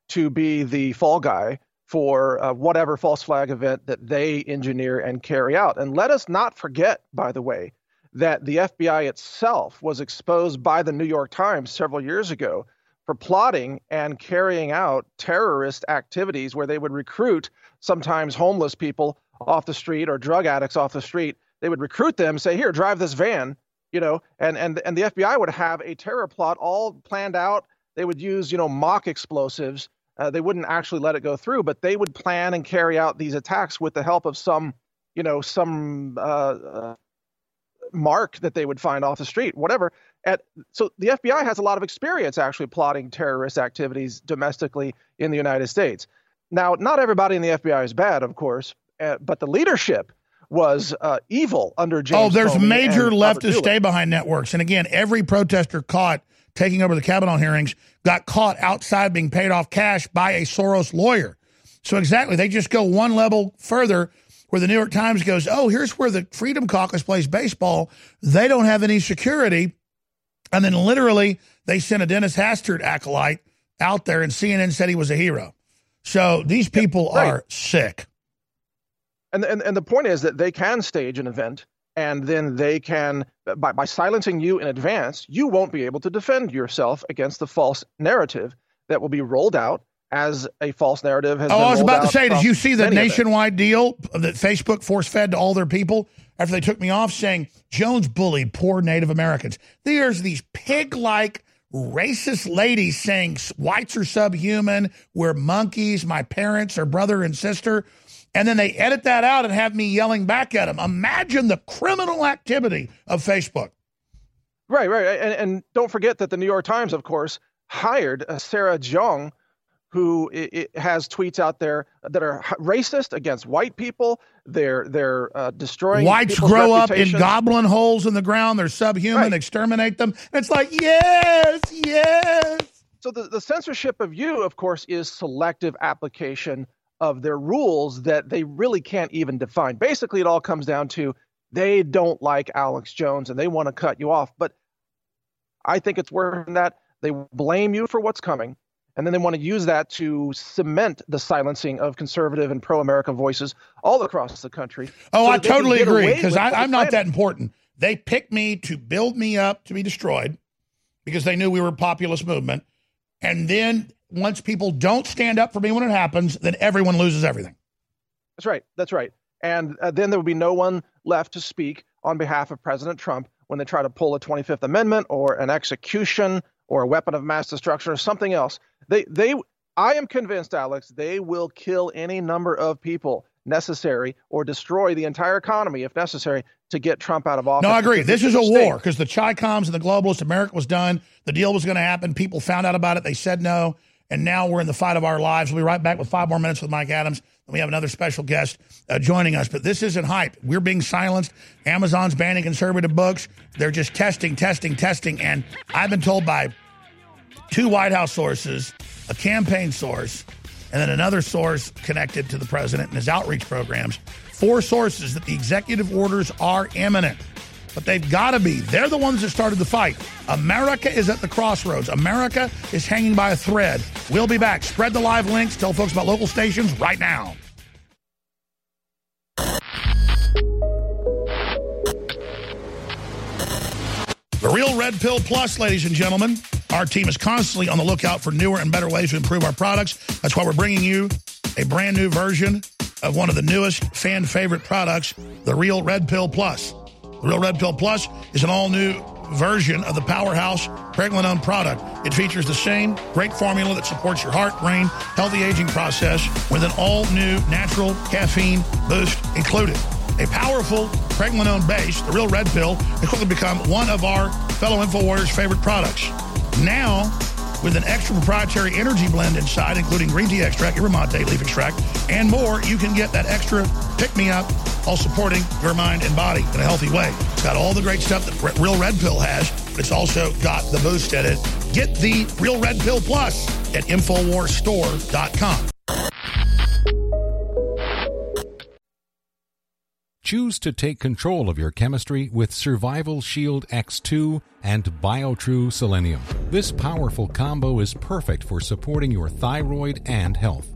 to be the fall guy for uh, whatever false flag event that they engineer and carry out. And let us not forget, by the way, that the FBI itself was exposed by the New York Times several years ago for plotting and carrying out terrorist activities where they would recruit sometimes homeless people off the street or drug addicts off the street. They would recruit them, say, "Here, drive this van," you know, and and and the FBI would have a terror plot all planned out. They would use, you know, mock explosives. Uh, they wouldn't actually let it go through, but they would plan and carry out these attacks with the help of some, you know, some uh, uh, mark that they would find off the street, whatever. At, so the FBI has a lot of experience actually plotting terrorist activities domestically in the United States. Now, not everybody in the FBI is bad, of course, uh, but the leadership was uh, evil under James. oh, there's Comey major leftist stay behind networks. And again, every protester caught taking over the Kavanaugh hearings got caught outside being paid off cash by a Soros lawyer. So exactly, they just go one level further where the New York Times goes, oh, here's where the Freedom Caucus plays baseball. They don't have any security. And then literally they sent a Dennis Hastert acolyte out there and CNN said he was a hero. So these people right. are sick. And, and and the point is that they can stage an event and then they can by, by silencing you in advance you won't be able to defend yourself against the false narrative that will be rolled out as a false narrative has Oh, been I was about to say, did you see the nationwide deal that Facebook force fed to all their people after they took me off saying Jones bullied poor Native Americans? There's these pig like racist ladies saying whites are subhuman, we're monkeys, my parents are brother and sister. And then they edit that out and have me yelling back at them. Imagine the criminal activity of Facebook. Right, right, and, and don't forget that the New York Times, of course, hired uh, Sarah Jeong, who has tweets out there that are racist against white people. They're they're uh, destroying Whites grow up in goblin holes in the ground, they're subhuman, exterminate them. And it's like, yes, yes. So the, the censorship of you, of course, is selective application of their rules that they really can't even define. Basically, it all comes down to they don't like Alex Jones and they want to cut you off. But I think it's worse than that. They blame you for what's coming, and then they want to use that to cement the silencing of conservative and pro-America voices all across the country. Oh, so I that they can totally agree because I'm not that important. They picked me to build me up to be destroyed because they knew we were a populist movement. And then once people don't stand up for me when it happens, then everyone loses everything. That's right. That's right. And uh, then there would be no one left to speak on behalf of President Trump when they try to pull a 25th Amendment or an execution or a weapon of mass destruction or something else. They, they, I am convinced, Alex, they will kill any number of people necessary or destroy the entire economy if necessary to get Trump out of office. No, I agree. This is a war because the Chi-Coms and the globalists, America was done. The deal was going to happen. People found out about it. They said no. And now we're in the fight of our lives. We'll be right back with five more minutes with Mike Adams. And we have another special guest uh, joining us. But this isn't hype. We're being silenced. Amazon's banning conservative books. They're just testing, testing, testing. And I've been told by two White House sources, a campaign source, and then another source connected to the president and his outreach programs. Four sources that the executive orders are imminent. But they've got to be. They're the ones that started the fight. America is at the crossroads. America is hanging by a thread. We'll be back. Spread the live links. Tell folks about local stations right now. The Real Red Pill Plus, ladies and gentlemen. Our team is constantly on the lookout for newer and better ways to improve our products. That's why we're bringing you a brand new version of one of the newest fan favorite products, the Real Red Pill Plus. Real Red Pill Plus is an all new version of the powerhouse pregnenolone product. It features the same great formula that supports your heart, brain, healthy aging process with an all new natural caffeine boost included. A powerful pregnenolone base, the Real Red Pill, has quickly become one of our fellow InfoWarriors' favorite products. Now, with an extra proprietary energy blend inside, including green tea extract, yerba mate, leaf extract, and more, you can get that extra pick-me-up while supporting your mind and body in a healthy way. It's got all the great stuff that Real Red Pill has, but it's also got the boost in it. Get the Real Red Pill Plus at InfoWarsStore.com. Choose to take control of your chemistry with Survival Shield X2 and BioTrue Selenium. This powerful combo is perfect for supporting your thyroid and health.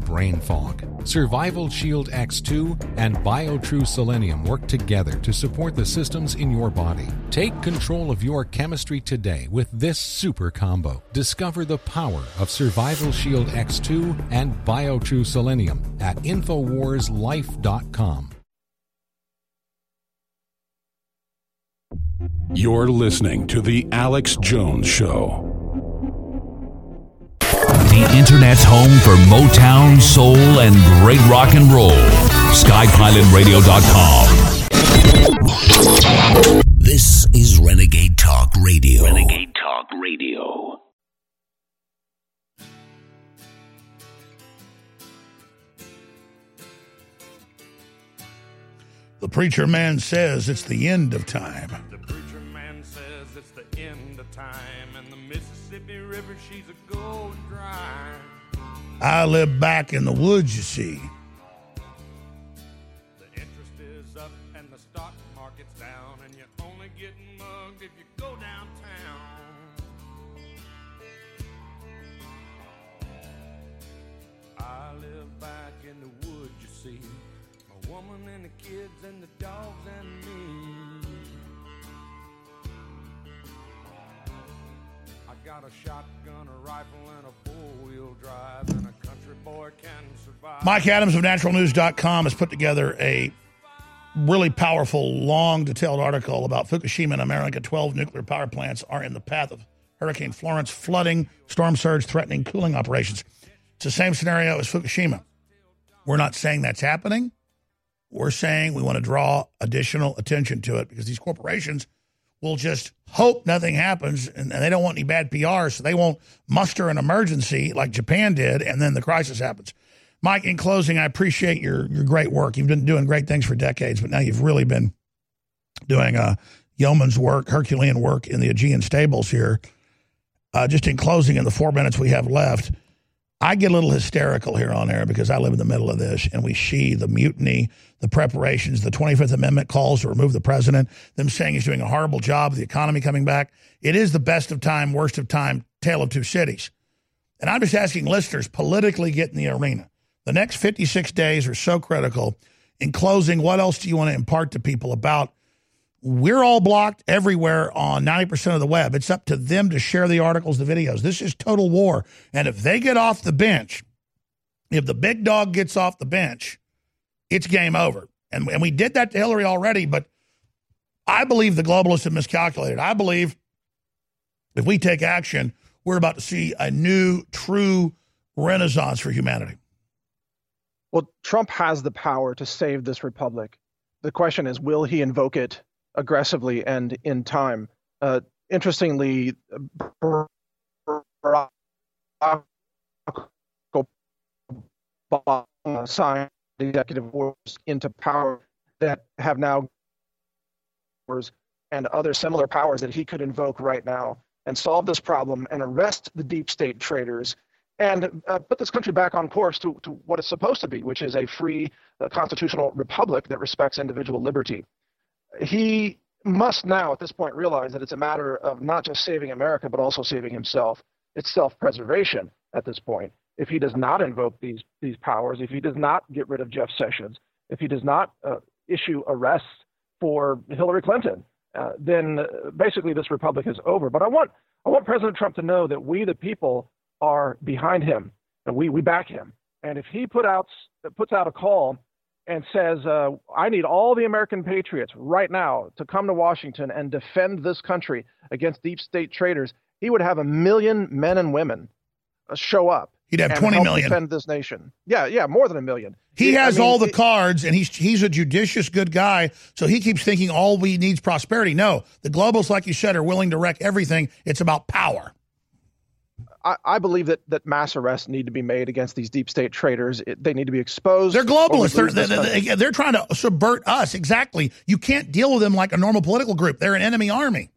brain fog. Survival Shield X2 and BioTrue Selenium work together to support the systems in your body. Take control of your chemistry today with this super combo. Discover the power of Survival Shield X2 and BioTrue Selenium at InfoWarsLife.com. You're listening to The Alex Jones Show. The Internet's home for Motown, soul, and great rock and roll. SkyPilotRadio.com. This is Renegade Talk Radio. Renegade Talk Radio. The preacher man says it's the end of time. I live back in the woods, you see. Mike Adams of naturalnews.com has put together a really powerful, long, detailed article about Fukushima in America. 12 nuclear power plants are in the path of Hurricane Florence, flooding, storm surge, threatening cooling operations. It's the same scenario as Fukushima. We're not saying that's happening. We're saying we want to draw additional attention to it because these corporations will just hope nothing happens and, and they don't want any bad PR, so they won't muster an emergency like Japan did, and then the crisis happens. Mike, in closing, I appreciate your your great work. You've been doing great things for decades, but now you've really been doing uh, yeoman's work, Herculean work in the Aegean stables here. Uh, just in closing, in the four minutes we have left, I get a little hysterical here on air because I live in the middle of this, and we see the mutiny, the preparations, the 25th Amendment calls to remove the president, them saying he's doing a horrible job, the economy coming back. It is the best of time, worst of time, tale of two cities. And I'm just asking listeners, politically get in the arena. The next 56 days are so critical. In closing, what else do you want to impart to people about? We're all blocked everywhere on 90% of the web. It's up to them to share the articles, the videos. This is total war. And if they get off the bench, if the big dog gets off the bench, it's game over. And, and we did that to Hillary already, but I believe the globalists have miscalculated. I believe if we take action, we're about to see a new, true renaissance for humanity. Well, Trump has the power to save this republic. The question is, will he invoke it aggressively and in time. Uh, interestingly, Barack Obama signed executive orders into power that have now and other similar powers that he could invoke right now and solve this problem and arrest the deep state traitors and uh, put this country back on course to, to what it's supposed to be, which is a free uh, constitutional republic that respects individual liberty. He must now, at this point, realize that it's a matter of not just saving America, but also saving himself. It's self preservation at this point. If he does not invoke these, these powers, if he does not get rid of Jeff Sessions, if he does not uh, issue arrests for Hillary Clinton, uh, then uh, basically this republic is over. But I want, I want President Trump to know that we, the people, are behind him and we, we back him. And if he put out, puts out a call and says, uh, I need all the American patriots right now to come to Washington and defend this country against deep state traitors, he would have a million men and women uh, show up. He'd have twenty million defend this nation. Yeah, yeah, more than a million. He has I mean, all the it, cards, and he's he's a judicious, good guy. So he keeps thinking all we need is prosperity. No, the globals, like you said, are willing to wreck everything. It's about power. I, I, believe that, that mass arrests need to be made against these deep state traitors. It, they need to be exposed. They're globalists. They're, they're, they're, they're trying to subvert us. Exactly. You can't deal with them like a normal political group. They're an enemy army.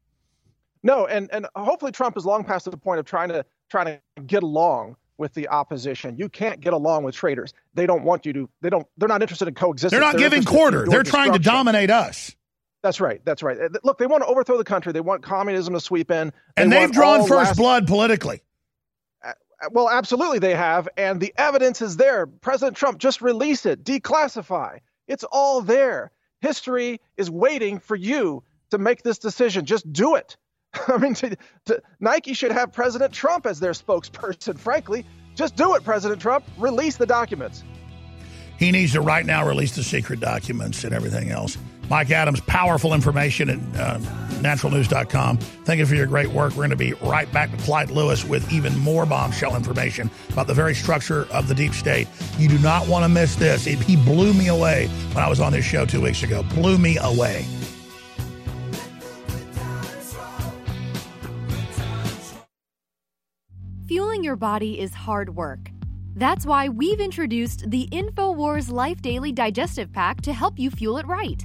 No, and, and hopefully Trump is long past the point of trying to trying to get along with the opposition. You can't get along with traitors. They don't want you to. They don't. They're not interested in coexistence. They're not they're giving quarter. They're trying to dominate us. That's right. That's right. Look, they want to overthrow the country. They want communism to sweep in. They and they've drawn first last... blood politically. Well, absolutely they have, and the evidence is there. President Trump just release it, declassify. It's all there. History is waiting for you to make this decision. Just do it. I mean, to, to, Nike should have President Trump as their spokesperson, frankly. Just do it, President Trump. Release the documents. He needs to right now release the secret documents and everything else. Mike Adams, powerful information at uh, naturalnews.com. Thank you for your great work. We're going to be right back to Clyde Lewis with even more bombshell information about the very structure of the deep state. You do not want to miss this. He blew me away when I was on this show two weeks ago. Blew me away. Fueling your body is hard work. That's why we've introduced the InfoWars Life Daily Digestive Pack to help you fuel it right.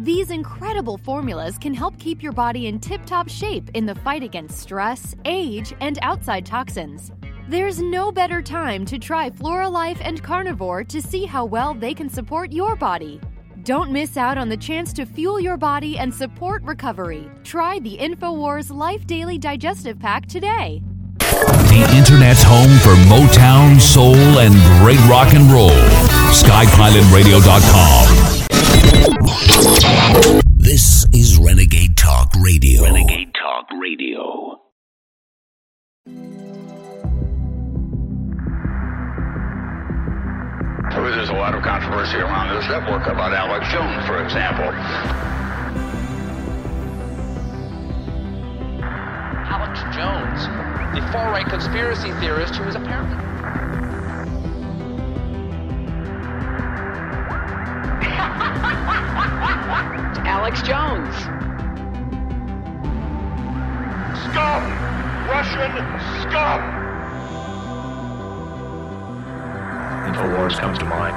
These incredible formulas can help keep your body in tip top shape in the fight against stress, age, and outside toxins. There's no better time to try Flora Life and Carnivore to see how well they can support your body. Don't miss out on the chance to fuel your body and support recovery. Try the InfoWars Life Daily Digestive Pack today. The Internet's home for Motown, Soul, and great rock and roll. SkyPilotRadio.com. This is Renegade Talk Radio. Renegade Talk Radio. There's a lot of controversy around this network about Alex Jones, for example. Alex Jones, the far right conspiracy theorist who is apparently Alex Jones. Scum! Russian scum! InfoWars comes to mind.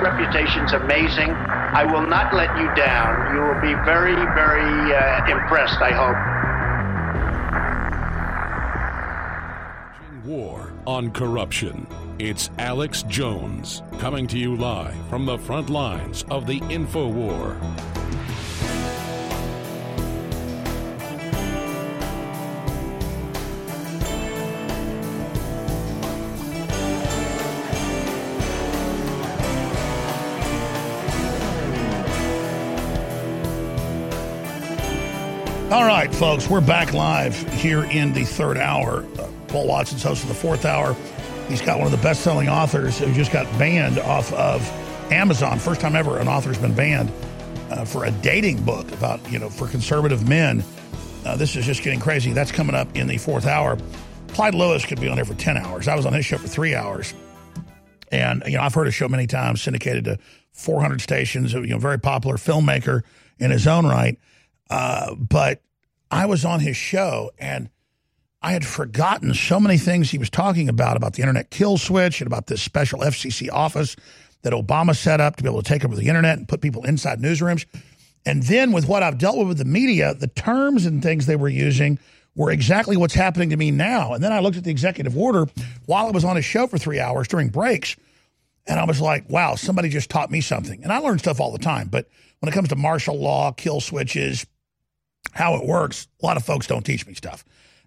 Reputation's amazing. I will not let you down. You will be very, very uh, impressed, I hope. War on corruption. It's Alex Jones coming to you live from the front lines of the info war. All right, folks, we're back live here in the third hour. Paul Watson's host of the fourth hour. He's got one of the best selling authors who just got banned off of Amazon. First time ever an author's been banned uh, for a dating book about, you know, for conservative men. Uh, this is just getting crazy. That's coming up in the fourth hour. Clyde Lewis could be on there for 10 hours. I was on his show for three hours. And, you know, I've heard his show many times, syndicated to 400 stations, you know, very popular filmmaker in his own right. Uh, but I was on his show and I had forgotten so many things he was talking about, about the internet kill switch and about this special FCC office that Obama set up to be able to take over the internet and put people inside newsrooms. And then with what I've dealt with with the media, the terms and things they were using were exactly what's happening to me now. And then I looked at the executive order while I was on his show for three hours during breaks. And I was like, wow, somebody just taught me something. And I learn stuff all the time. But when it comes to martial law, kill switches, how it works, a lot of folks don't teach me stuff.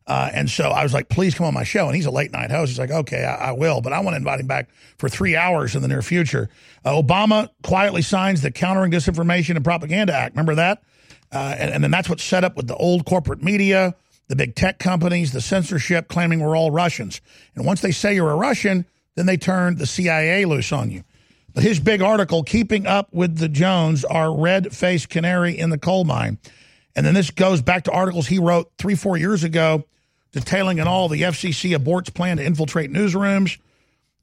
Uh, and so I was like, please come on my show. And he's a late night host. He's like, okay, I, I will, but I want to invite him back for three hours in the near future. Uh, Obama quietly signs the Countering Disinformation and Propaganda Act. Remember that? Uh, and, and then that's what's set up with the old corporate media, the big tech companies, the censorship claiming we're all Russians. And once they say you're a Russian, then they turn the CIA loose on you. But his big article, Keeping Up with the Jones, our red faced canary in the coal mine. And then this goes back to articles he wrote three, four years ago detailing in all the FCC aborts plan to infiltrate newsrooms.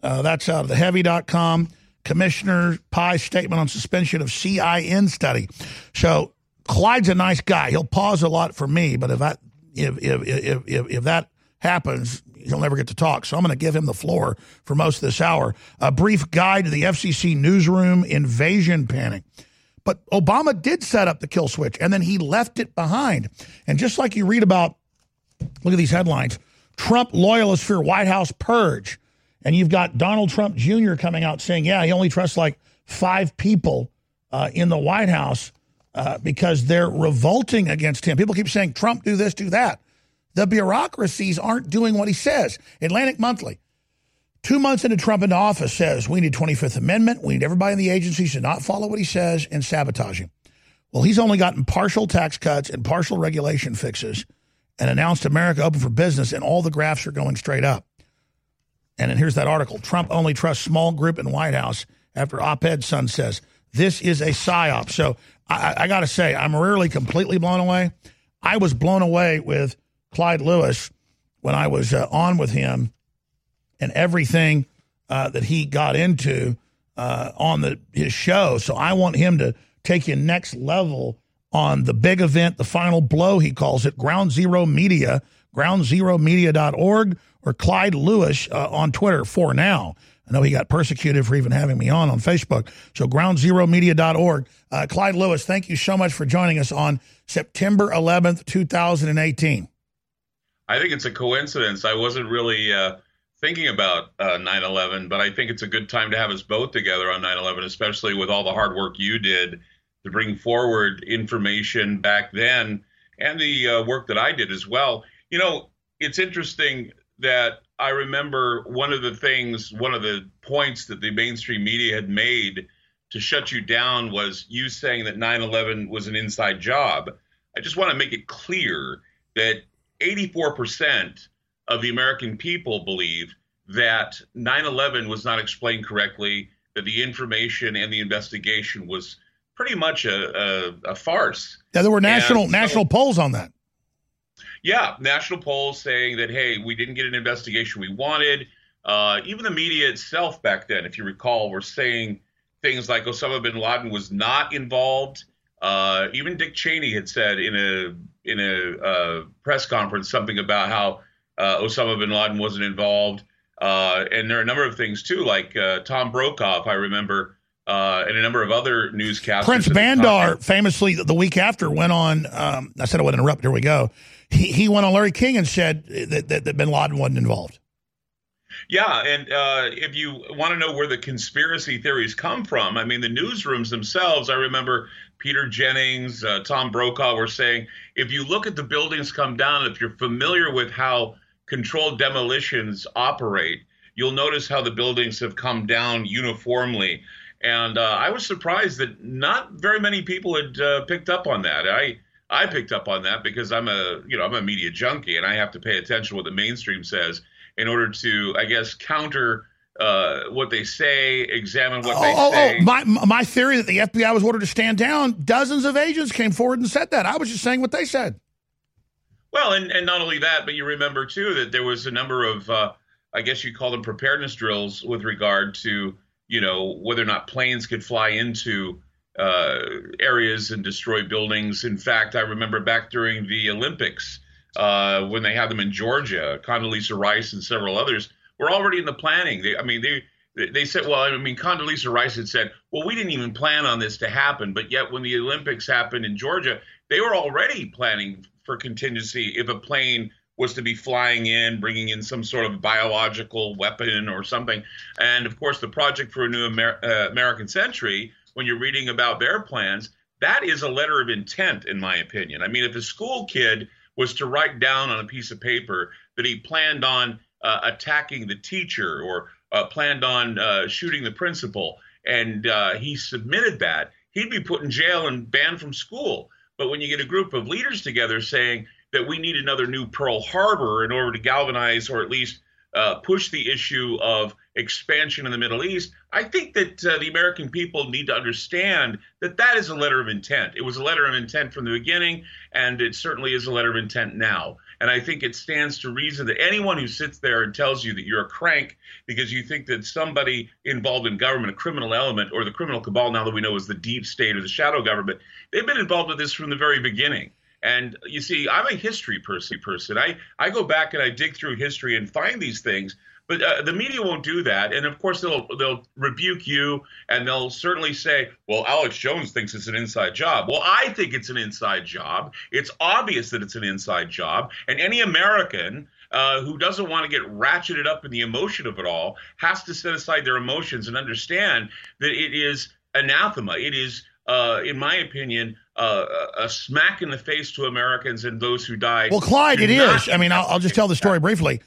Uh, that's out of the heavy.com. Commissioner Pai's statement on suspension of CIN study. So Clyde's a nice guy. He'll pause a lot for me, but if that if if if if, if that happens, he'll never get to talk. So I'm going to give him the floor for most of this hour. A brief guide to the FCC newsroom invasion panic. But Obama did set up the kill switch and then he left it behind. And just like you read about, look at these headlines Trump loyalists fear White House purge. And you've got Donald Trump Jr. coming out saying, yeah, he only trusts like five people uh, in the White House uh, because they're revolting against him. People keep saying, Trump, do this, do that. The bureaucracies aren't doing what he says. Atlantic Monthly, two months into Trump into office, says we need 25th Amendment. We need everybody in the agencies to not follow what he says and sabotage him. Well, he's only gotten partial tax cuts and partial regulation fixes and announced America open for business, and all the graphs are going straight up. And then here's that article Trump only trusts small group in White House after op ed son says this is a psyop. So I, I got to say, I'm rarely completely blown away. I was blown away with Clyde Lewis when I was uh, on with him and everything uh, that he got into uh, on the his show. So I want him to take you next level on the big event, the final blow, he calls it, Ground Zero Media, groundzeromedia.org, or Clyde Lewis uh, on Twitter for now. I know he got persecuted for even having me on on Facebook. So groundzeromedia.org. Uh, Clyde Lewis, thank you so much for joining us on September 11th, 2018. I think it's a coincidence. I wasn't really uh, thinking about uh, 9 11, but I think it's a good time to have us both together on 9 11, especially with all the hard work you did to bring forward information back then and the uh, work that I did as well. You know, it's interesting that I remember one of the things, one of the points that the mainstream media had made to shut you down was you saying that 9 11 was an inside job. I just want to make it clear that 84% of the American people believe that 9 11 was not explained correctly, that the information and the investigation was pretty much a, a, a farce. Yeah, there were national national polls on that. Yeah, national polls saying that hey, we didn't get an investigation we wanted. Uh, even the media itself back then, if you recall, were saying things like Osama bin Laden was not involved. Uh, even Dick Cheney had said in a in a uh, press conference something about how uh, Osama bin Laden wasn't involved. Uh, and there are a number of things too, like uh, Tom Brokaw, I remember, uh, and a number of other newscasters. Prince Bandar, famously, the week after went on. Um, I said I would interrupt. Here we go. He he went on Larry King and said that, that, that Bin Laden wasn't involved. Yeah, and uh, if you want to know where the conspiracy theories come from, I mean, the newsrooms themselves. I remember Peter Jennings, uh, Tom Brokaw were saying if you look at the buildings come down, if you're familiar with how controlled demolitions operate, you'll notice how the buildings have come down uniformly. And uh, I was surprised that not very many people had uh, picked up on that. I I picked up on that because I'm a you know I'm a media junkie and I have to pay attention to what the mainstream says in order to I guess counter uh, what they say, examine what oh, they oh, say. Oh, my my theory that the FBI was ordered to stand down. Dozens of agents came forward and said that. I was just saying what they said. Well, and, and not only that, but you remember too that there was a number of, uh, I guess you call them preparedness drills with regard to, you know, whether or not planes could fly into uh, areas and destroy buildings. In fact, I remember back during the Olympics uh, when they had them in Georgia, Condoleezza Rice and several others were already in the planning. They, I mean, they they said, well, I mean, Condoleezza Rice had said, well, we didn't even plan on this to happen, but yet when the Olympics happened in Georgia, they were already planning for contingency if a plane was to be flying in, bringing in some sort of biological weapon or something. And of course, the Project for a New Amer- uh, American Century, when you're reading about their plans, that is a letter of intent, in my opinion. I mean, if a school kid was to write down on a piece of paper that he planned on uh, attacking the teacher or uh, planned on uh, shooting the principal, and uh, he submitted that, he'd be put in jail and banned from school. But when you get a group of leaders together saying that we need another new Pearl Harbor in order to galvanize or at least uh, push the issue of expansion in the Middle East, I think that uh, the American people need to understand that that is a letter of intent. It was a letter of intent from the beginning, and it certainly is a letter of intent now. And I think it stands to reason that anyone who sits there and tells you that you're a crank because you think that somebody involved in government, a criminal element, or the criminal cabal, now that we know is the deep state or the shadow government, they've been involved with this from the very beginning. And you see, I'm a history person. I I go back and I dig through history and find these things. But uh, the media won't do that, and of course they'll they'll rebuke you, and they'll certainly say, "Well, Alex Jones thinks it's an inside job." Well, I think it's an inside job. It's obvious that it's an inside job, and any American uh, who doesn't want to get ratcheted up in the emotion of it all has to set aside their emotions and understand that it is anathema. It is, uh, in my opinion, uh, a smack in the face to Americans and those who died. Well, Clyde, it is. I mean, I'll, I'll just tell the story briefly.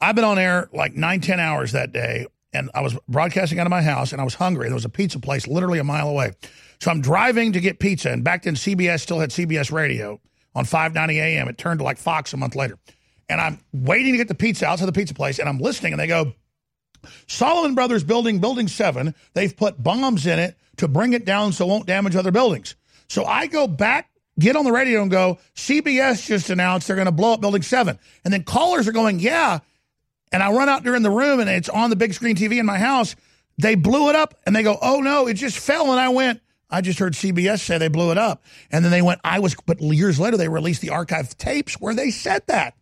I've been on air like nine, ten hours that day, and I was broadcasting out of my house, and I was hungry. There was a pizza place literally a mile away. So I'm driving to get pizza, and back then CBS still had CBS radio on 590 AM. It turned to like Fox a month later. And I'm waiting to get the pizza outside the pizza place, and I'm listening, and they go, Salomon Brothers building, building seven, they've put bombs in it to bring it down so it won't damage other buildings. So I go back, get on the radio and go, CBS just announced they're going to blow up building seven. And then callers are going, yeah. And I run out there in the room and it's on the big screen TV in my house. They blew it up and they go, oh no, it just fell. And I went, I just heard CBS say they blew it up. And then they went, I was, but years later, they released the archive tapes where they said that.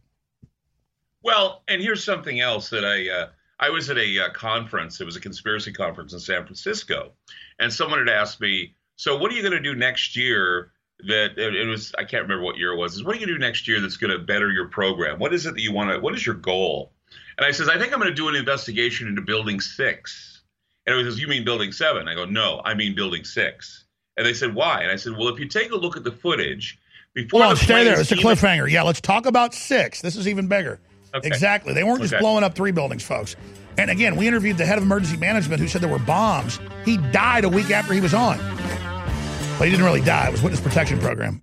Well, and here's something else that I uh, I was at a uh, conference. It was a conspiracy conference in San Francisco, and someone had asked me, "So what are you going to do next year?" That it was I can't remember what year it was. Is what are you going to do next year that's going to better your program? What is it that you want to? What is your goal? And I says, I think I'm going to do an investigation into Building Six. And it says, you mean Building Seven? I go, no, I mean Building Six. And they said, why? And I said, well, if you take a look at the footage before Hold on, the stay there. It's a cliffhanger. Yeah, let's talk about six. This is even bigger. Okay. Exactly. They weren't just Okay. blowing up three buildings, folks. And again, we interviewed the head of emergency management who said there were bombs. He died a week after he was on. But he didn't really die. It was witness protection program.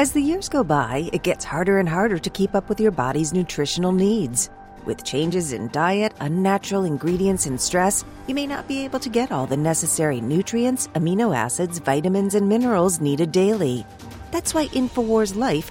As the years go by, it gets harder and harder to keep up with your body's nutritional needs. With changes in diet, unnatural ingredients, and stress, you may not be able to get all the necessary nutrients, amino acids, vitamins, and minerals needed daily. That's why InfoWars Life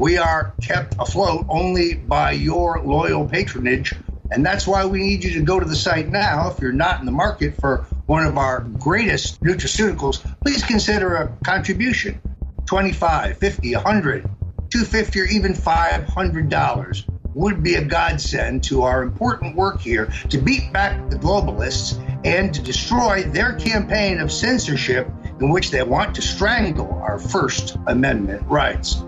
We are kept afloat only by your loyal patronage. And that's why we need you to go to the site now. If you're not in the market for one of our greatest nutraceuticals, please consider a contribution 25 50 100 250 or even $500 would be a godsend to our important work here to beat back the globalists and to destroy their campaign of censorship in which they want to strangle our First Amendment rights.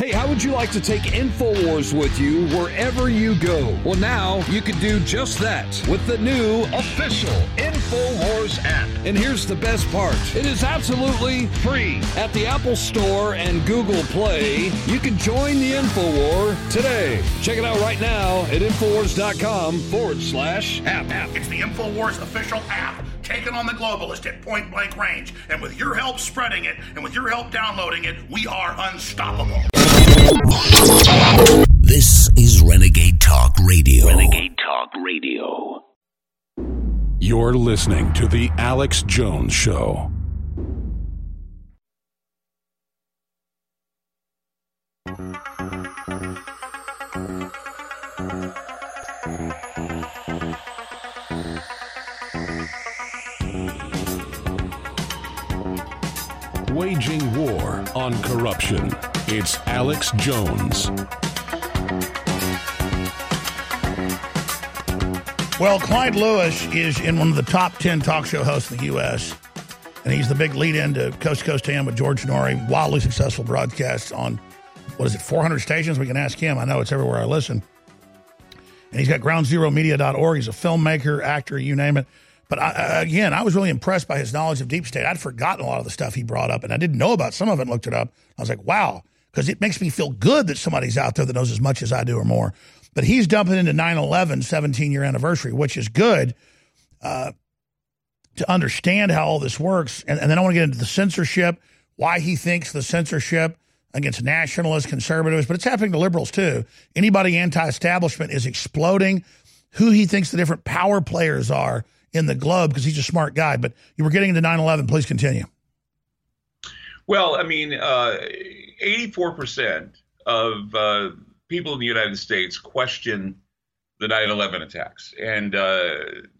Hey, how would you like to take InfoWars with you wherever you go? Well, now you can do just that with the new official InfoWars app. And here's the best part it is absolutely free. At the Apple Store and Google Play, you can join the InfoWar today. Check it out right now at InfoWars.com forward slash app. It's the InfoWars official app taking on the globalist at point blank range. And with your help spreading it and with your help downloading it, we are unstoppable. This is Renegade Talk Radio. Renegade Talk Radio. You're listening to The Alex Jones Show. Waging war on corruption. It's Alex Jones. Well, Clyde Lewis is in one of the top 10 talk show hosts in the U.S., and he's the big lead in to Coast to Coast AM with George Noory, wildly successful broadcasts on, what is it, 400 stations? We can ask him. I know it's everywhere I listen. And he's got groundzeromedia.org. He's a filmmaker, actor, you name it. But I, again, I was really impressed by his knowledge of deep state. I'd forgotten a lot of the stuff he brought up, and I didn't know about some of it. Looked it up. I was like, wow, because it makes me feel good that somebody's out there that knows as much as I do or more. But he's dumping into 9/11 17 year anniversary, which is good uh, to understand how all this works. And, and then I want to get into the censorship, why he thinks the censorship against nationalists, conservatives, but it's happening to liberals too. Anybody anti-establishment is exploding. Who he thinks the different power players are in the globe because he's a smart guy. But you were getting into 9 11. Please continue. Well, I mean, uh, 84% of uh, people in the United States question the 9 11 attacks. And uh,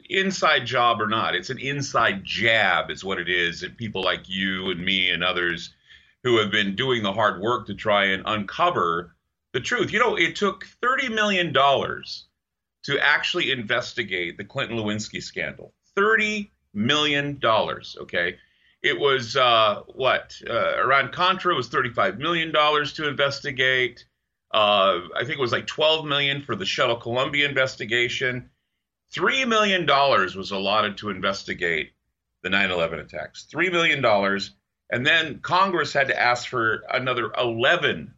inside job or not, it's an inside jab, is what it is. And people like you and me and others who have been doing the hard work to try and uncover the truth. You know, it took $30 million to actually investigate the Clinton Lewinsky scandal. $30 million, okay? It was uh, what uh, Iran Contra was thirty-five million dollars to investigate. Uh, I think it was like twelve million for the Shuttle Columbia investigation. Three million dollars was allotted to investigate the 9/11 attacks. Three million dollars, and then Congress had to ask for another eleven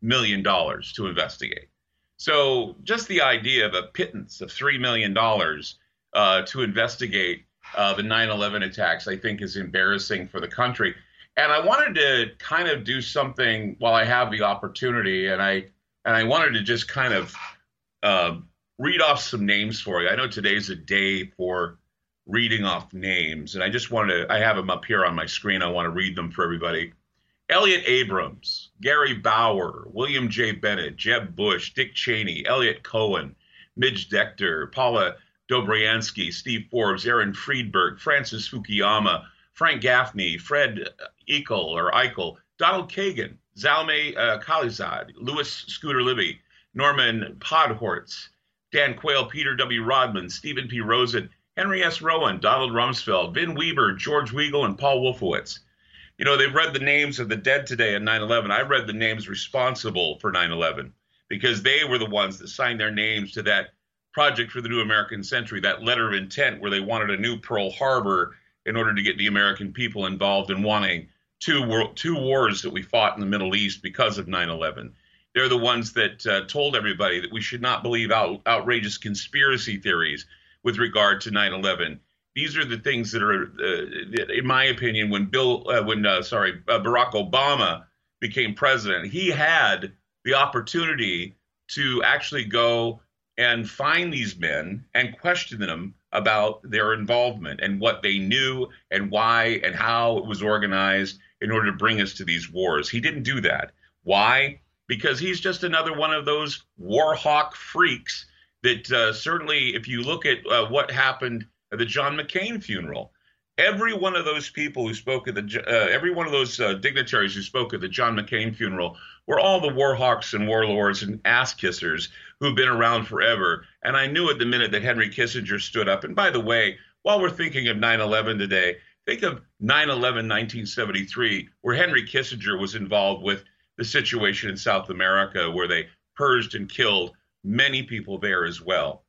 million dollars to investigate. So just the idea of a pittance of three million dollars uh, to investigate uh, the 9/11 attacks, I think, is embarrassing for the country. And I wanted to kind of do something while I have the opportunity, and I and I wanted to just kind of uh, read off some names for you. I know today's a day for reading off names, and I just want to. I have them up here on my screen. I want to read them for everybody. Elliott Abrams, Gary Bauer, William J. Bennett, Jeb Bush, Dick Cheney, Eliot Cohen, Midge Decter, Paula Dobriansky, Steve Forbes, Aaron Friedberg, Francis Fukuyama, Frank Gaffney, Fred Eichel or Eichel, Donald Kagan, Zalmay uh, Khalilzad, Louis Scooter Libby, Norman Podhoretz, Dan Quayle, Peter W. Rodman, Stephen P. Rosen, Henry S. Rowen, Donald Rumsfeld, Vin Weber, George Weigel, and Paul Wolfowitz. You know, they've read the names of the dead today at 9 11. I read the names responsible for 9 11 because they were the ones that signed their names to that project for the new American century, that letter of intent where they wanted a new Pearl Harbor in order to get the American people involved in wanting two, world, two wars that we fought in the Middle East because of 9 11. They're the ones that uh, told everybody that we should not believe out, outrageous conspiracy theories with regard to 9 11. These are the things that are, uh, in my opinion, when Bill, uh, when uh, sorry, uh, Barack Obama became president, he had the opportunity to actually go and find these men and question them about their involvement and what they knew and why and how it was organized in order to bring us to these wars. He didn't do that. Why? Because he's just another one of those war hawk freaks that uh, certainly, if you look at uh, what happened at the John McCain funeral, every one of those people who spoke at the, uh, every one of those uh, dignitaries who spoke at the John McCain funeral were all the war hawks and warlords and ass kissers who've been around forever. And I knew at the minute that Henry Kissinger stood up. And by the way, while we're thinking of 9 11 today, think of 9 11 1973, where Henry Kissinger was involved with the situation in South America, where they purged and killed many people there as well.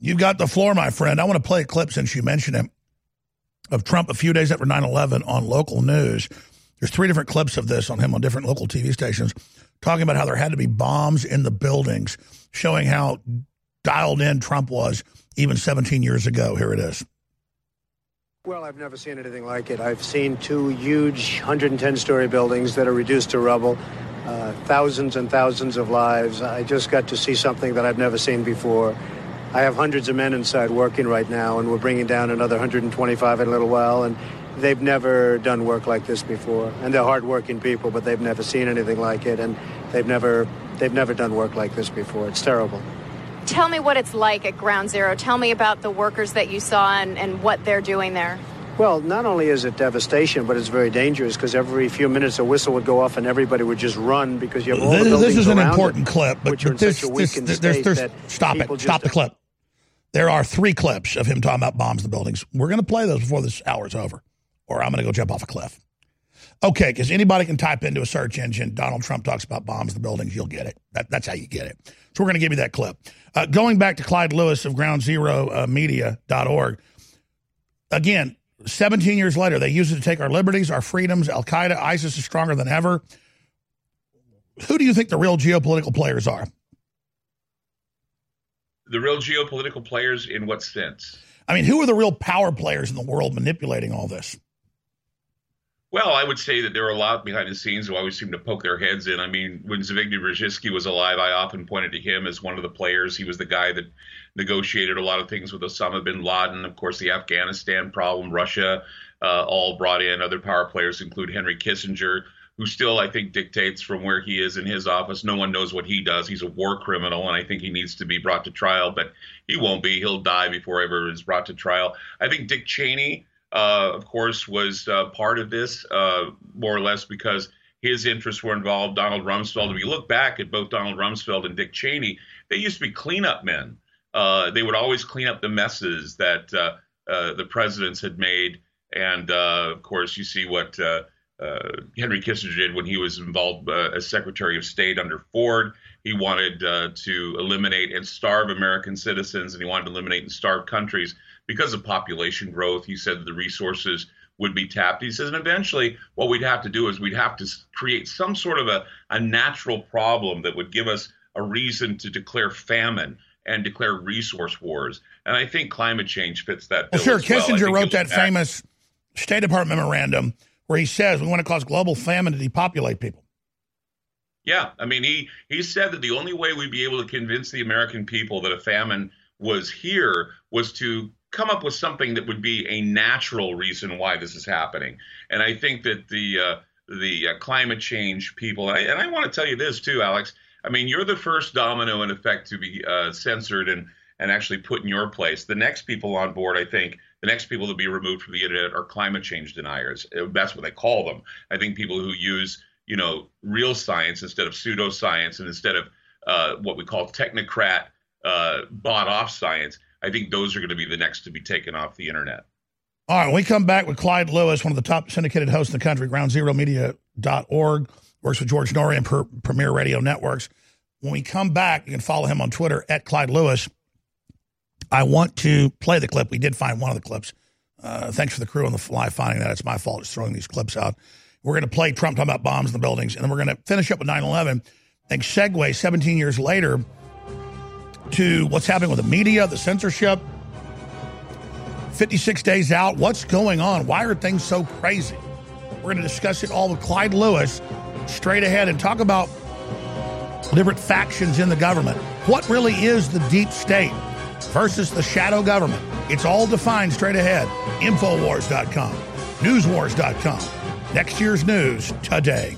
You've got the floor, my friend. I want to play a clip since you mentioned him of Trump a few days after 9 11 on local news. There's three different clips of this on him on different local TV stations talking about how there had to be bombs in the buildings, showing how dialed in Trump was even 17 years ago. Here it is. Well, I've never seen anything like it. I've seen two huge 110 story buildings that are reduced to rubble, uh, thousands and thousands of lives. I just got to see something that I've never seen before. I have hundreds of men inside working right now, and we're bringing down another 125 in a little while. And they've never done work like this before, and they're hardworking people, but they've never seen anything like it, and they've never they've never done work like this before. It's terrible. Tell me what it's like at Ground Zero. Tell me about the workers that you saw and, and what they're doing there. Well, not only is it devastation, but it's very dangerous because every few minutes a whistle would go off and everybody would just run because you have all this, the buildings This is an around important it, clip, but, which are in such a this, weakened there's, state there's, that stop it. Stop the clip. There are three clips of him talking about bombs in the buildings. We're going to play those before this hour's over, or I'm going to go jump off a cliff. Okay, because anybody can type into a search engine, Donald Trump talks about bombs in the buildings, you'll get it. That, that's how you get it. So we're going to give you that clip. Uh, going back to Clyde Lewis of groundzeromedia.org, again, 17 years later, they use it to take our liberties, our freedoms. Al Qaeda, ISIS is stronger than ever. Who do you think the real geopolitical players are? The real geopolitical players in what sense? I mean, who are the real power players in the world manipulating all this? Well, I would say that there are a lot behind the scenes who always seem to poke their heads in. I mean, when Zbigniew Brzezinski was alive, I often pointed to him as one of the players. He was the guy that negotiated a lot of things with Osama bin Laden. Of course, the Afghanistan problem, Russia, uh, all brought in. Other power players include Henry Kissinger, who still, I think, dictates from where he is in his office. No one knows what he does. He's a war criminal, and I think he needs to be brought to trial, but he won't be. He'll die before ever is brought to trial. I think Dick Cheney uh, of course, was uh, part of this, uh, more or less because his interests were involved. Donald Rumsfeld, if you look back at both Donald Rumsfeld and Dick Cheney, they used to be cleanup men. Uh, they would always clean up the messes that uh, uh, the presidents had made. And of course, you see what Henry Kissinger did when he was involved as Secretary of State under Ford. He wanted to eliminate and starve American citizens, and he wanted to eliminate and starve countries because of population growth. He said the resources would be tapped. He says, and eventually, what we'd have to do is we'd have to create some sort of a, a natural problem that would give us a reason to declare famine and declare resource wars. And I think climate change fits that. Well, sure. Kissinger well. wrote that famous State Department memorandum where he says we want to cause global famine to depopulate people. Yeah, I mean, he he said that the only way we'd be able to convince the American people that a famine was here was to come up with something that would be a natural reason why this is happening. And I think that the uh, the uh, climate change people, and I, and I want to tell you this too, Alex. I mean, you're the first domino in effect to be uh, censored and and actually put in your place. The next people on board, I think, the next people to be removed from the internet are climate change deniers. Uh, that's what they call them. I think people who use you know real science instead of pseudoscience and instead of uh, what we call technocrat uh, bought off science. I think those are going to be the next to be taken off the internet. All right, we come back with Clyde Lewis, one of the top syndicated hosts in the country, groundzeromedia.org, works with George Noory and per, Premiere Radio Networks. When we come back, you can follow him on Twitter at Clyde Lewis. I want to play the clip. We did find one of the clips. Uh, thanks for the crew on the fly finding that. It's my fault just throwing these clips out. We're going to play Trump talking about bombs in the buildings, and then we're going to finish up with 9 11 and segue 17 years later to what's happening with the media, the censorship. 56 days out, what's going on? Why are things so crazy? We're going to discuss it all with Clyde Lewis straight ahead and talk about different factions in the government. What really is the deep state versus the shadow government? It's all defined straight ahead. Infowars.com, newswars.com. Next year's news today.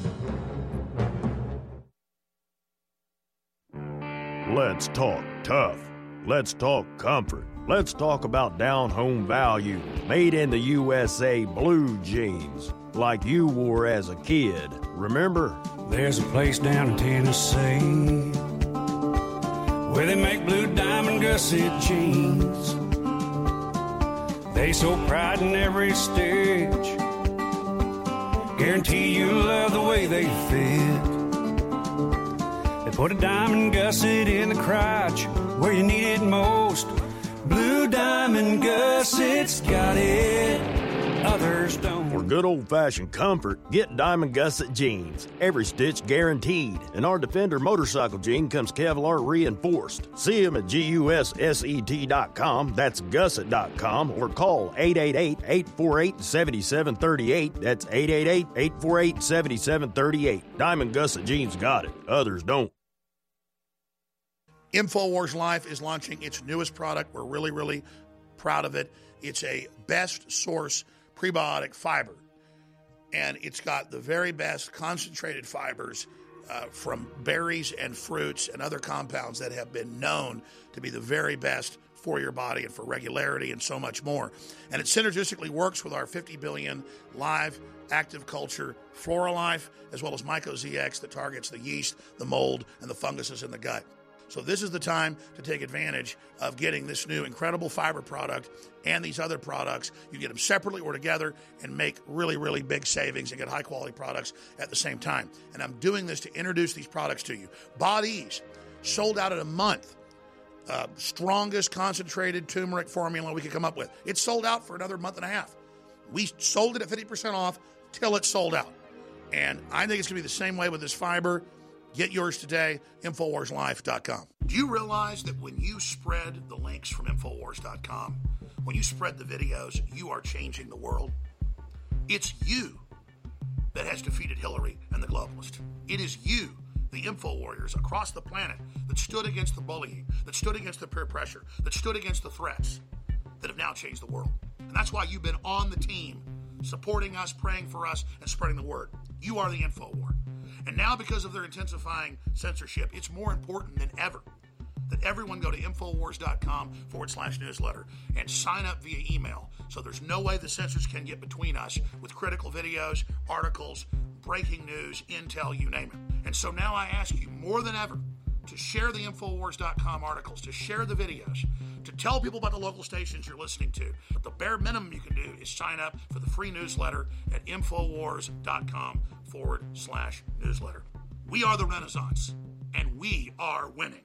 Let's talk tough. Let's talk comfort. Let's talk about down home value. Made in the USA blue jeans, like you wore as a kid. Remember? There's a place down in Tennessee where they make blue diamond gusset jeans. They so pride in every stitch. Guarantee you love the way they fit. Put a diamond gusset in the crotch where you need it most. Blue diamond gussets got it. Others don't. For good old fashioned comfort, get Diamond Gusset jeans. Every stitch guaranteed. And our Defender motorcycle jean comes Kevlar reinforced. See them at GUSSET.com, that's gusset.com, or call 888 848 7738. That's 888 848 7738. Diamond Gusset jeans got it. Others don't. InfoWars Life is launching its newest product. We're really, really proud of it. It's a best source prebiotic fiber, and it's got the very best concentrated fibers uh, from berries and fruits and other compounds that have been known to be the very best for your body and for regularity and so much more. And it synergistically works with our 50 billion live active culture Flora Life, as well as Myco ZX that targets the yeast, the mold, and the funguses in the gut. So this is the time to take advantage of getting this new incredible fiber product and these other products. You get them separately or together and make really, really big savings and get high quality products at the same time. And I'm doing this to introduce these products to you. Bodease sold out in a month. Uh, strongest concentrated turmeric formula we could come up with. It's sold out for another month and a half. We sold it at 50% off till it's sold out. And I think it's going to be the same way with this fiber. Get yours today, InfoWarsLife.com. Do you realize that when you spread the links from InfoWars.com, when you spread the videos, you are changing the world? It's you that has defeated Hillary and the globalists. It is you, the info warriors across the planet, that stood against the bullying, that stood against the peer pressure, that stood against the threats, that have now changed the world. And that's why you've been on the team, supporting us, praying for us, and spreading the word. You are the info war. And now, because of their intensifying censorship, it's more important than ever that everyone go to Infowars.com forward slash newsletter and sign up via email. So there's no way the censors can get between us with critical videos, articles, breaking news, intel, you name it. And so now I ask you more than ever to share the Infowars.com articles, to share the videos, to tell people about the local stations you're listening to. But the bare minimum you can do is sign up for the free newsletter at Infowars.com forward slash newsletter. We are the Renaissance, and we are winning.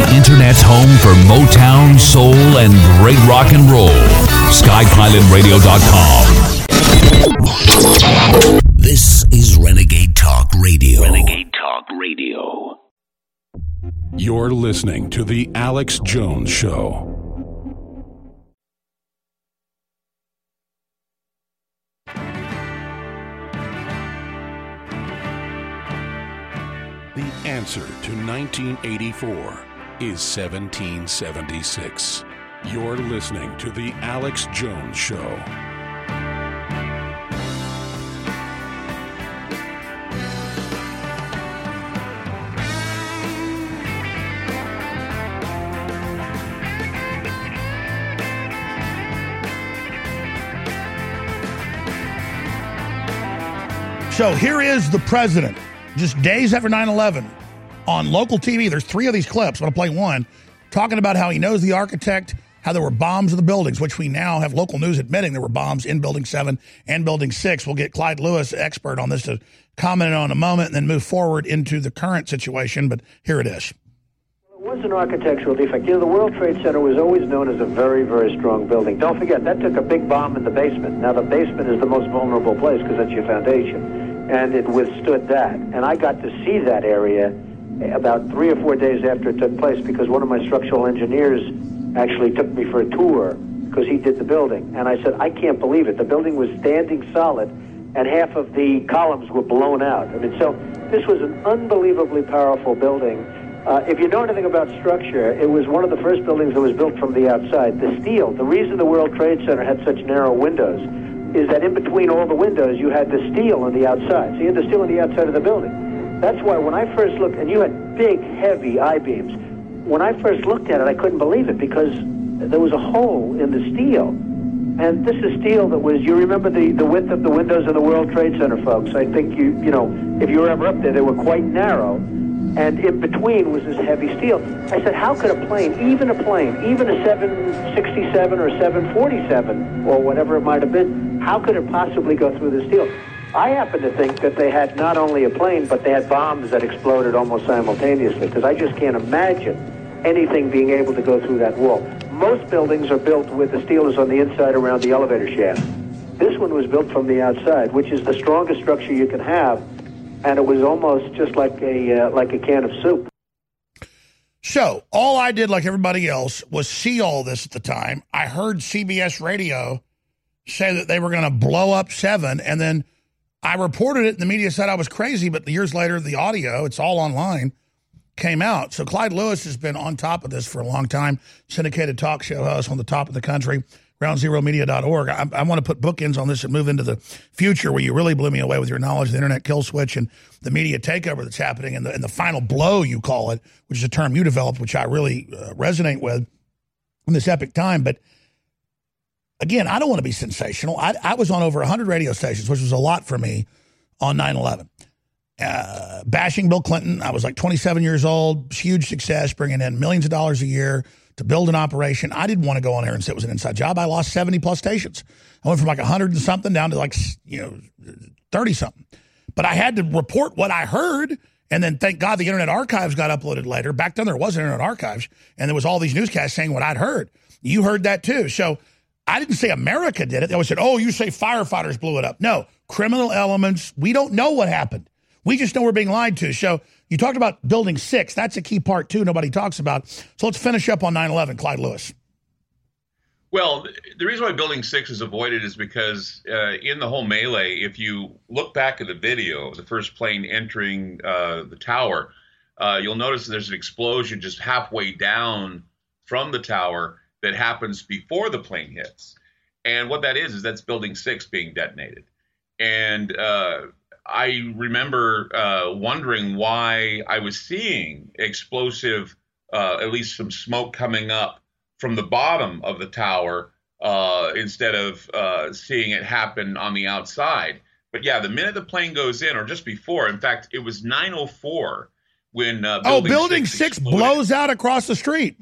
Internet's home for Motown, soul, and great rock and roll. SkyPilotRadio.com. This is Renegade Talk Radio. Renegade Talk Radio. You're listening to The Alex Jones Show. The answer to 1984 is 1776. You're listening to The Alex Jones Show. So here is the president, just days after 9 11, on local TV. There's three of these clips. I'm going to play one, talking about how he knows the architect, how there were bombs in the buildings, which we now have local news admitting there were bombs in Building 7 and Building 6. We'll get Clyde Lewis, expert on this, to comment on in a moment and then move forward into the current situation. But here it is. It was an architectural defect. You know, the World Trade Center was always known as a very, very strong building. Don't forget, that took a big bomb in the basement. Now, the basement is the most vulnerable place because that's your foundation. And it withstood that. And I got to see that area about three or four days after it took place because one of my structural engineers actually took me for a tour because he did the building. And I said, I can't believe it. The building was standing solid and half of the columns were blown out. I mean, so this was an unbelievably powerful building. Uh, if you know anything about structure, it was one of the first buildings that was built from the outside. The steel, the reason the World Trade Center had such narrow windows is that in between all the windows you had the steel on the outside. So you had the steel on the outside of the building. That's why when I first looked, and you had big, heavy I-beams, when I first looked at it, I couldn't believe it because there was a hole in the steel. And this is steel that was, you remember the, the width of the windows in the World Trade Center, folks. I think you, you know, if you were ever up there, they were quite narrow. And in between was this heavy steel. I said, how could a plane, even a plane, even a 767 or 747 or whatever it might have been, how could it possibly go through the steel? I happen to think that they had not only a plane, but they had bombs that exploded almost simultaneously, because I just can't imagine anything being able to go through that wall. Most buildings are built with the steel is on the inside around the elevator shaft. This one was built from the outside, which is the strongest structure you can have, and it was almost just like a uh, like a can of soup. So all I did, like everybody else, was see all this at the time. I heard CBS radio say that they were going to blow up Seven, and then I reported it, and the media said I was crazy. But years later, the audio, it's all online, came out. So Clyde Lewis has been on top of this for a long time, syndicated talk show host on the top of the country, groundzeromedia.org. I, I want to put bookends on this and move into the future where you really blew me away with your knowledge of the internet kill switch and the media takeover that's happening and the, and the final blow, you call it, which is a term you developed, which I really uh, resonate with in this epic time. But again, I don't want to be sensational. I, I was on over 100 radio stations, which was a lot for me on 9 11. Uh, bashing Bill Clinton. I was like 27 years old, huge success, bringing in millions of dollars a year to build an operation. I didn't want to go on air and say it was an inside job. I lost 70 plus stations. I went from like 100 and something down to like, you know, 30 something. But I had to report what I heard. And then thank God the Internet Archives got uploaded later. Back then there wasn't Internet Archives, and there was all these newscasts saying what I'd heard. You heard that too. So I didn't say America did it. They always said, oh, you say firefighters blew it up. No, criminal elements. We don't know what happened. We just know we're being lied to. So you talked about building six. That's a key part too. Nobody talks about. So let's finish up on 9/11. Clyde Lewis. Well, the reason why Building Six is avoided is because uh, in the whole melee, if you look back at the video, of the first plane entering uh, the tower, uh, you'll notice there's an explosion just halfway down from the tower that happens before the plane hits. And what that is is that's Building Six being detonated. And uh, I remember uh, wondering why I was seeing explosive, uh, at least some smoke coming up from the bottom of the tower uh, instead of uh, seeing it happen on the outside. But yeah, the minute the plane goes in, or just before, in fact, it was 9:04 when uh, oh, building six, six blows out across the street.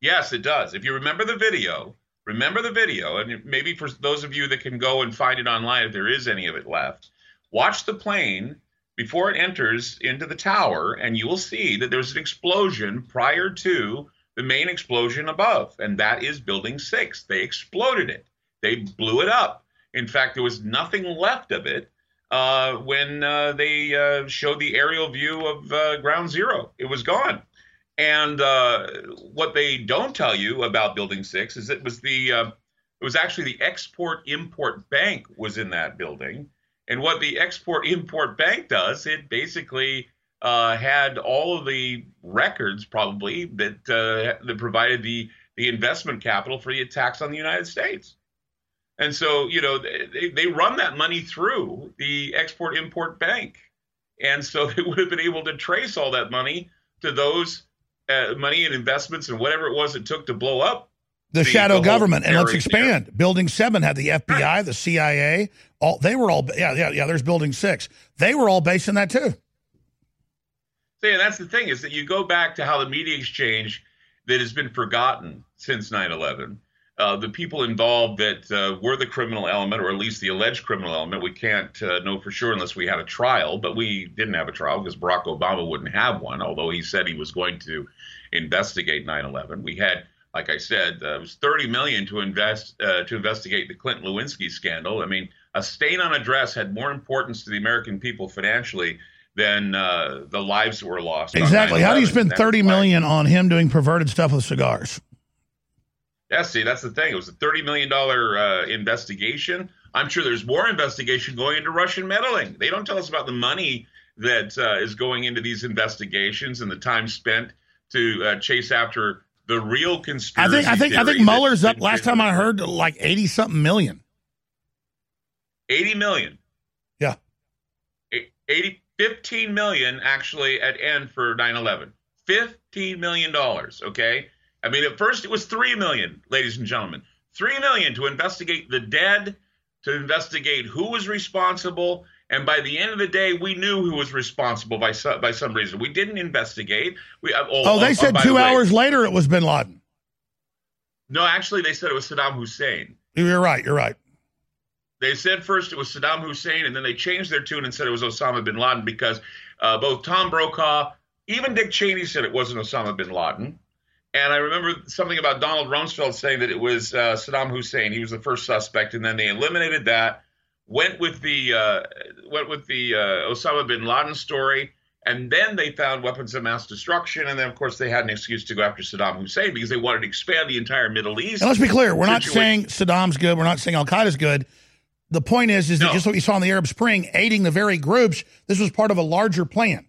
Yes, it does. If you remember the video, remember the video, and maybe for those of you that can go and find it online, if there is any of it left, watch the plane before it enters into the tower, and you will see that there's an explosion prior to the main explosion above, and that is Building 6. They exploded it, they blew it up. In fact, there was nothing left of it uh, when uh, they uh, showed the aerial view of uh, Ground Zero. It was gone. And uh, what they don't tell you about Building Six is it was the uh, it was actually the Export Import Bank was in that building, and what the Export Import Bank does, it basically uh, had all of the records probably that uh, that provided the the investment capital for the attacks on the United States. And so, you know, they, they run that money through the Export Import Bank. And so they would have been able to trace all that money to those uh, money and investments and whatever it was it took to blow up the, the shadow the government. And let's expand. There. Building seven had the FBI, right. the CIA. All they were all yeah yeah yeah. There's building six. They were all based in that too. So yeah, that's the thing is that you go back to how the media exchange that has been forgotten since 9/11. Uh, the people involved that uh, were the criminal element, or at least the alleged criminal element, we can't uh, know for sure unless we had a trial. But we didn't have a trial because Barack Obama wouldn't have one, although he said he was going to investigate 9/11. We had, like I said, uh, it was 30 million to invest uh, to investigate the Clinton Lewinsky scandal. I mean, a stain on a dress had more importance to the American people financially than uh, the lives that were lost. Exactly. How do you spend thirty million on him doing perverted stuff with cigars? Yeah, see, that's the thing. It was a thirty million dollar uh, investigation. I'm sure there's more investigation going into Russian meddling. They don't tell us about the money that uh, is going into these investigations and the time spent to uh, chase after the real conspiracy. I think I think I think Mueller's up. Last time I heard, like eighty something million. Eighty million. Yeah. 80 15 million actually at end for 9/11. 15 million dollars, okay? I mean at first it was 3 million, ladies and gentlemen. 3 million to investigate the dead, to investigate who was responsible, and by the end of the day, we knew who was responsible by some, by some reason. We didn't investigate. We, uh, oh, oh, they oh, said two the hours later it was Bin Laden. No, actually, they said it was Saddam Hussein. You're right. You're right. They said first it was Saddam Hussein, and then they changed their tune and said it was Osama bin Laden because uh, both Tom Brokaw, even Dick Cheney said it wasn't Osama bin Laden. And I remember something about Donald Rumsfeld saying that it was uh, Saddam Hussein. He was the first suspect, and then they eliminated that. Went with the uh, went with the uh, Osama bin Laden story, and then they found weapons of mass destruction, and then of course they had an excuse to go after Saddam Hussein because they wanted to expand the entire Middle East. And let's be clear: we're not saying Saddam's good. We're not saying Al Qaeda's good the point is, is no. that just what you saw in the Arab Spring, aiding the very groups, this was part of a larger plan.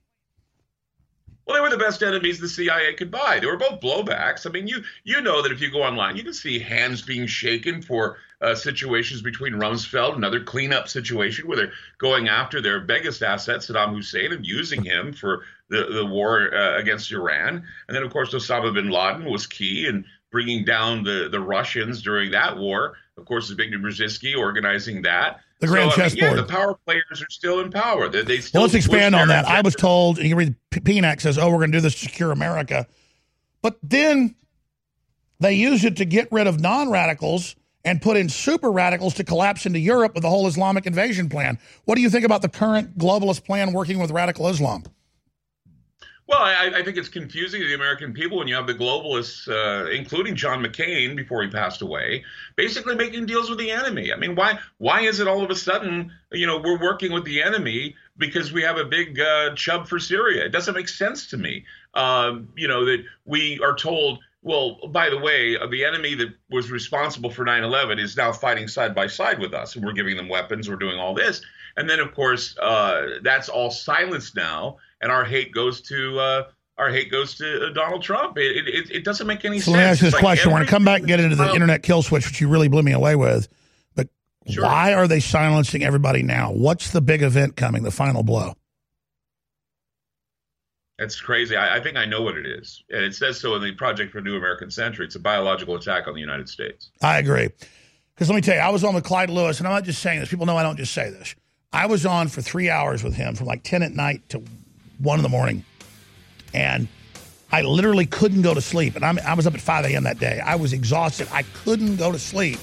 Well, they were the best enemies the CIA could buy. They were both blowbacks. I mean, you you know that if you go online, you can see hands being shaken for uh, situations between Rumsfeld, another cleanup situation where they're going after their biggest asset, Saddam Hussein, and using him for the, the war uh, against Iran. And then, of course, Osama bin Laden was key in bringing down the, the Russians during that war. Of course, Zbigniew Brzezinski organizing that. The grand so, chessboard. I mean, yeah, the power players are still in power. They, they still well, let's expand on that. I was told, and you read PNAC says, oh, we're going to do this to secure America. But then they use it to get rid of non radicals and put in super radicals to collapse into Europe with the whole Islamic invasion plan. What do you think about the current globalist plan working with radical Islam? Well, I, I, think it's confusing to the American people when you have the globalists, uh, including John McCain before he passed away, basically making deals with the enemy. I mean, why why is it all of a sudden, you know, we're working with the enemy because we have a big uh, chub for Syria? It doesn't make sense to me. Um, you know, that we are told, well, by the way, uh, the enemy that was responsible for 9 11 is now fighting side by side with us, and we're giving them weapons, we're doing all this. And then, of course, uh, that's all silenced now and our hate goes to uh, our hate goes to uh, Donald Trump. It, it, it doesn't make any so sense. let me ask you this like question. I want to come back and get into the internet kill switch, which you really blew me away with. But Sure. why are they silencing everybody now? What's the big event coming? The final blow? It's crazy. I, I think I know what it is, and it says so in the Project for New American Century. It's a biological attack on the United States. I agree. Because let me tell you, I was on with Clyde Lewis, and I'm not just saying this. People know I don't just say this. I was on for three hours with him from like 10 at night to 1 in the morning. And I literally couldn't go to sleep. And I'm, I was up at 5 a.m. that day. I was exhausted. I couldn't go to sleep.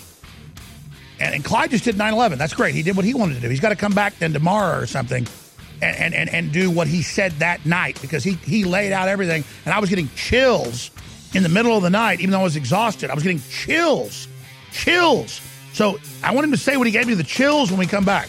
And, and Clyde just did 9 11. That's great. He did what he wanted to do. He's got to come back then tomorrow or something and, and, and, and do what he said that night because he, he laid out everything. And I was getting chills in the middle of the night, even though I was exhausted. I was getting chills, chills. So I want him to say what he gave me the chills when we come back.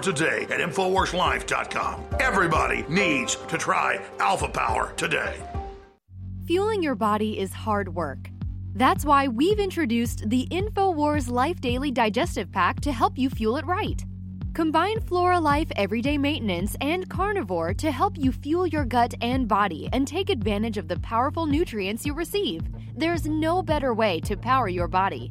today at InfoWarsLife.com. Everybody needs to try Alpha Power today. Fueling your body is hard work. That's why we've introduced the InfoWars Life Daily Digestive Pack to help you fuel it right. Combine Flora Life Everyday Maintenance and Carnivore to help you fuel your gut and body and take advantage of the powerful nutrients you receive. There's no better way to power your body.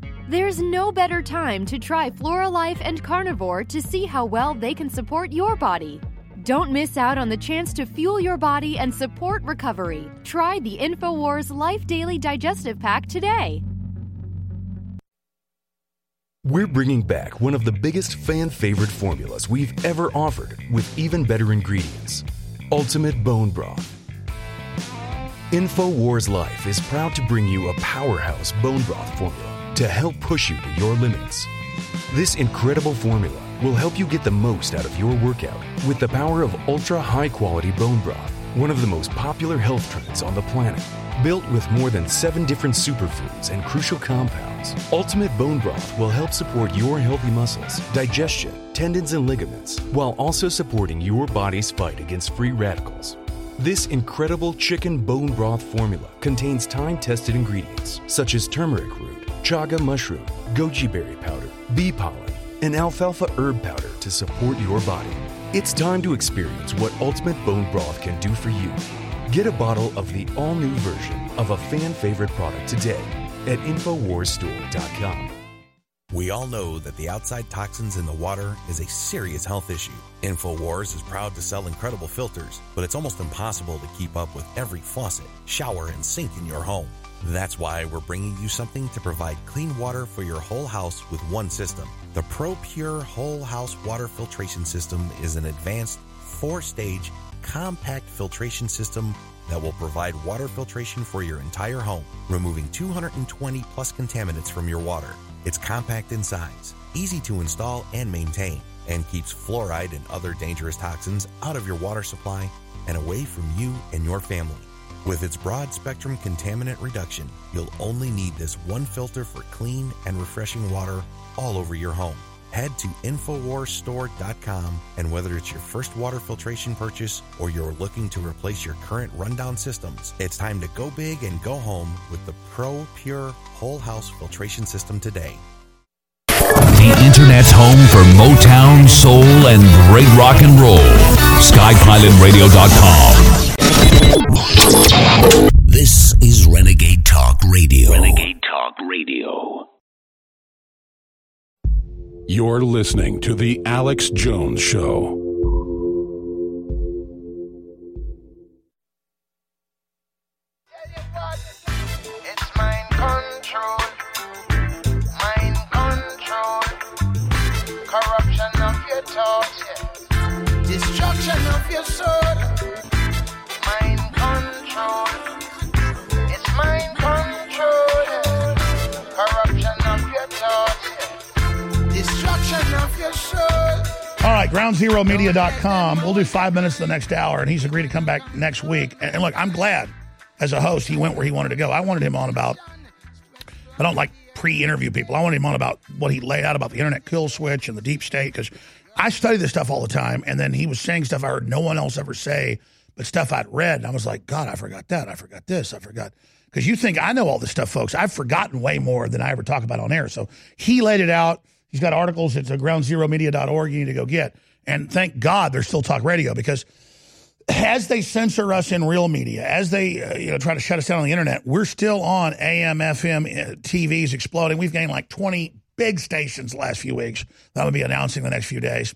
There's no better time to try Floralife and Carnivore to see how well they can support your body. Don't miss out on the chance to fuel your body and support recovery. Try the InfoWars Life Daily Digestive Pack today. We're bringing back one of the biggest fan favorite formulas we've ever offered with even better ingredients Ultimate Bone Broth. InfoWars Life is proud to bring you a powerhouse bone broth formula to help push you to your limits. This incredible formula will help you get the most out of your workout with the power of ultra high quality bone broth, one of the most popular health trends on the planet. Built with more than seven different superfoods and crucial compounds, Ultimate Bone Broth will help support your healthy muscles, digestion, tendons, and ligaments, while also supporting your body's fight against free radicals. This incredible chicken bone broth formula contains time tested ingredients such as turmeric root, chaga mushroom, goji berry powder, bee pollen, and alfalfa herb powder to support your body. It's time to experience what Ultimate Bone Broth can do for you. Get a bottle of the all new version of a fan favorite product today at InfoWarsStore.com. We all know that the outside toxins in the water is a serious health issue. InfoWars is proud to sell incredible filters, but it's almost impossible to keep up with every faucet, shower, and sink in your home. That's why we're bringing you something to provide clean water for your whole house with one system. The Pro Pure Whole House Water Filtration System is an advanced four stage compact filtration system that will provide water filtration for your entire home, removing 220 plus contaminants from your water. It's compact in size, easy to install and maintain, and keeps fluoride and other dangerous toxins out of your water supply and away from you and your family. With its broad spectrum contaminant reduction, you'll only need this one filter for clean and refreshing water all over your home. Head to InfoWarsStore.com and whether it's your first water filtration purchase or you're looking to replace your current rundown systems, it's time to go big and go home with the Pro Pure Whole House Filtration System today. The Internet's home for Motown, soul, and great rock and roll. SkyPilotRadio.com. This is Renegade Talk Radio. Renegade Talk Radio. You're listening to The Alex Jones Show. All right, groundzeromedia.com. We'll do five minutes the next hour, and he's agreed to come back next week. And, and look, I'm glad as a host he went where he wanted to go. I wanted him on about, I don't like pre interview people. I wanted him on about what he laid out about the internet kill switch and the deep state because I study this stuff all the time. And then he was saying stuff I heard no one else ever say, but stuff I'd read. And I was like, God, I forgot that. I forgot this. I forgot. Because you think I know all this stuff, folks. I've forgotten way more than I ever talk about on air. So he laid it out. He's got articles. At groundzeromedia.org. You need to go get. And thank God there's still talk radio because as they censor us in real media, as they uh, you know try to shut us down on the internet, we're still on AM, FM, uh, TVs exploding. We've gained like 20 big stations the last few weeks. That will be announcing the next few days.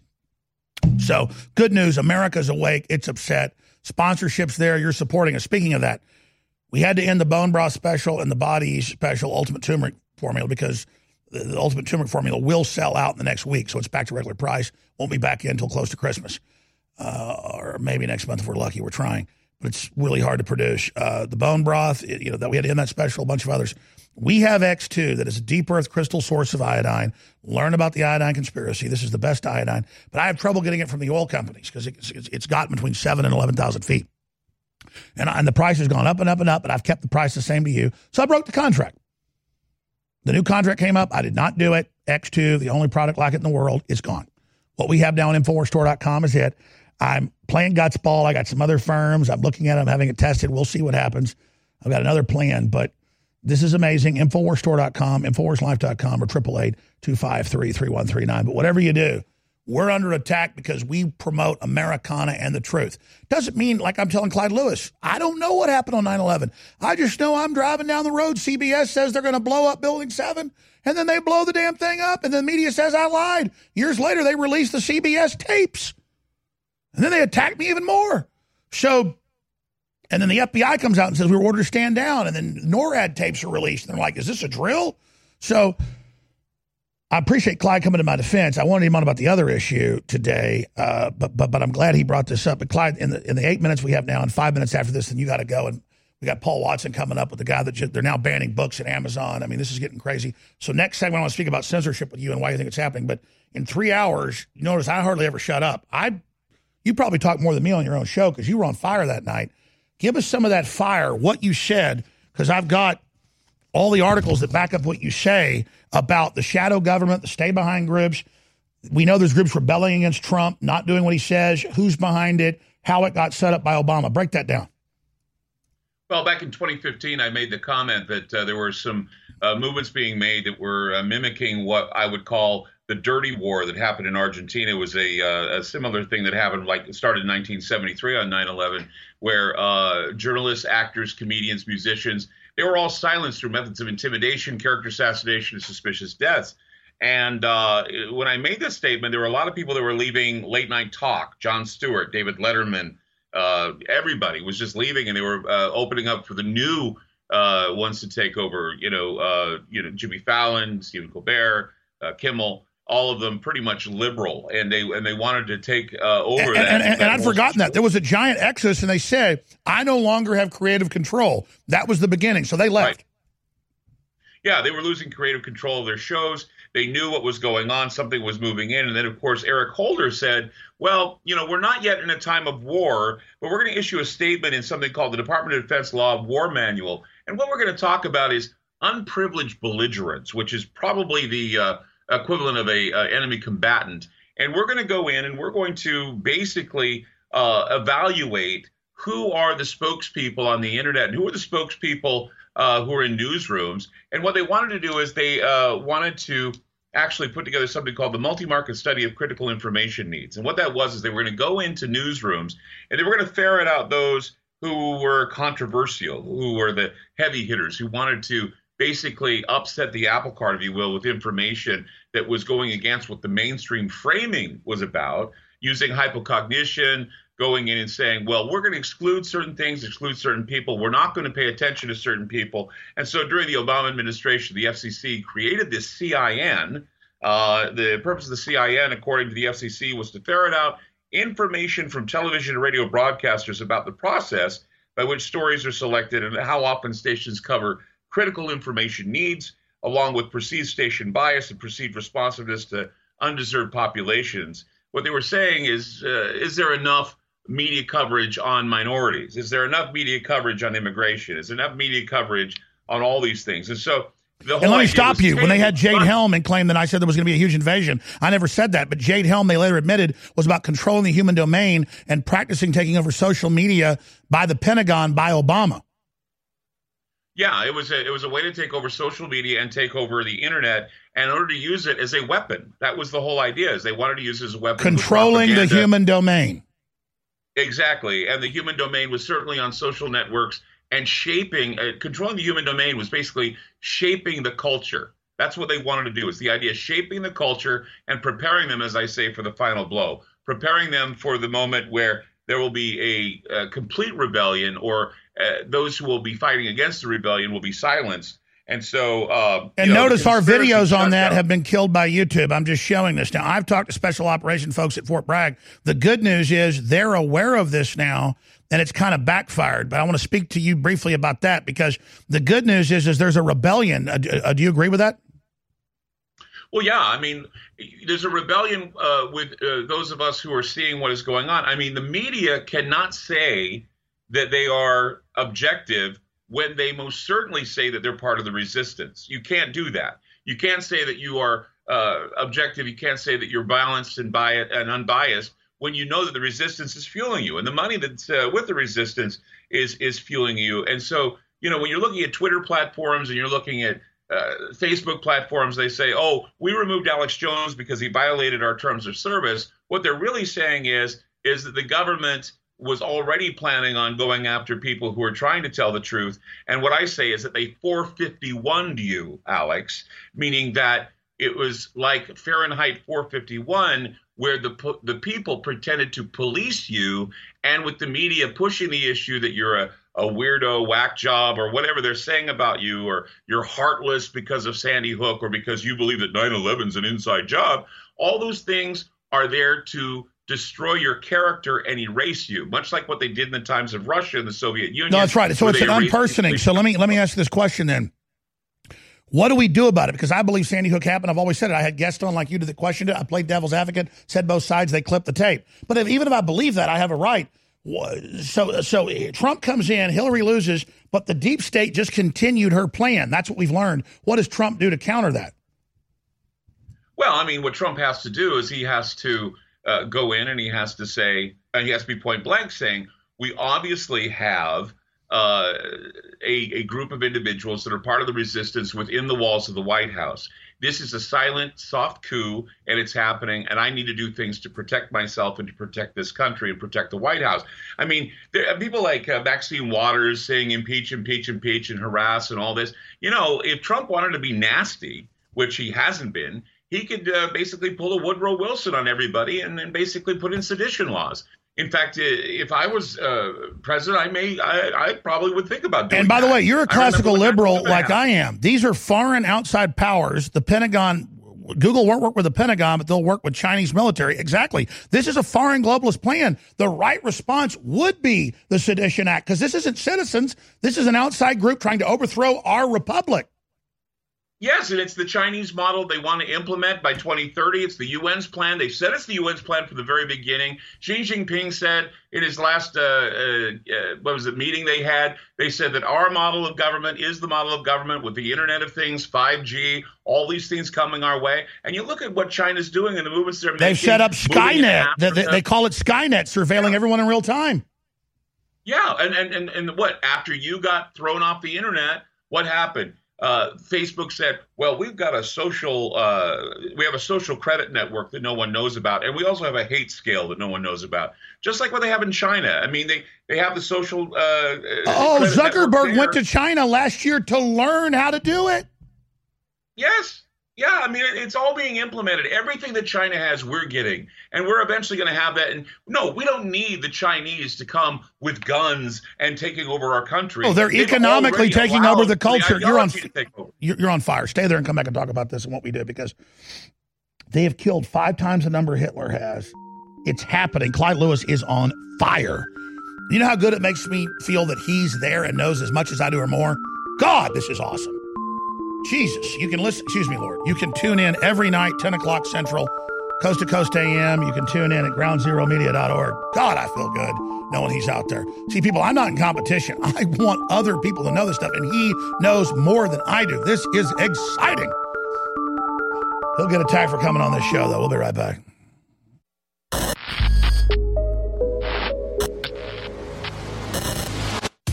So good news, America's awake. It's upset. Sponsorships there. You're supporting us. Speaking of that, we had to end the bone broth special and the body special ultimate turmeric formula because the, the ultimate turmeric formula will sell out in the next week. So it's back to regular price. Won't be back in until close to Christmas uh, or maybe next month if we're lucky. We're trying, but it's really hard to produce. Uh, the bone broth, it- you know, that we had in that special, a bunch of others. We have X2 that is a deep earth crystal source of iodine. Learn about the iodine conspiracy. This is the best iodine, but I have trouble getting it from the oil companies because it's, it's, it's got between seven and 11,000 feet. And, and the price has gone up and up and up, and I've kept the price the same to you. So I broke the contract. The new contract came up. I did not do it. X2, the only product like it in the world, is gone. What we have now on InfoWarsStore.com is it. I'm playing guts ball. I got some other firms. I'm looking at them, having it tested. We'll see what happens. I've got another plan, but this is amazing. InfoWarsStore.com, InfoWarsLife.com, or 888-253-3139. But whatever you do, we're under attack because we promote Americana and the truth. Doesn't mean, like I'm telling Clyde Lewis, I don't know what happened on 9 11. I just know I'm driving down the road. CBS says they're going to blow up Building 7, and then they blow the damn thing up, and the media says I lied. Years later, they release the CBS tapes. And then they attack me even more. So, and then the FBI comes out and says we were ordered to stand down. And then NORAD tapes are released. And they're like, is this a drill? So I appreciate Clyde coming to my defense. I wanted him on about the other issue today, uh, but but but I'm glad he brought this up. But Clyde, in the in the eight minutes we have now, and five minutes after this, then you got to go. And we got Paul Watson coming up with the guy that they're now banning books at Amazon. I mean, this is getting crazy. So next segment, I want to speak about censorship with you and why you think it's happening. But in three hours, you notice I hardly ever shut up. I you probably talk more than me on your own show because you were on fire that night. Give us some of that fire, what you said, because I've got all the articles that back up what you say about the shadow government, the stay behind groups. We know there's groups rebelling against Trump, not doing what he says, who's behind it, how it got set up by Obama. Break that down. Well, back in 2015, I made the comment that uh, there were some uh, movements being made that were uh, mimicking what I would call the dirty war that happened in Argentina. It was a, uh, a similar thing that happened, like it started in 1973 on 9/11, where uh, journalists, actors, comedians, musicians, they were all silenced through methods of intimidation, character assassination, and suspicious deaths. And uh, when I made this statement, there were a lot of people that were leaving late night talk. Jon Stewart, David Letterman, uh, everybody was just leaving, and they were uh, opening up for the new uh, ones to take over. You know, uh, you know, Jimmy Fallon, Stephen Colbert, uh, Kimmel, all of them pretty much liberal, and they and they wanted to take uh, over And, that. and, and, that and I'd forgotten that. There was a giant exodus, and they said, I no longer have creative control. That was the beginning. So they left. yeah, they were losing creative control of their shows. They knew what was going on. Something was moving in. And then, of course, Eric Holder said, well, you know, we're not yet in a time of war, but we're going to issue a statement in something called the Department of Defense Law of War Manual. And what we're going to talk about is unprivileged belligerents, which is probably the uh, equivalent of a uh, enemy combatant. And we're going to go in and we're going to basically uh, evaluate who are the spokespeople on the internet and who are the spokespeople uh, who are in newsrooms. And what they wanted to do is they uh, wanted to actually put together something called the multi-market study of critical information needs. And what that was is they were going to go into newsrooms and they were going to ferret out those who were controversial, who were the heavy hitters, who wanted to basically upset the apple cart, if you will, with information that was going against what the mainstream framing was about, using hypocognition, going in and saying, well, we're going to exclude certain things, exclude certain people. We're not going to pay attention to certain people. And so during the Obama administration, the FCC created this CIN. Uh, the purpose of the CIN, according to the FCC, was to ferret out information from television and radio broadcasters about the process by which stories are selected and how often stations cover critical information needs, along with perceived station bias and perceived responsiveness to undeserved populations. What they were saying is, uh, is there enough media coverage on minorities? Is there enough media coverage on immigration? Is there enough media coverage on all these things? And so and let me stop you. When they had Jade Helm and claimed that I said there was going to be a huge invasion, I never said that. But Jade Helm, they later admitted, was about controlling the human domain and practicing taking over social media by the Pentagon by Obama. Yeah, it was a it was a way to take over social media and take over the internet, and in order to use it as a weapon. That was the whole idea. Is they wanted to use it as a weapon. Controlling the human domain. Exactly. And the human domain was certainly on social networks and shaping, uh, controlling the human domain was basically shaping the culture. That's what they wanted to do. Is the idea of shaping the culture and preparing them, as I say, for the final blow, preparing them for the moment where there will be a, a complete rebellion, or uh, those who will be fighting against the rebellion will be silenced, and so, uh, and know, notice our videos on that have been killed by YouTube. I'm just showing this now. I've talked to special operation folks at Fort Bragg. The good news is they're aware of this now, and it's kind of backfired. But I want to speak to you briefly about that because the good news is is there's a rebellion. Uh, uh, do you agree with that? Well, yeah. I mean, there's a rebellion uh, with uh, those of us who are seeing what is going on. I mean, the media cannot say that they are objective when they most certainly say that they're part of the resistance. You can't do that. You can't say that you are uh, objective. You can't say that you're balanced and biased and unbiased when you know that the resistance is fueling you, and the money that's uh, with the resistance is is fueling you. And so, you know, when you're looking at Twitter platforms and you're looking at uh, Facebook platforms, they say, "Oh, we removed Alex Jones because he violated our terms of service." What they're really saying is is that the government was already planning on going after people who are trying to tell the truth. And what I say is that they 451 you, Alex, meaning that it was like Fahrenheit 451, where the the people pretended to police you, and with the media pushing the issue that you're a a weirdo whack job or whatever they're saying about you, or you're heartless because of Sandy Hook, or because you believe that 9 11's an inside job. All those things are there to destroy your character and erase you, much like what they did in the times of Russia and the Soviet Union. No, that's right. So it's an unpersoning. So let me let me ask this question then. What do we do about it? Because I believe Sandy Hook happened. I've always said it. I had guests on like you that questioned it. I played devil's advocate, said both sides. They clipped the tape. But if, even if I believe that, I have a right. So, so eh, Trump comes in, Hillary loses, but the deep state just continued her plan. That's what we've learned. What does Trump do to counter that? Well, I mean, what Trump has to do is he has to uh, go in and he has to say, and he has to be point blank saying, we obviously have uh, a, a group of individuals that are part of the resistance within the walls of the White House. This is a silent, soft coup, and it's happening. And I need to do things to protect myself and to protect this country and protect the White House. I mean, there are people like uh, Maxine Waters saying impeach, impeach, impeach, and harass and all this. You know, if Trump wanted to be nasty, which he hasn't been, he could uh, basically pull a Woodrow Wilson on everybody and then basically put in sedition laws. In fact, if I was uh, president, I may, I, I, probably would think about doing. And by that. the way, you're a classical liberal like I am. These are foreign outside powers. The Pentagon, Google won't work with the Pentagon, but they'll work with Chinese military. Exactly. This is a foreign globalist plan. The right response would be the Sedition Act because this isn't citizens. This is an outside group trying to overthrow our republic. Yes, and it's the Chinese model they want to implement by 2030. It's the UN's plan. They said it's the UN's plan from the very beginning. Xi Jinping said in his last, uh, uh, uh, what was it, meeting they had, they said that our model of government is the model of government with the Internet of Things, 5G, all these things coming our way. And you look at what China's doing and the movements they're They've making. set up Skynet. They, they, they call it Skynet, surveilling everyone in real time. Yeah, and, and and and what after you got thrown off the internet, what happened? Uh, Facebook said, "Well, we've got a social, uh, we have a social credit network that no one knows about, and we also have a hate scale that no one knows about, just like what they have in China. I mean, they they have the social. Uh, uh, Oh, Zuckerberg went to China last year to learn how to do it. Yes. Yeah, I mean, it's all being implemented. Everything that China has, we're getting. And we're eventually going to have that. And no, we don't need the Chinese to come with guns and taking over our country. Oh, they're They've economically taking over the culture. You're on, ideology to take over. you're, you're on fire. Stay there and come back and talk about this and what we did because they have killed five times the number Hitler has. It's happening. Clyde Lewis is on fire. You know how good it makes me feel that he's there and knows as much as I do or more? God, this is awesome. Jesus, you can listen, excuse me, Lord. You can tune in every night, 10 o'clock Central, Coast to Coast AM. You can tune in at groundzeromedia.org. God, I feel good knowing he's out there. See, people, I'm not in competition. I want other people to know this stuff, and he knows more than I do. This is exciting. He'll get attacked for coming on this show, though. We'll be right back.